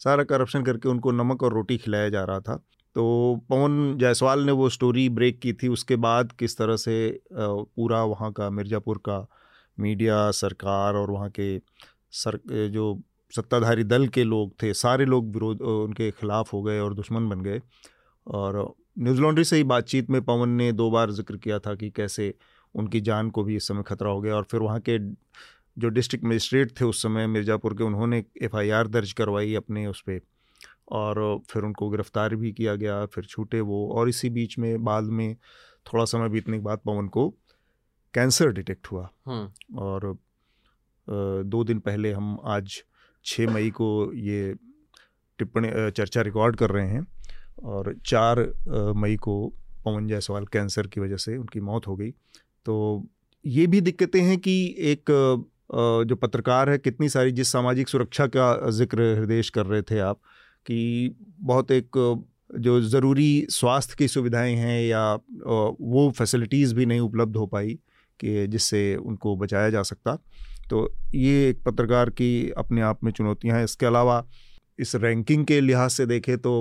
सारा करप्शन करके उनको नमक और रोटी खिलाया जा रहा था। तो पवन जायसवाल ने वो स्टोरी ब्रेक की थी उसके बाद किस तरह से पूरा वहाँ का मिर्ज़ापुर का मीडिया सरकार और वहाँ के सर जो सत्ताधारी दल के लोग थे सारे लोग विरोध उनके खिलाफ हो गए और दुश्मन बन गए और न्यूज़ लॉन्ड्री से ही बातचीत में पवन ने दो बार ज़िक्र किया था कि कैसे उनकी जान को भी इस समय खतरा हो गया और फिर वहाँ के जो डिस्ट्रिक्ट मजिस्ट्रेट थे उस समय मिर्ज़ापुर के उन्होंने एफआईआर दर्ज करवाई अपने उस पर और फिर उनको गिरफ़्तार भी किया गया फिर छूटे वो और इसी बीच में बाद में थोड़ा समय बीतने के बाद पवन को कैंसर डिटेक्ट हुआ। और दो दिन पहले हम आज छः मई को ये टिप्पणी चर्चा रिकॉर्ड कर रहे हैं और चार मई को पवन जायसवाल कैंसर की वजह से उनकी मौत हो गई। तो ये भी दिक्कतें हैं कि एक जो पत्रकार है, कितनी सारी जिस सामाजिक सुरक्षा का ज़िक्र हृदय कर रहे थे आप, कि बहुत एक, जो ज़रूरी स्वास्थ्य की सुविधाएँ हैं या वो फैसिलिटीज़ भी नहीं उपलब्ध हो पाई कि जिससे उनको बचाया जा सकता। तो ये एक पत्रकार की अपने आप में चुनौतियाँ हैं। इसके अलावा इस रैंकिंग के लिहाज से देखें तो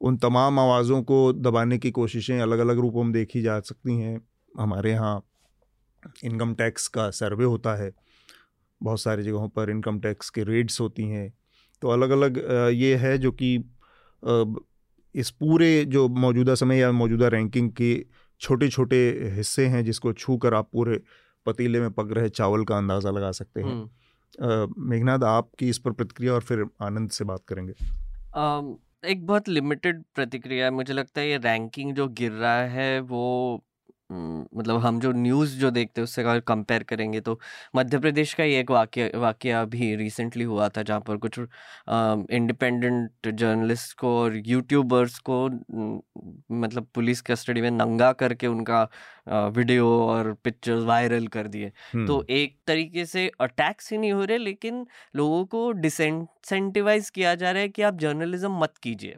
उन तमाम आवाज़ों को दबाने की कोशिशें अलग अलग रूपों में देखी जा सकती हैं। हमारे यहाँ इनकम टैक्स का सर्वे होता है। बहुत सारी जगहों पर इनकम टैक्स के रेट्स होती हैं। तो अलग अलग ये है जो कि इस पूरे जो मौजूदा समय या मौजूदा रैंकिंग के छोटे छोटे हिस्से हैं जिसको छू कर आप पूरे पतीले में पक रहे चावल का अंदाज़ा लगा सकते हैं। मेघनाद मेघनाथ आपकी इस पर प्रतिक्रिया और फिर आनंद से बात करेंगे। एक बहुत लिमिटेड प्रतिक्रिया है। मुझे लगता है ये रैंकिंग जो गिर रहा है वो मतलब हम जो न्यूज़ जो देखते हैं उससे अगर कंपेयर करेंगे तो मध्य प्रदेश का ही एक वाक्य वाक्य अभी रिसेंटली हुआ था जहाँ पर कुछ इंडिपेंडेंट जर्नलिस्ट को और यूट्यूबर्स को मतलब पुलिस कस्टडी में नंगा करके उनका वीडियो और पिक्चर्स वायरल कर दिए। तो एक तरीके से अटैक्स ही नहीं हो रहे लेकिन लोगों को डिसेंटिवाइज किया जा रहा है कि आप जर्नलिज्म मत कीजिए।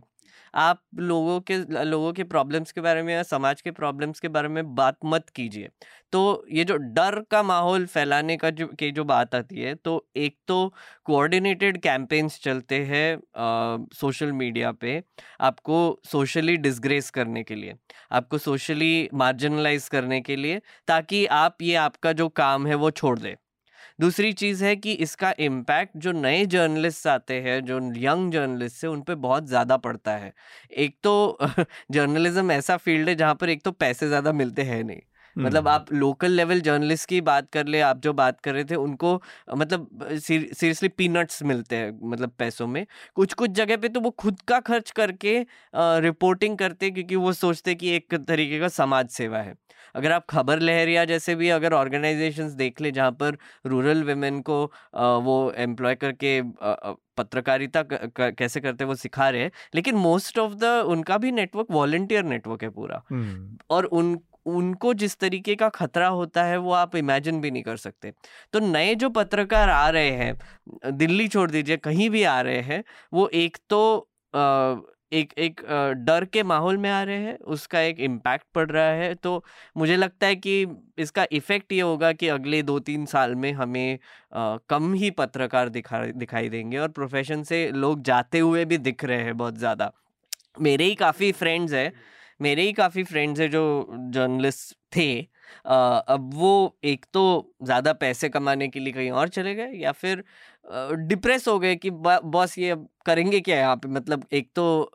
आप लोगों के लोगों के प्रॉब्लम्स के बारे में या समाज के प्रॉब्लम्स के बारे में बात मत कीजिए। तो ये जो डर का माहौल फैलाने का जो, की जो बात आती है तो एक तो कोऑर्डिनेटेड कैंपेन्स चलते हैं सोशल मीडिया पे आपको सोशली डिसग्रेस करने के लिए, आपको सोशली मार्जिनलाइज करने के लिए, ताकि आप, ये आपका जो काम है वो छोड़ दें। दूसरी चीज़ है कि इसका इम्पैक्ट जो नए जर्नलिस्ट आते हैं जो यंग जर्नलिस्ट है उन पर बहुत ज़्यादा पड़ता है। एक तो जर्नलिज्म ऐसा फ़ील्ड है जहाँ पर एक तो पैसे ज़्यादा मिलते हैं नहीं। मतलब आप लोकल लेवल जर्नलिस्ट की बात कर ले आप जो बात कर रहे थे उनको मतलब सीरियसली पीनट्स मिलते हैं मतलब पैसों में। कुछ कुछ जगह पे तो वो खुद का खर्च करके रिपोर्टिंग करते क्योंकि वो सोचते कि एक तरीके का समाज सेवा है। अगर आप खबर लहरिया जैसे भी अगर ऑर्गेनाइजेशंस देख ले जहाँ पर रूरल वेमेन को वो एम्प्लॉय करके पत्रकारिता कैसे करते वो सिखा रहे हैं लेकिन मोस्ट ऑफ़ द उनका भी नेटवर्क वॉलेंटियर नेटवर्क है पूरा। और उन उनको जिस तरीके का खतरा होता है वो आप इमेजिन भी नहीं कर सकते। तो नए जो पत्रकार आ रहे हैं दिल्ली छोड़ दीजिए कहीं भी आ रहे हैं वो एक तो एक एक डर के माहौल में आ रहे हैं उसका एक इम्पैक्ट पड़ रहा है। तो मुझे लगता है कि इसका इफ़ेक्ट ये होगा कि अगले दो तीन साल में हमें आ, कम ही पत्रकार दिखा दिखाई देंगे और प्रोफेशन से लोग जाते हुए भी दिख रहे हैं बहुत ज़्यादा। मेरे ही काफ़ी फ्रेंड्स हैं मेरे ही काफ़ी फ्रेंड्स हैं जो जर्नलिस्ट थे अब वो एक तो ज़्यादा पैसे कमाने के लिए कहीं और चले गए या फिर डिप्रेस हो गए कि बॉस ये अब करेंगे क्या यहाँ पे? मतलब एक तो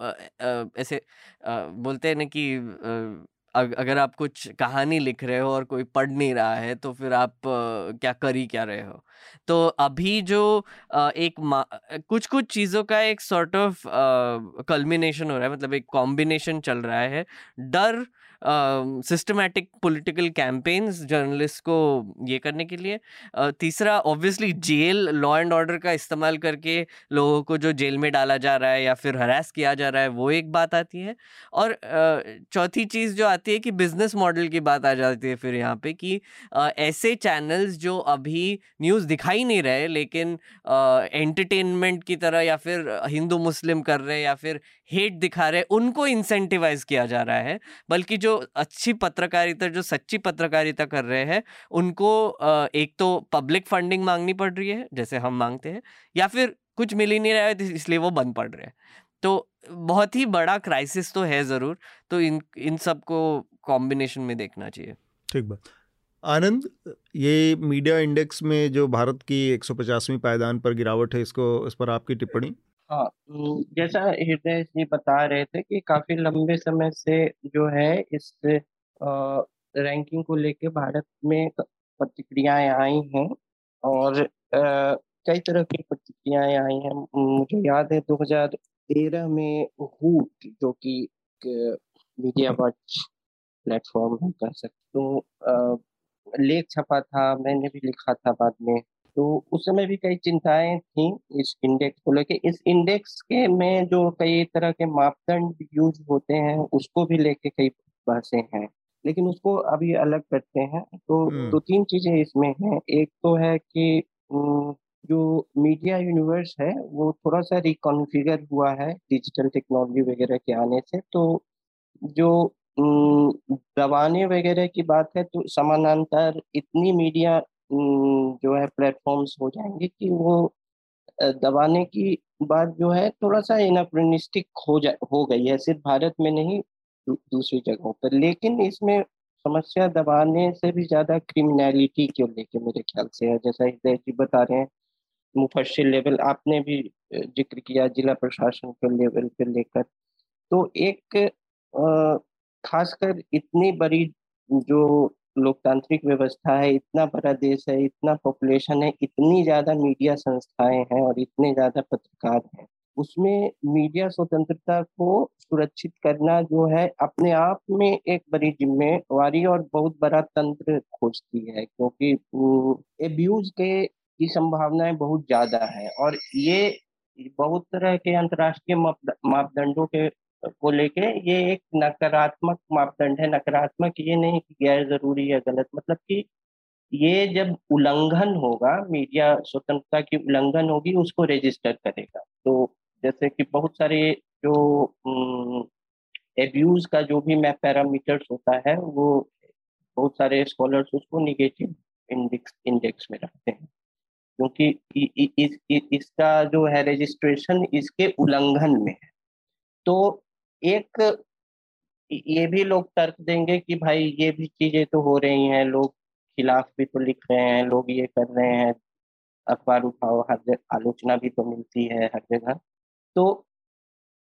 ऐसे बोलते हैं ना कि अगर आप कुछ कहानी लिख रहे हो और कोई पढ़ नहीं रहा है तो फिर आप क्या कर ही क्या रहे हो? तो अभी जो एक कुछ कुछ चीज़ों का एक सॉर्ट ऑफ़ कल्मिनेशन हो रहा है मतलब एक कॉम्बिनेशन चल रहा है। डर सिस्टमैटिक पॉलिटिकल कैंपेन्स जर्नलिस्ट को ये करने के लिए। तीसरा obviously jail law and order का इस्तेमाल करके लोगों को जो जेल में डाला जा रहा है या फिर हरास किया जा रहा है, वो एक बात आती है। और चौथी चीज़ जो आती है कि बिज़नेस मॉडल की बात आ जाती है फिर यहाँ पे कि ऐसे चैनल्स जो अभी न्यूज़ दिखाई नहीं रहे, लेकिन एंटरटेनमेंट की तरह या फिर हिंदू मुस्लिम कर रहे हैं या फिर हेट दिखा रहे, उनको इंसेंटिवाइज किया जा रहा है, बल्कि जो अच्छी पत्रकारिता, जो सच्ची पत्रकारिता कर रहे हैं, उनको एक तो पब्लिक फंडिंग मांगनी पड़ रही है, जैसे हम मांगते हैं, या फिर कुछ मिल ही नहीं रहा है इसलिए वो बंद पड़ रहे हैं। तो बहुत ही बड़ा क्राइसिस तो है ज़रूर तो इन इन सबको कॉम्बिनेशन में देखना चाहिए। ठीक बात। आनंद, ये मीडिया इंडेक्स में जो भारत की एक सौ पचासवीं पायदान पर गिरावट है, इसको, इस पर आपकी टिप्पणी? हाँ जैसा हृदय जी बता रहे थे कि काफ़ी लंबे समय से जो है इस रैंकिंग को लेके भारत में प्रतिक्रियाएँ आई हैं और कई तरह की प्रतिक्रियाएँ आई हैं। मुझे याद है 2013 में हूट जो कि मीडिया वॉच प्लेटफॉर्म है कह सकते तो लेख छपा था, मैंने भी लिखा था बाद में। तो उस समय भी कई चिंताएँ थी इस इंडेक्स को लेके। इस इंडेक्स के में जो कई तरह के मापदंड यूज़ होते हैं उसको भी लेके कई बहसें हैं। लेकिन उसको अभी अलग करते हैं। तो दो तो तीन चीज़ें इसमें हैं। एक तो है कि जो मीडिया यूनिवर्स है वो थोड़ा सा रिकॉन्फिगर हुआ है डिजिटल टेक्नोलॉजी वगैरह के आने से। तो जो दबाने वगैरह की बात है तो समानांतर इतनी मीडिया जो है प्लेटफॉर्म्स हो जाएँगे कि वो दबाने की बात जो है थोड़ा सा इनाप्रिनिस्टिक हो जा, हो गई है। सिर्फ़ भारत में नहीं दूसरी जगहों पर। लेकिन इसमें समस्या दबाने से भी ज़्यादा क्रिमिनलिटी को लेके मेरे ख्याल से है। जैसा हृदय जी बता रहे हैं, मुफस्सिल लेवल आपने भी ज़िक्र किया जिला प्रशासन के लेवल पे लेकर। तो एक खासकर इतनी बड़ी जो लोकतांत्रिक व्यवस्था है, इतना बड़ा देश है, इतना पॉपुलेशन है, इतनी ज़्यादा मीडिया संस्थाएँ हैं और इतने ज़्यादा पत्रकार हैं। उसमें मीडिया स्वतंत्रता को सुरक्षित करना जो है, अपने आप में एक बड़ी जिम्मेवारी और बहुत बड़ा तंत्र खोजती है, क्योंकि एब्यूज के, की संभावनाएँ बहुत ज़्यादा है और ये बहुत तरह के अंतर्राष्ट्रीय मापदंडों के को लेके ये एक नकारात्मक मापदंड है। नकारात्मक ये नहीं कि गैर ज़रूरी है गलत मतलब कि ये जब उल्लंघन होगा मीडिया स्वतंत्रता की उल्लंघन होगी उसको रजिस्टर करेगा। तो जैसे कि बहुत सारे जो एब्यूज का जो भी मैप पैरामीटर्स होता है वो बहुत सारे स्कॉलर्स उसको निगेटिव इंडेक्स इंडेक्स में रखते हैं। क्योंकि इस, इसका जो है रजिस्ट्रेशन इसके उल्लंघन में है। तो एक, ये भी लोग तर्क देंगे कि भाई ये भी चीज़ें तो हो रही हैं, लोग खिलाफ भी तो लिख रहे हैं, लोग ये कर रहे हैं, अखबार उठाओ, हर आलोचना भी तो मिलती है हर जगह। तो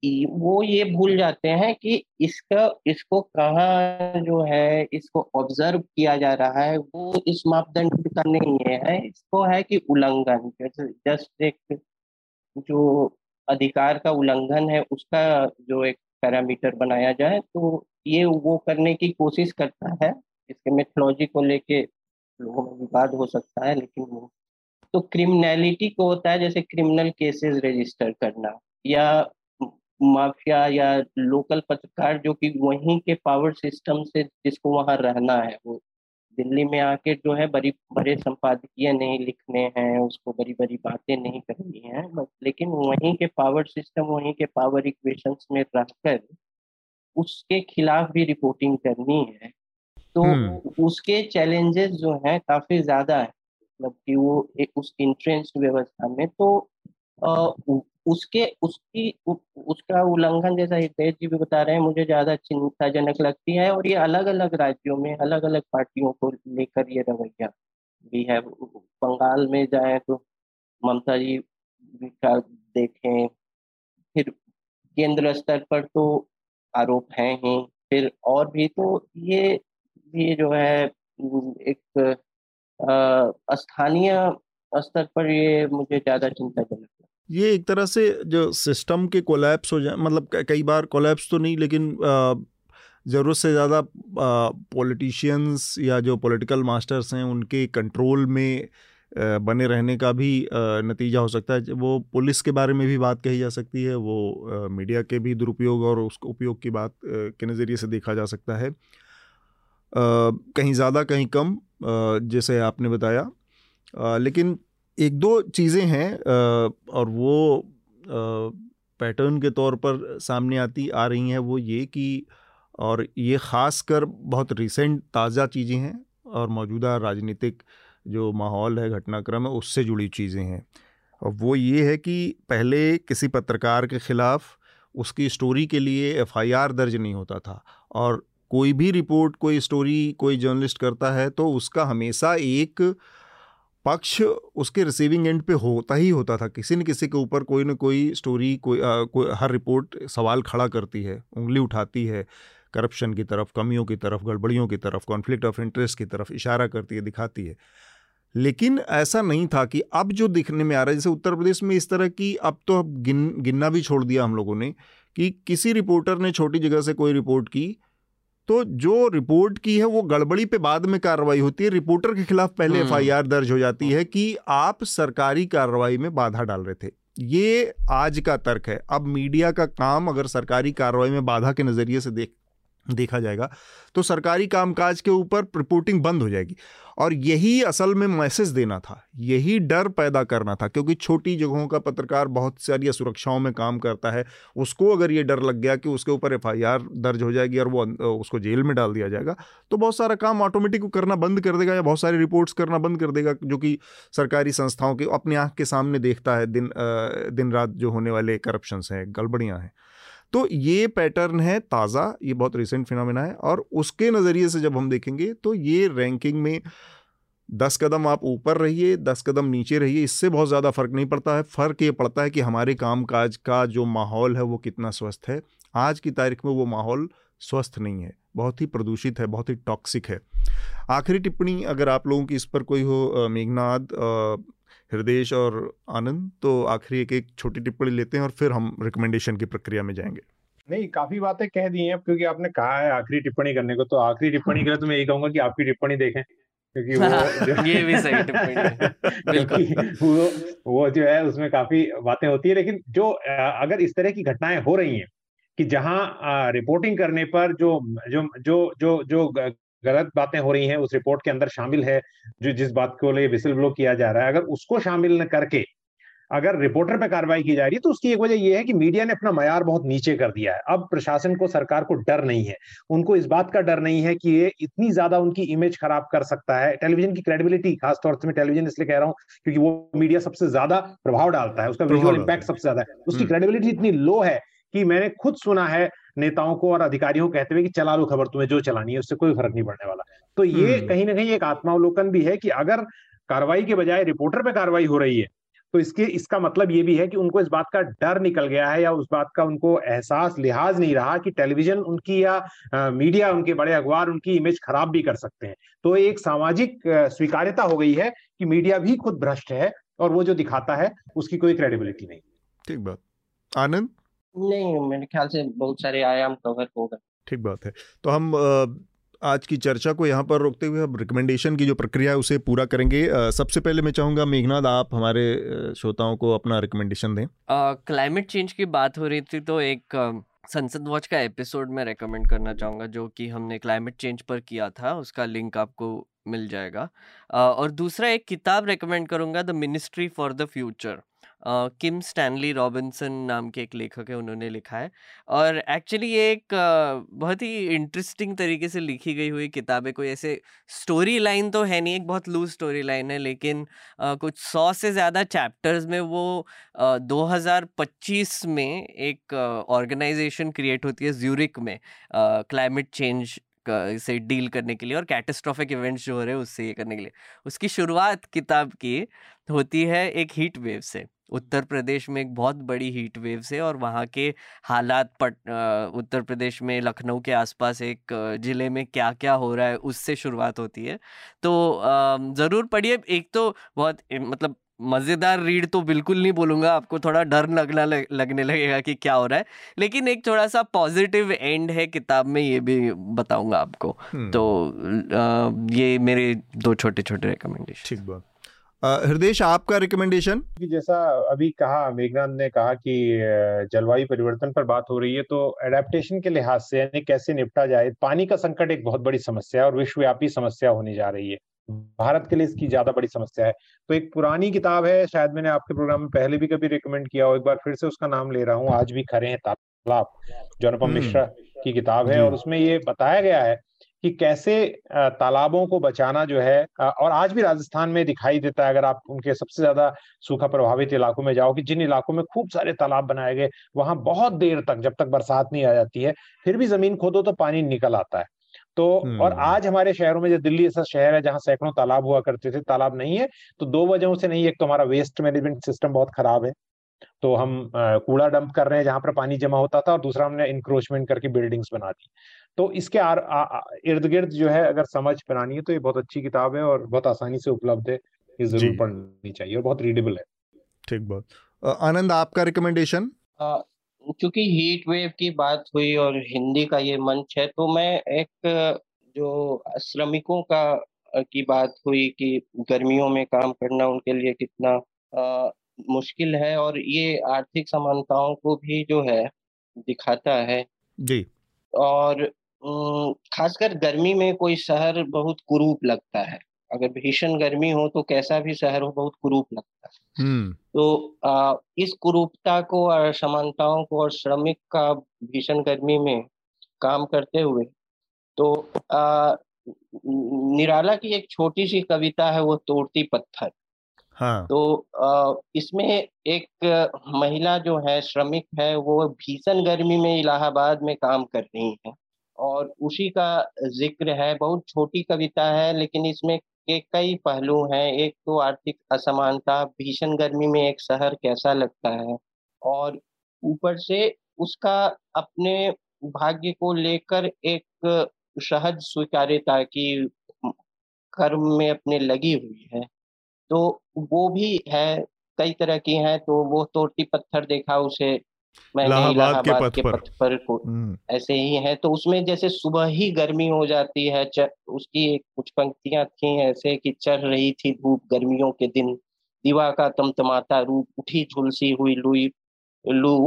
वो ये भूल जाते हैं कि इसका, इसको कहाँ जो है, इसको ऑब्ज़र्व किया जा रहा है, वो इस मापदंड का नहीं है, इसको है कि उल्लंघन, जैसे, जस्ट एक जो अधिकार का उल्लंघन है, उसका जो एक पैरामीटर बनाया जाए तो ये वो करने की कोशिश करता है। इसके मेथोलॉजी को लेके लोगों में विवाद हो सकता है, लेकिन तो क्रिमिनलिटी को होता है, जैसे क्रिमिनल केसेस रजिस्टर करना या माफिया या लोकल पत्रकार जो कि वहीं के पावर सिस्टम से जिसको वहाँ रहना है, वो दिल्ली में आके जो है बड़ी बड़े संपादकीय नहीं लिखने हैं उसको बड़ी बड़ी बातें नहीं करनी है बस लेकिन वहीं के पावर सिस्टम वहीं के पावर इक्वेशन में रहकर उसके खिलाफ भी रिपोर्टिंग करनी है तो हम्म। उसके चैलेंजेस जो हैं काफ़ी ज़्यादा है मतलब कि वो एक उस इंट्रेंस व्यवस्था में तो उसके उसकी उ, उसका उल्लंघन जैसा हितेश जी भी बता रहे हैं मुझे ज़्यादा चिंताजनक लगती है और ये अलग अलग राज्यों में अलग अलग पार्टियों को लेकर ये रवैया भी है। बंगाल में जाए तो ममता जी का देखें फिर केंद्र स्तर पर तो आरोप हैं ही फिर और भी तो ये ये जो है एक स्थानीय स्तर पर ये मुझे ज़्यादा चिंताजनक ये एक तरह से जो सिस्टम के कोलैप्स हो जाए मतलब कई बार कोलैप्स तो नहीं, लेकिन ज़रूरत से ज़्यादा पॉलिटिशियंस या जो पॉलिटिकल मास्टर्स हैं, उनके कंट्रोल में बने रहने का भी नतीजा हो सकता है। वो पुलिस के बारे में भी बात कही जा सकती है, वो मीडिया के भी दुरुपयोग और उसके उपयोग की बात के नज़रिए से देखा जा सकता है। कहीं ज़्यादा, कहीं कम जैसे आपने बताया। लेकिन एक दो चीज़ें हैं और वो पैटर्न के तौर पर सामने आती, आ रही हैं वो ये कि, और ये ख़ास कर बहुत रिसेंट ताज़ा चीज़ें हैं और मौजूदा राजनीतिक जो माहौल है, घटनाक्रम है, उससे जुड़ी चीज़ें हैं। और वो ये है कि पहले किसी पत्रकार के ख़िलाफ़ उसकी स्टोरी के लिए एफआईआर दर्ज नहीं होता था और कोई भी रिपोर्ट कोई स्टोरी कोई जर्नलिस्ट करता है तो उसका हमेशा एक पक्ष उसके रिसीविंग एंड पे होता ही होता था। किसी न किसी के ऊपर कोई ना कोई स्टोरी कोई, आ, कोई हर रिपोर्ट सवाल खड़ा करती है उंगली उठाती है करप्शन की तरफ़ कमियों की तरफ़ गड़बड़ियों की तरफ़ कॉन्फ्लिक्ट ऑफ़ इंटरेस्ट की तरफ़ इशारा करती है दिखाती है। लेकिन ऐसा नहीं था कि अब जो दिखने में आ रहा है जैसे उत्तर प्रदेश में इस तरह की अब तो अब गिन गिनना भी छोड़ दिया हम लोगों ने कि किसी रिपोर्टर ने छोटी जगह से कोई रिपोर्ट की तो जो रिपोर्ट की है वो गड़बड़ी पे बाद में कार्रवाई होती है। रिपोर्टर के खिलाफ पहले एफआईआर हम्म। दर्ज हो जाती है कि आप सरकारी कार्रवाई में बाधा डाल रहे थे। ये आज का तर्क है। अब मीडिया का काम अगर सरकारी कार्रवाई में बाधा के नज़रिए से देख देखा जाएगा तो सरकारी कामकाज के ऊपर रिपोर्टिंग बंद हो जाएगी। और यही असल में मैसेज देना था, यही डर पैदा करना था, क्योंकि छोटी जगहों का पत्रकार बहुत सारी सुरक्षाओं में काम करता है, उसको अगर ये डर लग गया कि उसके ऊपर एफआईआर दर्ज हो जाएगी और वो उसको जेल में डाल दिया जाएगा तो बहुत सारा काम ऑटोमेटिक करना बंद कर देगा या बहुत सारी रिपोर्ट्स करना बंद कर देगा, जो कि सरकारी संस्थाओं के, अपने आँख के सामने देखता है दिन दिन रात जो होने वाले करप्शंस हैं, गड़बड़ियाँ हैं। तो ये पैटर्न है ताज़ा, ये बहुत रिसेंट फिनोमिना है और उसके नज़रिए से जब हम देखेंगे तो ये रैंकिंग में दस कदम आप ऊपर रहिए, दस कदम नीचे रहिए, इससे बहुत ज़्यादा फ़र्क नहीं पड़ता है। फ़र्क ये पड़ता है कि हमारे काम काज का जो माहौल है वो कितना स्वस्थ है। आज की तारीख में वो माहौल स्वस्थ नहीं है, बहुत ही प्रदूषित है, बहुत ही टॉक्सिक है। आखिरी टिप्पणी अगर आप लोगों की इस पर कोई हो मेघनाद हृदय और आनंद तो आखिरी एक एक छोटी टिप्पणी लेते हैं और फिर हम रिकमेंडेशन की प्रक्रिया में जाएँगे। नहीं काफ़ी बातें कह दी हैं क्योंकि आपने कहा है आखिरी टिप्पणी करने को तो आखिरी टिप्पणी के लिए तो मैं यही कहूँगा कि आपकी टिप्पणी देखें क्योंकि वो ये भी सही टिप्पणी वो वो जो है उसमें काफ़ी बातें होती है लेकिन जो अगर इस तरह की घटनाएँ हो रही हैं कि जहाँ रिपोर्टिंग करने पर जो जो जो जो जो गलत बातें हो रही हैं उस रिपोर्ट के अंदर शामिल है जो जिस बात को लिए विसिल ब्लो किया जा रहा है अगर उसको शामिल न करके अगर रिपोर्टर पे कार्रवाई की जा रही है तो उसकी एक वजह यह है कि मीडिया ने अपना मैार बहुत नीचे कर दिया है। अब प्रशासन को सरकार को डर नहीं है। उनको इस बात का डर नहीं है कि ये इतनी ज़्यादा उनकी इमेज खराब कर सकता है। टेलीविज़न की क्रेडिबिलिटी खासतौर से मैं टेलीविज़न इसलिए कह रहा हूँ क्योंकि वो मीडिया सबसे ज़्यादा प्रभाव डालता है उसका विजुअल इम्पैक्ट सबसे ज़्यादा है। उसकी क्रेडिबिलिटी हम्म। इतनी लो है कि मैंने खुद सुना है नेताओं को और अधिकारियों को कहते हुए कि चला लो खबर तुम्हें जो चलानी है उससे कोई फ़र्क नहीं पड़ने वाला। तो ये हम्म। कहीं ना कहीं एक आत्मावलोकन भी है कि अगर कार्रवाई के बजाय रिपोर्टर पे कार्रवाई हो रही है तो इसके इसका मतलब ये भी है कि उनको इस बात का डर निकल गया है या उस बात का उनको एहसास लिहाज नहीं रहा कि टेलीविज़न उनकी या आ, मीडिया उनके बड़े अखबार उनकी इमेज खराब भी कर सकते हैं। तो एक सामाजिक स्वीकार्यता हो गई है कि मीडिया भी खुद भ्रष्ट है और वो जो दिखाता है उसकी कोई क्रेडिबिलिटी नहीं। ठीक बात। आनंद? नहीं मेरे ख्याल से बहुत सारे आयाम कवर हो गए। ठीक बात है। तो हम आज की चर्चा को यहाँ पर रोकते हुए अब रिकमेंडेशन की जो प्रक्रिया है उसे पूरा करेंगे। सबसे पहले मैं चाहूँगा मेघनाथ आप हमारे श्रोताओं को अपना रिकमेंडेशन दें। क्लाइमेट चेंज की बात हो रही थी तो एक संसद वॉच का एपिसोड मैं रेकमेंड करना चाहूँगा जो कि हमने क्लाइमेट चेंज पर किया था उसका लिंक आपको मिल जाएगा। और दूसरा एक किताब रेकमेंड करूँगा the ministry for the future Kim Stanley Robinson नाम के एक लेखक है, उन्होंने लिखा है। और एक्चुअली ये एक बहुत ही इंटरेस्टिंग तरीके से लिखी गई हुई किताब है कोई ऐसे स्टोरी लाइन तो है नहीं, एक बहुत लूज स्टोरी लाइन है, लेकिन कुछ सौ से ज़्यादा चैप्टर्स में वो 2025 में एक ऑर्गेनाइजेशन क्रिएट होती है ज्यूरिक में क्लाइमेट चेंज से डील करने के लिए और कैटेस्ट्रॉफिक इवेंट्स जो हो रहे हैं उससे ये करने के लिए। उसकी शुरुआत किताब की होती है एक हीट वेव से। उत्तर प्रदेश में एक बहुत बड़ी हीट वेव से और वहाँ के हालात पट उत्तर प्रदेश में लखनऊ के आसपास एक ज़िले में क्या क्या हो रहा है उससे शुरुआत होती है। तो ज़रूर पढ़िए। एक तो बहुत मतलब मज़ेदार रीड तो बिल्कुल नहीं बोलूँगा आपको थोड़ा डर लगना लगने लगेगा कि क्या हो रहा है। लेकिन एक थोड़ा सा पॉजिटिव एंड है किताब में ये भी बताऊँगा आपको। तो आ, ये मेरे दो छोटे छोटे रिकमेंडेशन ठीक बात। हृदय आपका रिकमेंडेशन जैसा अभी कहा मेघनाथ ने कहा कि जलवायु परिवर्तन पर बात हो रही है तो एडेप्टेशन के लिहाज से यानी कैसे निपटा जाए पानी का संकट एक बहुत बड़ी समस्या है और विश्वव्यापी समस्या होने जा रही है। भारत के लिए इसकी ज़्यादा बड़ी समस्या है। तो एक पुरानी किताब है शायद मैंने आपके प्रोग्राम में पहले भी कभी रिकमेंड किया हो एक बार फिर से उसका नाम ले रहा हूँ आज भी खरे हैं तालाब जो अनुपम हम्म। मिश्रा की किताब है और उसमें ये बताया गया है कि कैसे तालाबों को बचाना जो है और आज भी राजस्थान में दिखाई देता है अगर आप उनके सबसे ज़्यादा सूखा प्रभावित इलाकों में जाओ कि जिन इलाकों में खूब सारे तालाब बनाए गए वहाँ बहुत देर तक जब तक बरसात नहीं आ जाती है फिर भी ज़मीन खोदो तो पानी निकल आता है तो और हम्म। आज हमारे शहरों में जो दिल्ली ऐसा शहर है जहाँ सैकड़ों तालाब हुआ करते थे तालाब नहीं है तो दो वजहों से नहीं एक तो हमारा वेस्ट मैनेजमेंट सिस्टम बहुत खराब है तो हम कूड़ा डंप कर रहे हैं जहाँ पर पानी जमा होता था और दूसरा हमने इंक्रोचमेंट करके बिल्डिंग्स बना दी तो इसके इर्द गिर्द जो है अगर समझ बनानी है तो ये बहुत अच्छी किताब है और बहुत आसानी से उपलब्ध है। ये ज़रूर पढ़नी चाहिए और बहुत रीडेबल है। ठीक बहुत। आनंद आपका रिकमेंडेशन क्योंकि हीट वेव की बात हुई और हिंदी का ये मंच है तो मैं एक जो श्रमिकों का की बात हुई कि गर्मियों में काम करना उनके लिए कितना आ, मुश्किल है और ये आर्थिक समानताओं को भी जो है दिखाता है। जी। और खासकर गर्मी में कोई शहर बहुत कुरूप लगता है। अगर भीषण गर्मी हो तो कैसा भी शहर हो बहुत कुरूप लगता है। हम्म। तो आ, इस कुरूपता को और समानताओं को और श्रमिक का भीषण गर्मी में काम करते हुए तो आ, निराला की एक छोटी सी कविता है वो तोड़ती पत्थर। हाँ। तो आ, इसमें एक महिला जो है श्रमिक है वो भीषण गर्मी में इलाहाबाद में काम कर रही है। और उसी का ज़िक्र है, बहुत छोटी कविता है, लेकिन इसमें के कई पहलू हैं। एक तो आर्थिक असमानता, भीषण गर्मी में एक शहर कैसा लगता है? और ऊपर से उसका अपने भाग्य को लेकर एक सहज स्वीकार्यता की कर्म में अपने लगी हुई है। तो वो भी है, कई तरह की हैं तो वो तोड़ती पत्थर देखा उसे इलाहाबाद के पथ पर, पर को हम्म। ऐसे ही है तो उसमें जैसे सुबह ही गर्मी हो जाती है च, उसकी एक कुछ पंक्तियाँ थी ऐसे कि चढ़ रही थी धूप गर्मियों के दिन दीवा का तमतमाता रूप उठी झुलसी हुई लुई लू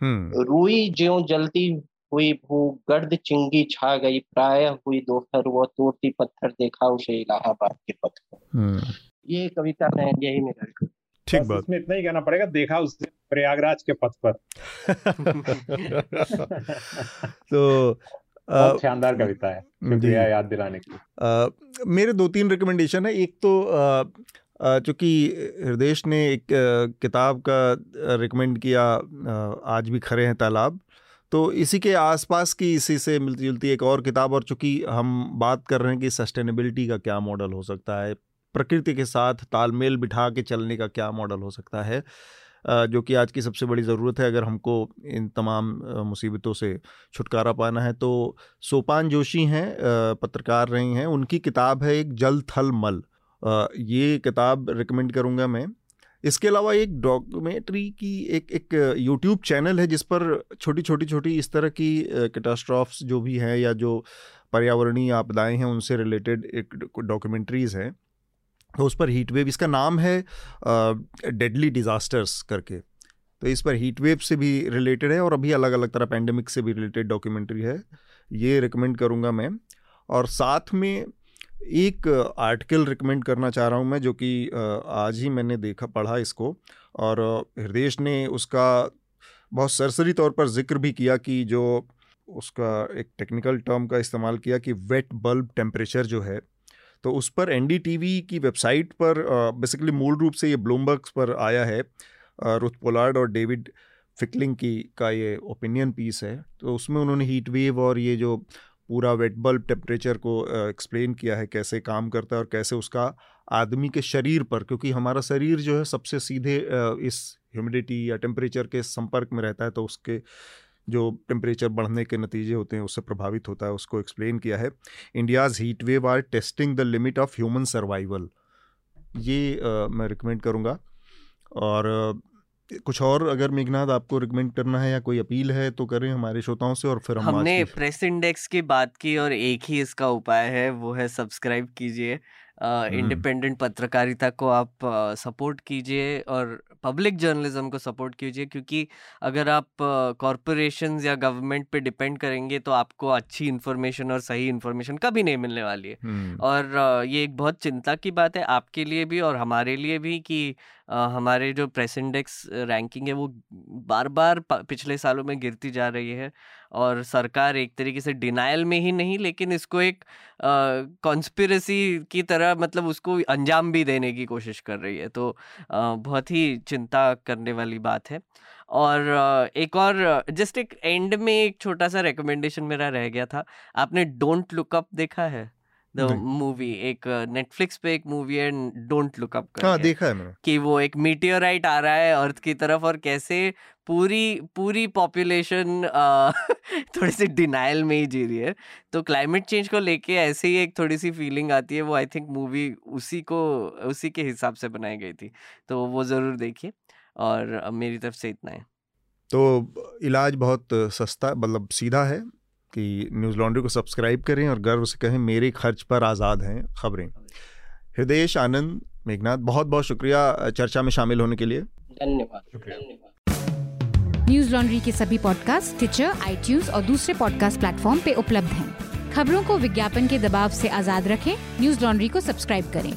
हम्म। रुई ज्यो जलती हुई भू गर्द चिंगी छा गई प्राय हुई दोपहर वो तोड़ती पत्थर देखा उसे इलाहाबाद के पथ पर हम्म। ये कविता में यही मेरा ठीक बात। इसमें इतना ही कहना पड़ेगा देखा उस प्रयागराज के पथ पर। तो शानदार कविता है शुक्रिया याद दिलाने की मेरे दो तीन रिकमेंडेशन है। एक तो चूँकि हृदय ने एक किताब का रिकमेंड किया आज भी खड़े हैं तालाब तो इसी के आसपास की इसी से मिलती जुलती एक और किताब और चूँकि हम बात कर रहे हैं कि सस्टेनेबिलिटी का क्या मॉडल हो सकता है प्रकृति के साथ तालमेल बिठा के चलने का क्या मॉडल हो सकता है? जो कि आज की सबसे बड़ी ज़रूरत है, अगर हमको इन तमाम मुसीबतों से छुटकारा पाना है तो सोपान जोशी हैं पत्रकार रही हैं। उनकी किताब है एक जल थल मल। ये किताब रिकमेंड करूँगा मैं। इसके अलावा एक डॉक्यूमेंट्री की एक एक यूट्यूब चैनल है, जिस पर छोटी छोटी छोटी इस तरह की कैटास्ट्रॉफ्स जो भी हैं या जो पर्यावरणीय आपदाएँ हैं, उनसे रिलेटेड एक डॉक्यूमेंट्रीज़ हैं। तो उस पर हीट वेव इसका नाम है डेडली डिज़ास्टर्स करके। तो इस पर हीट वेव से भी रिलेटेड है और अभी अलग अलग तरह पैंडमिक से भी रिलेटेड डॉक्यूमेंट्री है। ये रिकमेंड करूँगा मैं। और साथ में एक आर्टिकल रिकमेंड करना चाह रहा हूँ मैं, जो कि आज ही मैंने देखा, पढ़ा इसको। और हृदय ने उसका बहुत सरसरी तौर पर ज़िक्र भी किया कि जो उसका एक टेक्निकल टर्म का इस्तेमाल किया कि वेट बल्ब टेम्परेचर जो है तो उस पर एनडीटीवी की वेबसाइट पर बेसिकली मूल रूप से ये ब्लूमबर्ग पर आया है रुथ पोलार्ड और डेविड फिकलिंग की, का ये ओपिनियन पीस है। तो उसमें उन्होंने हीट वेव और ये जो पूरा वेट बल्ब टेम्परेचर को एक्सप्लेन किया है, कैसे काम करता है और कैसे उसका आदमी के शरीर पर, क्योंकि हमारा शरीर जो है सबसे सीधे इस ह्यूमिडिटी या टेम्परेचर के संपर्क में रहता है तो उसके जो टेम्परेचर बढ़ने के नतीजे होते हैं उससे प्रभावित होता है उसको एक्सप्लेन किया है। India's heat wave are testing the limit of human survival ये आ, मैं रिकमेंड करूँगा। और कुछ और अगर मेघनाथ आपको रिकमेंड करना है या कोई अपील है तो करें हमारे श्रोताओं से और फिर हम हमने प्रेस इंडेक्स की बात की और एक ही इसका उपाय है वो है सब्सक्राइब कीजिए। इंडिपेंडेंट हम्म। पत्रकारिता को आप सपोर्ट कीजिए और पब्लिक जर्नलिज्म को सपोर्ट कीजिए क्योंकि अगर आप कॉरपोरेशन या गवर्नमेंट पे डिपेंड करेंगे तो आपको अच्छी इन्फॉर्मेशन और सही इन्फॉर्मेशन कभी नहीं मिलने वाली है। हम्म, और ये एक बहुत चिंता की बात है आपके लिए भी और हमारे लिए भी कि हमारे जो प्रेस इंडेक्स रैंकिंग है वो बार बार पिछले सालों में गिरती जा रही है। और सरकार एक तरीके से डिनाइल में ही नहीं लेकिन इसको एक कॉन्स्पिरसी की तरह मतलब उसको अंजाम भी देने की कोशिश कर रही है। तो आ, बहुत ही चिंता करने वाली बात है। और एक और जस्ट एक एंड में एक छोटा सा रिकमेंडेशन मेरा रह गया था। आपने डोंट लुकअप देखा है? द मूवी एक नेटफ्लिक्स पे एक मूवी है डोंट लुक अप हाँ देखा है मैंने। कि वो एक मीटियोराइट आ रहा है अर्थ की तरफ़ और कैसे पूरी पूरी पॉपुलेशन थोड़ी सी डिनाइल में ही जी रही है। तो क्लाइमेट चेंज को लेके ऐसे ही एक थोड़ी सी फीलिंग आती है वो आई थिंक मूवी उसी को उसी के हिसाब से बनाई गई थी। तो वो ज़रूर देखिए और मेरी तरफ़ से इतना है। तो इलाज बहुत सस्ता मतलब सीधा है कि न्यूज़ लॉन्ड्री को सब्सक्राइब करें और गर्व से कहें मेरे खर्च पर आज़ाद हैं खबरें। हृदय आनंद मेघनाथ बहुत बहुत शुक्रिया चर्चा में शामिल होने के लिए। धन्यवाद। शुक्रिया। न्यूज़ लॉन्ड्री के सभी पॉडकास्ट ट्विटर आई और दूसरे पॉडकास्ट प्लेटफॉर्म पे उपलब्ध हैं। खबरों को विज्ञापन के दबाव से आज़ाद रखें। न्यूज़ लॉन्ड्री को सब्सक्राइब करें।